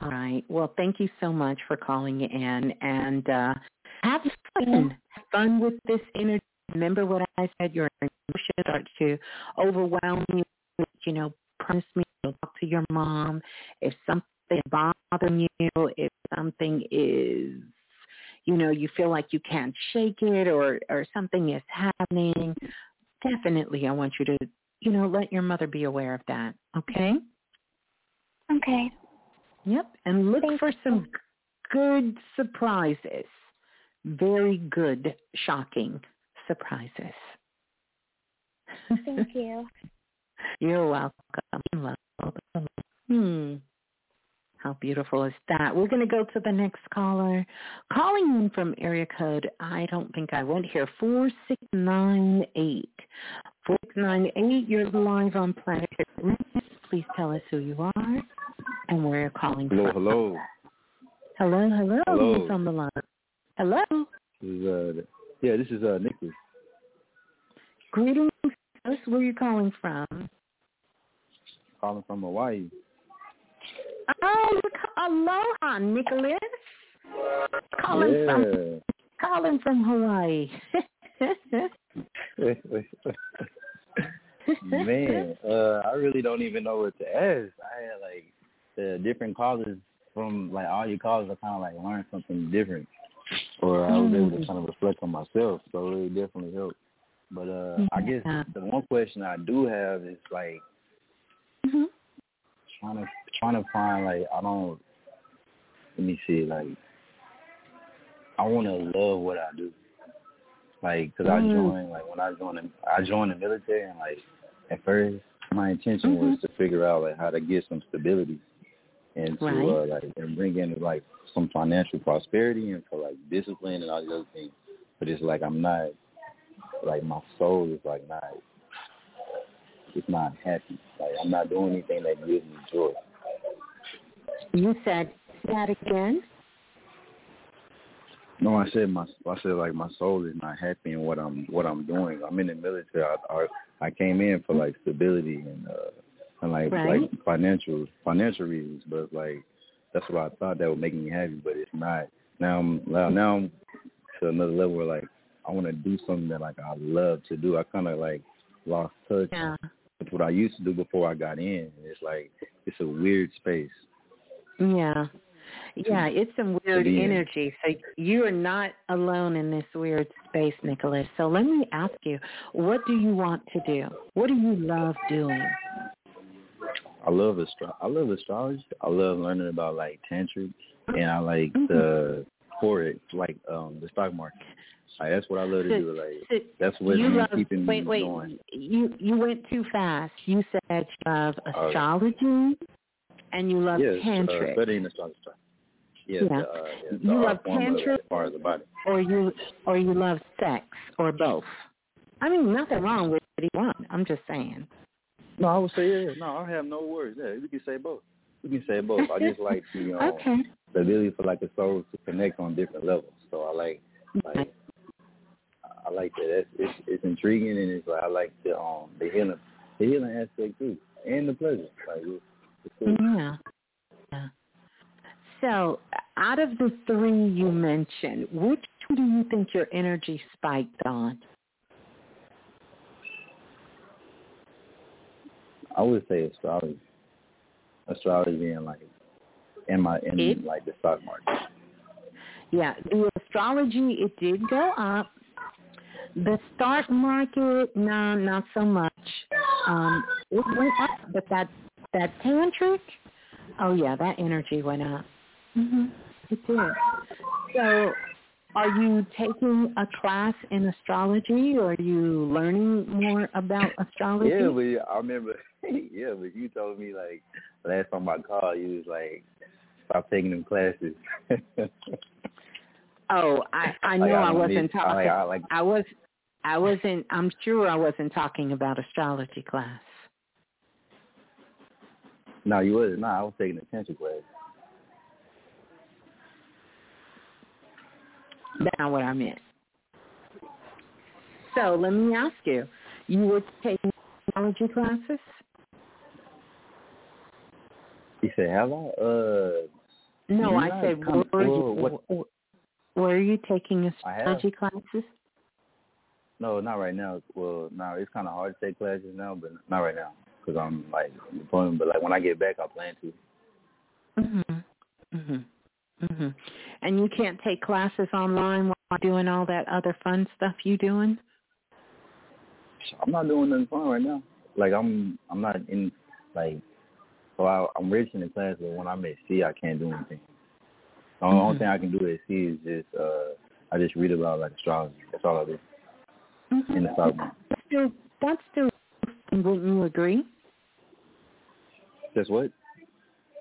[SPEAKER 2] All right. Well, thank you so much for calling in and uh have fun. Have fun with this energy. Remember what I said, your emotions start to overwhelm you. You know, promise me you'll talk to your mom. If something is bothering you, if something is you know, you feel like you can't shake it or or something is happening, definitely I want you to, you know, let your mother be aware of that. Okay?
[SPEAKER 8] Okay.
[SPEAKER 2] Yep. And look
[SPEAKER 8] Thank
[SPEAKER 2] for some good surprises. Very good, shocking surprises.
[SPEAKER 8] Thank you.
[SPEAKER 2] You're welcome. Hmm. How beautiful is that? We're going to go to the next caller. Calling in from area code, I don't think I went here, 4698. 4698, you're live on Planet Remix. Please tell us who you are and where you're calling
[SPEAKER 9] Hello,
[SPEAKER 2] from.
[SPEAKER 9] hello.
[SPEAKER 2] Hello, hello.
[SPEAKER 9] Hello.
[SPEAKER 2] Who's on the line? Hello.
[SPEAKER 9] This is uh, yeah, this is uh, Nicholas.
[SPEAKER 2] Greetings. Where you're calling from.
[SPEAKER 9] calling from Hawaii.
[SPEAKER 2] Oh, aloha, Nicholas. Calling from calling from Hawaii.
[SPEAKER 9] Man, uh, I really don't even know what to ask. I had like the different callers from like all your callers. I kind of like learned something different, or I was able to
[SPEAKER 2] Mm.
[SPEAKER 9] kind of reflect on myself. So it really definitely helped. But uh, I guess the one question I do have is like
[SPEAKER 2] Mhm.
[SPEAKER 9] trying to trying to find like I don't. Let me see. Like I want to love what I do. Like, cause I
[SPEAKER 2] Mm.
[SPEAKER 9] joined like when I joined the, I joined the military and like at first my intention
[SPEAKER 2] Mhm.
[SPEAKER 9] was to figure out like how to get some stability and to
[SPEAKER 2] Right.
[SPEAKER 9] uh, like and bring in like some financial prosperity and for like discipline and all these other things. But it's like I'm not like my soul is like not it's not happy. Like I'm not doing anything that gives me joy.
[SPEAKER 2] You said that again.
[SPEAKER 9] No, I said my I said like my soul is not happy in what I'm what I'm doing. I'm in the military. I I, I came in for like stability and uh and like
[SPEAKER 2] Right.
[SPEAKER 9] like financial financial reasons, but like that's what I thought that would make me happy, but it's not. Now I'm now now I'm to another level where like I want to do something that like I love to do. I kind of like lost touch
[SPEAKER 2] Yeah.
[SPEAKER 9] with what I used to do before I got in. It's like it's a weird space.
[SPEAKER 2] Yeah. Yeah, mm. it's some weird energy. So you are not alone in this weird space, Nicholas. So let me ask you, what do you want to do? What do you love doing?
[SPEAKER 9] I love astro- I love astrology. I love learning about like tantric, and I like
[SPEAKER 2] Mhm.
[SPEAKER 9] the forex, like um the stock market. Like that's what I love to
[SPEAKER 2] So-
[SPEAKER 9] do. Like
[SPEAKER 2] So
[SPEAKER 9] that's what
[SPEAKER 2] you love,
[SPEAKER 9] keeping
[SPEAKER 2] wait,
[SPEAKER 9] me
[SPEAKER 2] wait,
[SPEAKER 9] going.
[SPEAKER 2] you you went too fast. You said you love
[SPEAKER 9] Oh.
[SPEAKER 2] astrology and you love
[SPEAKER 9] yes, uh,
[SPEAKER 2] tantric,
[SPEAKER 9] studying astrology. Yes,
[SPEAKER 2] Yeah.
[SPEAKER 9] uh, yes,
[SPEAKER 2] You love
[SPEAKER 9] art form of
[SPEAKER 2] tantric?
[SPEAKER 9] as far as the body.
[SPEAKER 2] or you or you love sex, or both. I mean, nothing wrong with either one. I'm just saying.
[SPEAKER 9] No, I would say yeah. No, I have no words. Yeah, you can say both. we can say both. I just like the um,
[SPEAKER 2] okay.
[SPEAKER 9] the ability for like the souls to connect on different levels. So I like like I like that. It's, it's it's intriguing and it's like I like the um the healing the healing aspect too and the pleasure. Like it's, it's cool.
[SPEAKER 2] Yeah. Yeah. So, out of the three you mentioned, which one do you think your energy spiked on?
[SPEAKER 9] I would say astrology. Astrology and like in my in
[SPEAKER 2] It-
[SPEAKER 9] like the stock market.
[SPEAKER 2] Yeah, the astrology it did go up. The stock market, no, not so much. Um, it went up, but that that tantric, oh yeah, that energy went up. hmm It did. So, are you taking a class in astrology, or are you learning more about astrology?
[SPEAKER 9] Yeah, but I remember. yeah, but you told me like last time I called, you was like, stop taking them classes.
[SPEAKER 2] Oh, I I know
[SPEAKER 9] Like, I
[SPEAKER 2] I wasn't talking.
[SPEAKER 9] like- I like-
[SPEAKER 2] I was I wasn't. I'm sure I wasn't talking about astrology class.
[SPEAKER 9] no, you wasn't. No, I was taking a tension class.
[SPEAKER 2] That's not what I meant. So let me ask you: You were taking astrology classes?
[SPEAKER 9] You said, have I? Uh,
[SPEAKER 2] No, I said
[SPEAKER 9] well,
[SPEAKER 2] you
[SPEAKER 9] what-
[SPEAKER 2] were you taking astrology classes?
[SPEAKER 9] no, not right now. Well, no, it's kind of hard to take classes now, but not right now because I'm like employment. But like when I get back, I plan to.
[SPEAKER 2] Mhm. Mhm. Mhm. And you can't take classes online while doing all that other fun stuff you doing?
[SPEAKER 9] I'm not doing nothing fun right now. Like I'm, I'm not in like. So I, I'm rich in the class, but when I'm at sea, I can't do anything. The only, only
[SPEAKER 2] Mhm.
[SPEAKER 9] thing I can do at sea is just uh, I just read about like astrology. That's all I do in the.
[SPEAKER 2] That's still that's still wouldn't you agree?
[SPEAKER 9] That's what?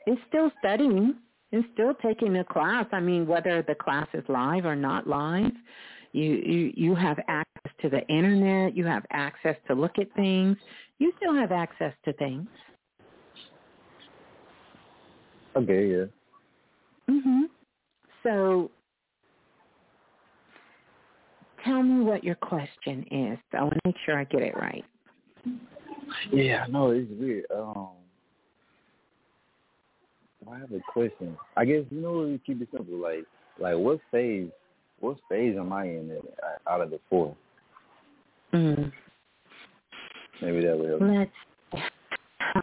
[SPEAKER 2] It's still studying. It's still taking a class. I mean, whether the class is live or not live, you you you have access to the internet. You have access to look at things. You still have access to things.
[SPEAKER 9] Okay, yeah.
[SPEAKER 2] Mhm. So, tell me what your question is. I want to make sure I get it right.
[SPEAKER 9] Yeah, no, it's weird. Um, I have a question. I guess you know we keep it simple. Like, like what phase, what phase am I in at- out of the four?
[SPEAKER 2] Mm.
[SPEAKER 9] Maybe that will help.
[SPEAKER 2] Let's.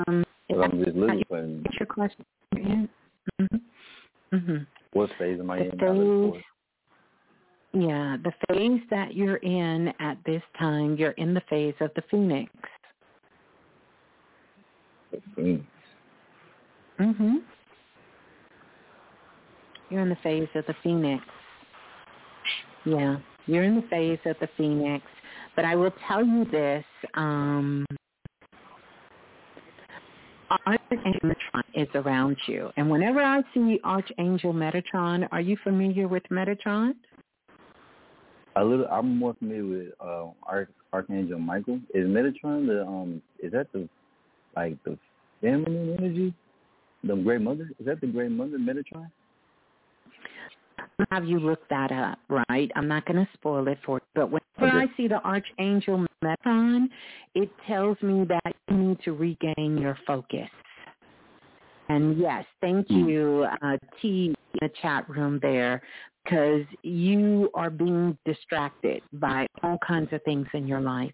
[SPEAKER 2] Um,
[SPEAKER 9] I'm just looking for
[SPEAKER 2] What's your question? Mm-hmm. Mm-hmm.
[SPEAKER 9] what phase am I
[SPEAKER 2] The
[SPEAKER 9] in out of the four?
[SPEAKER 2] phase, yeah, the phase that you're in at this time, you're in the phase of the phoenix.
[SPEAKER 9] Mm.
[SPEAKER 2] Mhm. You're in the phase of the phoenix. Yeah, you're in the phase of the phoenix. But I will tell you this: um, Archangel Metatron is around you, and whenever I see Archangel Metatron, are you familiar with Metatron?
[SPEAKER 9] A little. I'm more familiar with uh, Arch, Archangel Michael. Is Metatron the um? Is that the like the feminine energy? The Great Mother? Is that the Great Mother Metatron?
[SPEAKER 2] I'll have you look that up, right? I'm not going to spoil it for you. But
[SPEAKER 9] Okay.
[SPEAKER 2] I see the Archangel Metatron, it tells me that you need to regain your focus. And yes, thank you, uh, T, in the chat room there, because you are being distracted by all kinds of things in your life.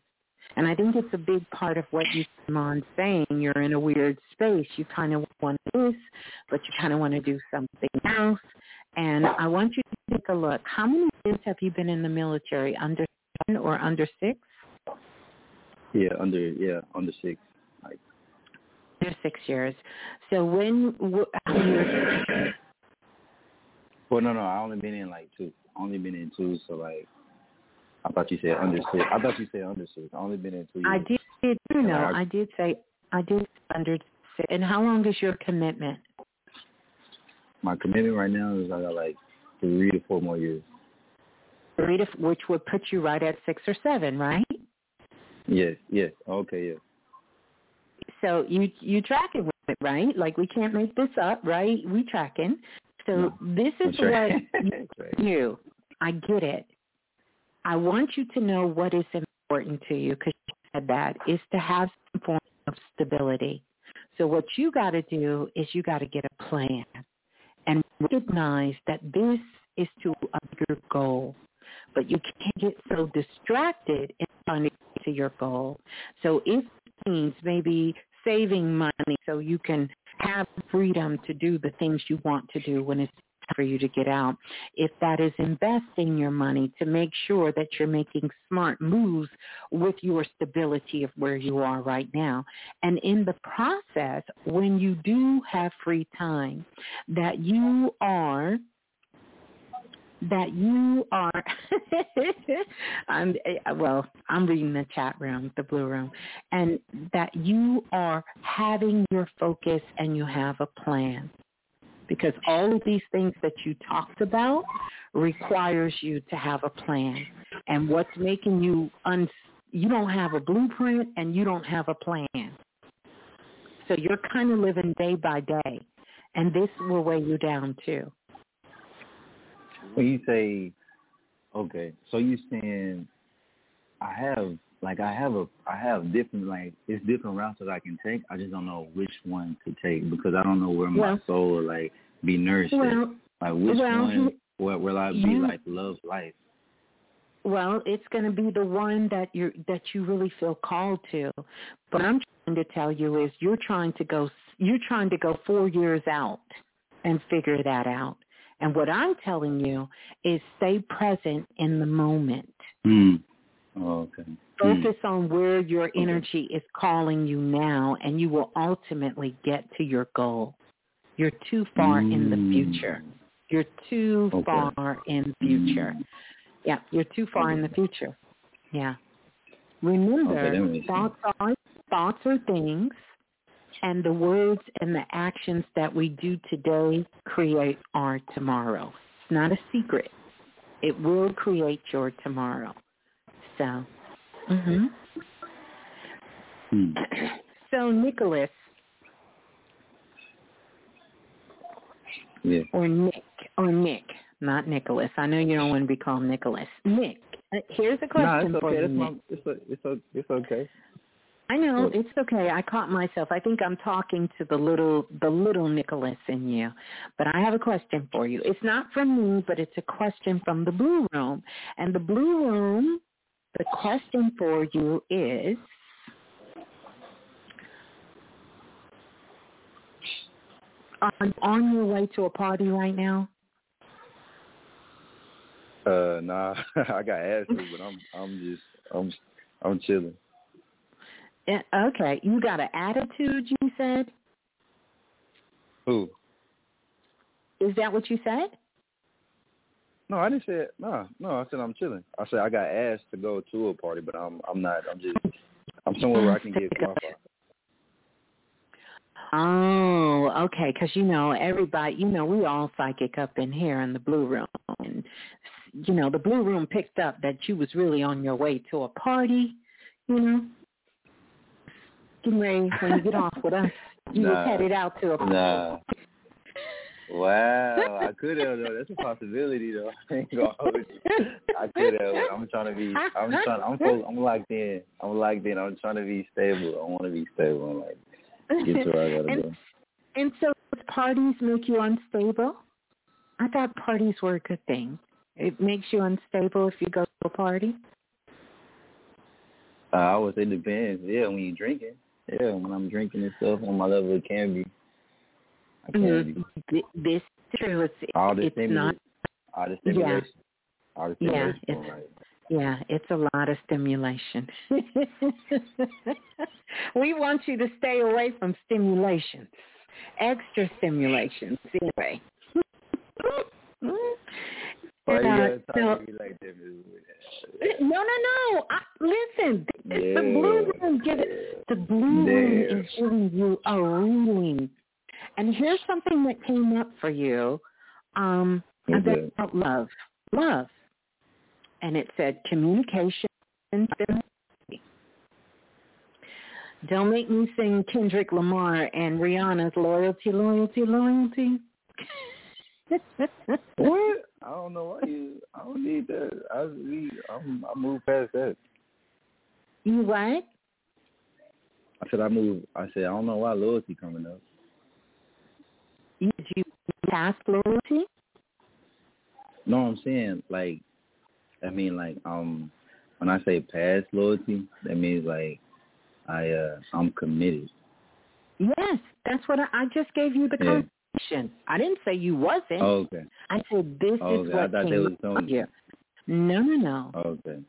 [SPEAKER 2] And I think it's a big part of what you come on saying. You're in a weird space. You kind of want this, but you kind of want to do something else. And I want you to take a look. How many years have you been in the military? Under or under six?
[SPEAKER 9] Yeah, under yeah under six. Like
[SPEAKER 2] Under six years. So when wh-?
[SPEAKER 9] Well, no, no, I only been in like two. Only been in two, so like, I thought you said under six. I thought you said under six. I only been in two. Years.
[SPEAKER 2] I
[SPEAKER 9] years.
[SPEAKER 2] did. No, no,
[SPEAKER 9] I-
[SPEAKER 2] I did say I did under six. And how long is your commitment?
[SPEAKER 9] My commitment right now is I got like three to four more years.
[SPEAKER 2] Three to, which would put you right at six or seven, right?
[SPEAKER 9] Yes, yes. Okay, yeah.
[SPEAKER 2] So you you tracking with it, right? Like we can't make this up, right? We tracking. So
[SPEAKER 9] No,
[SPEAKER 2] this is
[SPEAKER 9] right.
[SPEAKER 2] what you. I get it. I want you to know what is important to you because you said that is to have some form of stability. So what you got to do is you got to get a plan and recognize that this is to a bigger goal. But you can't get so distracted in trying to get to your goal. So if it means maybe saving money so you can have freedom to do the things you want to do when it's for you to get out. If that is investing your money to make sure that you're making smart moves with your stability of where you are right now. And in the process, when you do have free time, that you are that you are I'm eh, well I'm reading the chat room the blue room and that you are having your focus and you have a plan. Because all of these things that you talked about requires you to have a plan. And what's making you un you don't have a blueprint and you don't have a plan. So you're kind of living day by day. And this will weigh you down too
[SPEAKER 9] When you say, okay, so you saying I have like I have a I have different like it's different routes that I can take. I just don't know which one to take because I don't know where my
[SPEAKER 2] Well-
[SPEAKER 9] soul will like be nourished. at.
[SPEAKER 2] well
[SPEAKER 9] like which
[SPEAKER 2] well,
[SPEAKER 9] one where will I be
[SPEAKER 2] you-
[SPEAKER 9] like love life?
[SPEAKER 2] Well, it's going to be the one that you that you really feel called to. But what I'm trying to tell you is you're trying to go you're trying to go 4 years out and figure that out. And what I'm telling you is stay present in the moment.
[SPEAKER 9] Hmm. Oh, okay.
[SPEAKER 2] Focus on where your energy is calling you now and you will ultimately get to your goal. You're too far in the
[SPEAKER 9] Mm.
[SPEAKER 2] future. You're too
[SPEAKER 9] Okay.
[SPEAKER 2] far in the future. Yeah, you're too far in the future. Yeah. Remember,
[SPEAKER 9] Okay,
[SPEAKER 2] thoughts are thoughts are things, and the words and the actions that we do today create our tomorrow. It's not a secret. It will create your tomorrow. So, hmm
[SPEAKER 9] Hmm.
[SPEAKER 2] so Nicholas
[SPEAKER 9] Yeah.
[SPEAKER 2] or Nick or Nick, not Nicholas. I know you don't want to be called Nicholas. Nick, uh, here's a question No,
[SPEAKER 9] it's
[SPEAKER 2] for
[SPEAKER 9] okay.
[SPEAKER 2] you.
[SPEAKER 9] That's my, it's o- it's o- it's okay.
[SPEAKER 2] I know it's okay. I caught myself. I think I'm talking to the little the little Nicholas in you. But I have a question for you. It's not from me, but it's a question from the blue room. And the blue room, the question for you is Are you on your way to a party right now?
[SPEAKER 9] Uh, nah, I got asked but I'm I'm just I'm I'm chilling.
[SPEAKER 2] Yeah, okay. You got an attitude, you said?
[SPEAKER 9] Who?
[SPEAKER 2] Is that what you said?
[SPEAKER 9] No, I didn't say it. No, no, I said I'm chilling. I said I got asked to go to a party, but I'm I'm not. I'm just I'm somewhere where I can get Wi-Fi.
[SPEAKER 2] Oh, okay. Because you know everybody, you know we all psychic up in here in the blue room, and you know the blue room picked up that you was really on your way to a party. You know, getting when you get off with us, you was
[SPEAKER 9] Nah.
[SPEAKER 2] headed out to a.
[SPEAKER 9] Nah. Wow, I could have though. That's a possibility though. I ain't gonna hold you. I could have. I'm trying to be. I'm trying. I'm fo- I'm locked in. I'm locked in. I'm trying to be stable. I want to be stable. and like get to where I gotta
[SPEAKER 2] and,
[SPEAKER 9] go.
[SPEAKER 2] and so parties make you unstable? I thought parties were a good thing. It makes you unstable if you go to a party.
[SPEAKER 9] Uh, I would say depends. Yeah, when you're drinking. Yeah, when I'm drinking and stuff on my level, it can be. I can
[SPEAKER 2] Mhm.
[SPEAKER 9] be.
[SPEAKER 2] Th- This is true. It's
[SPEAKER 9] All the
[SPEAKER 2] it's not.
[SPEAKER 9] stimulation. All the
[SPEAKER 2] Yeah.
[SPEAKER 9] stimulation. All the
[SPEAKER 2] Yeah, it's-
[SPEAKER 9] right.
[SPEAKER 2] Yeah, it's a lot of stimulation. we want you to stay away from stimulations, extra stimulations. Anyway.
[SPEAKER 9] Why you
[SPEAKER 2] Uh,
[SPEAKER 9] talk
[SPEAKER 2] so-
[SPEAKER 9] like?
[SPEAKER 2] No, no, no. I, listen, the blue room give it. The blue room
[SPEAKER 9] Damn.
[SPEAKER 2] is giving you a reading. And here's something that came up for you um,
[SPEAKER 9] Okay.
[SPEAKER 2] about love. Love. And it said communication. Don't make me sing Kendrick Lamar and Rihanna's Loyalty, Loyalty, Loyalty.
[SPEAKER 9] What? I don't know why you. I don't need that. I we, I'm, I move past that.
[SPEAKER 2] You what?
[SPEAKER 9] I said I move. I said I don't know why loyalty coming up.
[SPEAKER 2] You, did you pass loyalty?
[SPEAKER 9] No, I'm saying like, I mean like um, when I say past loyalty, that means like I uh I'm committed.
[SPEAKER 2] Yes, that's what I, I just gave you the
[SPEAKER 9] Yeah.
[SPEAKER 2] I didn't say you wasn't.
[SPEAKER 9] Oh, okay.
[SPEAKER 2] I said this
[SPEAKER 9] Oh,
[SPEAKER 2] is
[SPEAKER 9] okay. I
[SPEAKER 2] what
[SPEAKER 9] thought they was telling
[SPEAKER 2] here. No, no, no.
[SPEAKER 9] Oh, okay.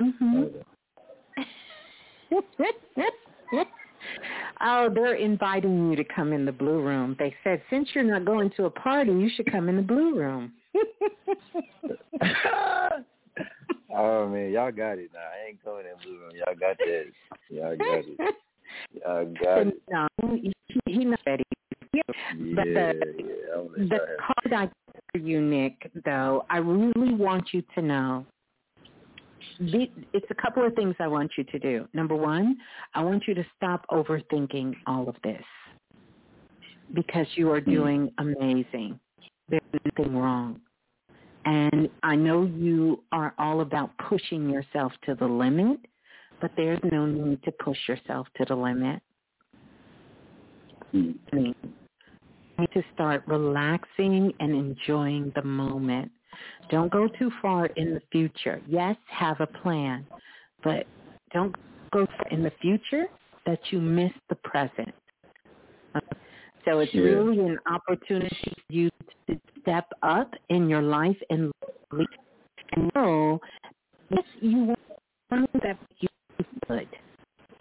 [SPEAKER 2] hmm
[SPEAKER 9] Okay.
[SPEAKER 2] oh, they're inviting you to come in the blue room. They said since you're not going to a party, you should come in the blue room.
[SPEAKER 9] oh man, y'all got it now. I ain't coming in blue room. Y'all got that. Y'all got it. Y'all got it.
[SPEAKER 2] no, he, he not ready.
[SPEAKER 9] Yeah,
[SPEAKER 2] But the,
[SPEAKER 9] yeah.
[SPEAKER 2] The card I got for you, Nick, though, I really want you to know. the- It's a couple of things I want you to do. Number one, I want you to stop overthinking all of this because you are doing amazing. There's nothing wrong. And I know you are all about pushing yourself to the limit, but there's no need to push yourself to the limit.
[SPEAKER 9] Hmm.
[SPEAKER 2] I mean, need to start relaxing and enjoying the moment. Don't go too far in the future. Yes, have a plan, but don't go in the future that you miss the present. So it's
[SPEAKER 9] Yeah.
[SPEAKER 2] really an opportunity for you to step up in your life and know yes, you want that you good.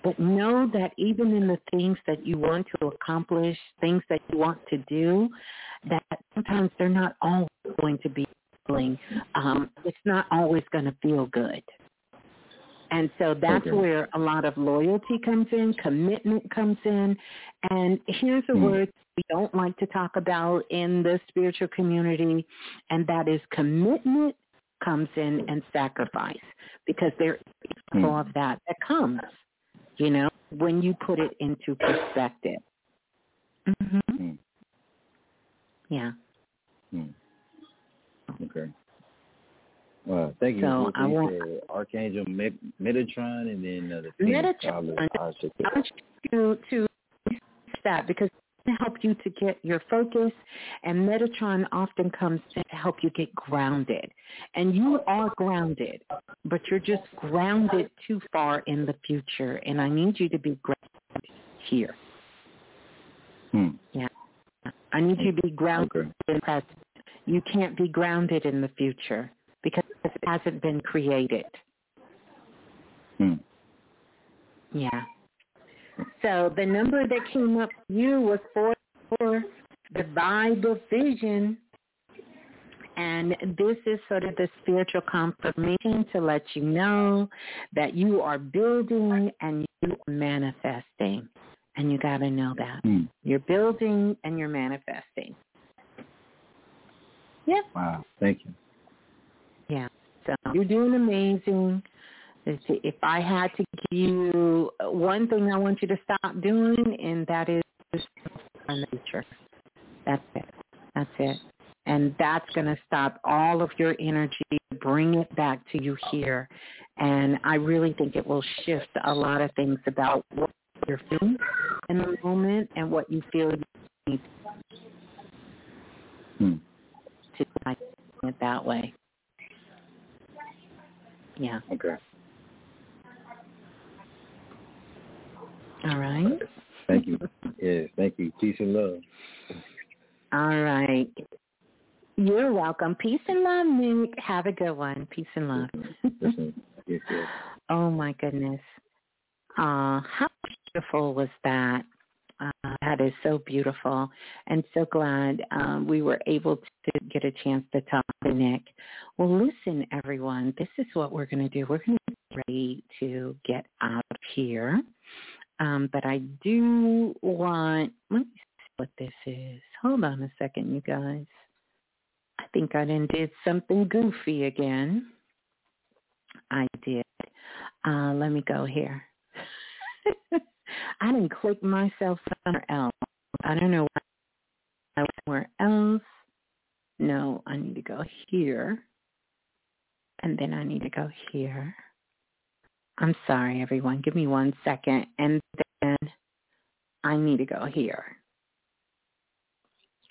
[SPEAKER 2] But know that even in the things that you want to accomplish, things that you want to do, that sometimes they're not always going to be feeling. Um, it's not always going to feel good. And so that's
[SPEAKER 9] Okay.
[SPEAKER 2] where a lot of loyalty comes in, commitment comes in. And here's a
[SPEAKER 9] Hmm.
[SPEAKER 2] word we don't like to talk about in the spiritual community, and that is commitment comes in and sacrifice because there is
[SPEAKER 9] Hmm.
[SPEAKER 2] all of that that comes, you know, when you put it into perspective. hmm
[SPEAKER 9] Hmm.
[SPEAKER 2] Yeah.
[SPEAKER 9] Hmm. Okay. Well, thank you.
[SPEAKER 2] So
[SPEAKER 9] What
[SPEAKER 2] I
[SPEAKER 9] you
[SPEAKER 2] want-
[SPEAKER 9] Archangel Met- Metatron and then uh, the I'll,
[SPEAKER 2] Metatron.
[SPEAKER 9] I'll it
[SPEAKER 2] want you to to that because to help you to get your focus and Metatron often comes to help you get grounded. And you are grounded, but you're just grounded too far in the future and I need you to be grounded here.
[SPEAKER 9] Hmm.
[SPEAKER 2] Yeah. I need you to be grounded
[SPEAKER 9] Okay.
[SPEAKER 2] in the present. You can't be grounded in the future because it hasn't been created.
[SPEAKER 9] Hmm.
[SPEAKER 2] Yeah. So the number that came up for you was four for the Bible vision. And this is sort of the spiritual confirmation to let you know that you are building and you are manifesting. And you got to know that.
[SPEAKER 9] Hmm.
[SPEAKER 2] You're building and you're manifesting. Yep.
[SPEAKER 9] Wow. Thank you.
[SPEAKER 2] Yeah. So you're doing amazing. If if I had to give you one thing I want you to stop doing, and that is in the future. That's it. That's it. And that's going to stop all of your energy, bring it back to you here. And I really think it will shift a lot of things about what you're feeling in the moment and what you feel you need
[SPEAKER 9] Hmm.
[SPEAKER 2] to it that way. Yeah.
[SPEAKER 9] Okay.
[SPEAKER 2] All right.
[SPEAKER 9] Thank you. yes. Thank you. Peace and love.
[SPEAKER 2] All right. You're welcome. Peace and love, Nick. Have a good one. Peace and love.
[SPEAKER 9] Listen. Yes. Yes.
[SPEAKER 2] oh my goodness. Uh, how beautiful was that? Uh, that is so beautiful, and so glad um, we were able to get a chance to talk to Nick. Well, listen, everyone, this is what we're going to do. We're going to get ready to get out of here, um, but I do want. Let me see what this is. Hold on a second, you guys. I think I done did something goofy again. I did. Uh, let me go here. I didn't click myself somewhere else. I don't know somewhere else. No, I need to go here. And then I need to go here. I'm sorry, everyone. Give me one second. And then I need to go here.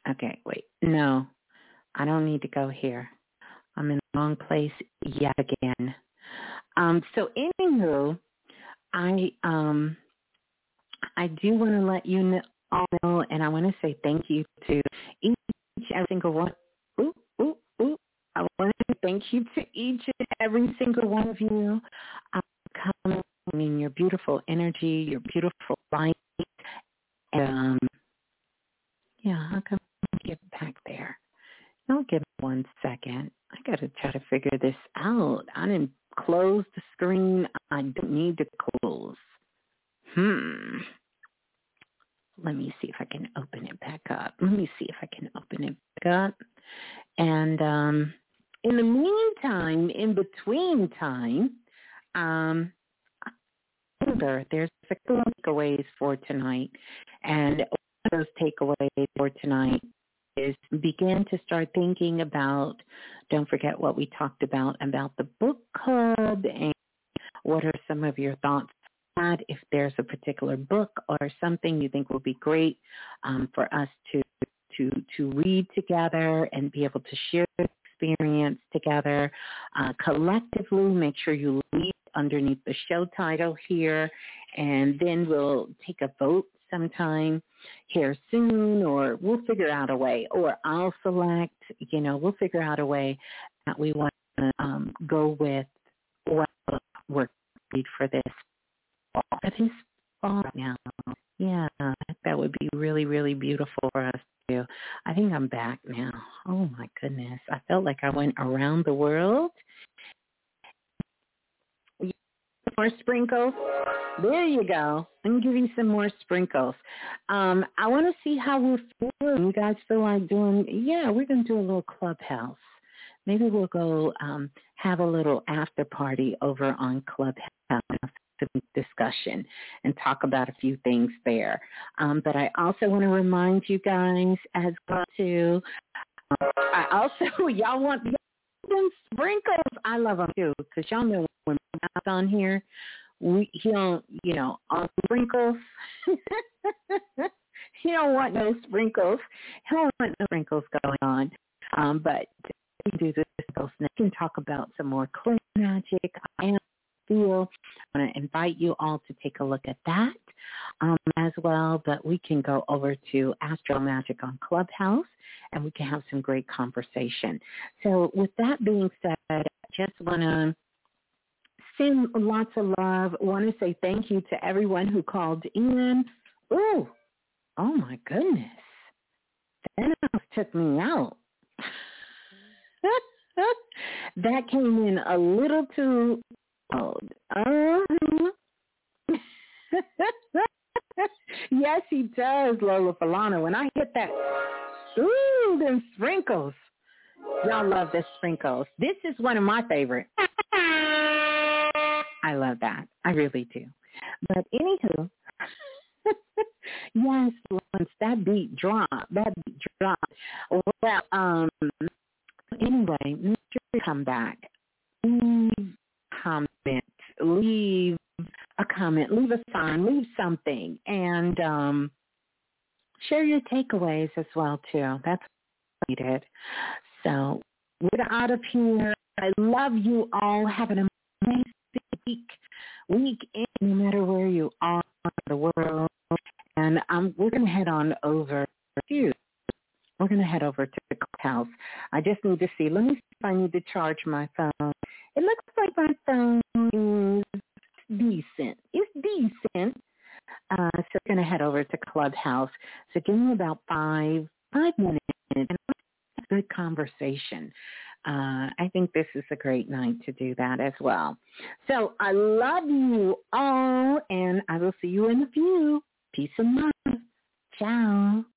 [SPEAKER 2] Okay, wait. No, I don't need to go here. I'm in the wrong place yet again. Um, so anywho, I um I do want to let you all know, and I want to say thank you to each every single one. Ooh, ooh, ooh. I want to thank you to each and every single one of you um, coming in your beautiful energy, your beautiful light. And, um, yeah, how come get back there? Don't give me one second. I got to try to figure this out. I didn't close the screen. I don't need to close. Hmm. Let me see if I can open it back up. Let me see if I can open it back up. And um, in the meantime, in between time, um, there's a couple of takeaways for tonight. And one of those takeaways for tonight is begin to start thinking about, don't forget what we talked about, about the book club and what are some of your thoughts if there's a particular book or something you think will be great um, for us to to to read together and be able to share experience together uh, collectively. Make sure you leave underneath the show title here, and then we'll take a vote sometime here soon, or we'll figure out a way, or I'll select. You know, we'll figure out a way that we want to um, go with what we're for this I think fall now. Yeah, that would be really, really beautiful for us too. I think I'm back now. Oh my goodness. I felt like I went around the world. More sprinkles. There you go. Give you some more sprinkles. Um, I want to see how we're feeling. You guys feel like doing, yeah, we're going to do a little clubhouse. Maybe we'll go um, have a little after party over on Clubhouse discussion and talk about a few things there. Um, but I also want to remind you guys as well too. Um, I also y'all want them sprinkles. I love them too because y'all know when Matt's on here, we he don't you know on sprinkles. he don't want no sprinkles. He don't want no sprinkles going on. Um, but we do this sprinkles. And I can talk about some more clean magic. I am feel. I want to invite you all to take a look at that um, as well. But we can go over to Astro Magic on Clubhouse and we can have some great conversation. So with that being said, I just want to send lots of love. Want to say thank you to everyone who called in. Ooh, oh my goodness. Thanos took me out. that came in a little too old. Uh-huh. yes, he does, Lola Falana. When I hit that, ooh, them sprinkles. Y'all love the sprinkles. This is one of my favorite. I love that. I really do. But anywho, yes, once that beat dropped, that beat dropped. Well, um, anyway, Mr. Come back comment, leave a comment, leave a sign, leave something, and um, share your takeaways as well too. That's needed. So we're out of here. I love you all. Have an amazing week, week no matter where you are in the world. And um, we're going to head on over to we're going to head over to the house. I just need to see. Let me see if I need to charge my phone. It looks like my phone is decent. It's decent. Uh, so we're going to head over to Clubhouse. So give me about five five minutes and a good conversation. Uh, I think this is a great night to do that as well. So I love you all, and I will see you in a few. Peace and love. Ciao.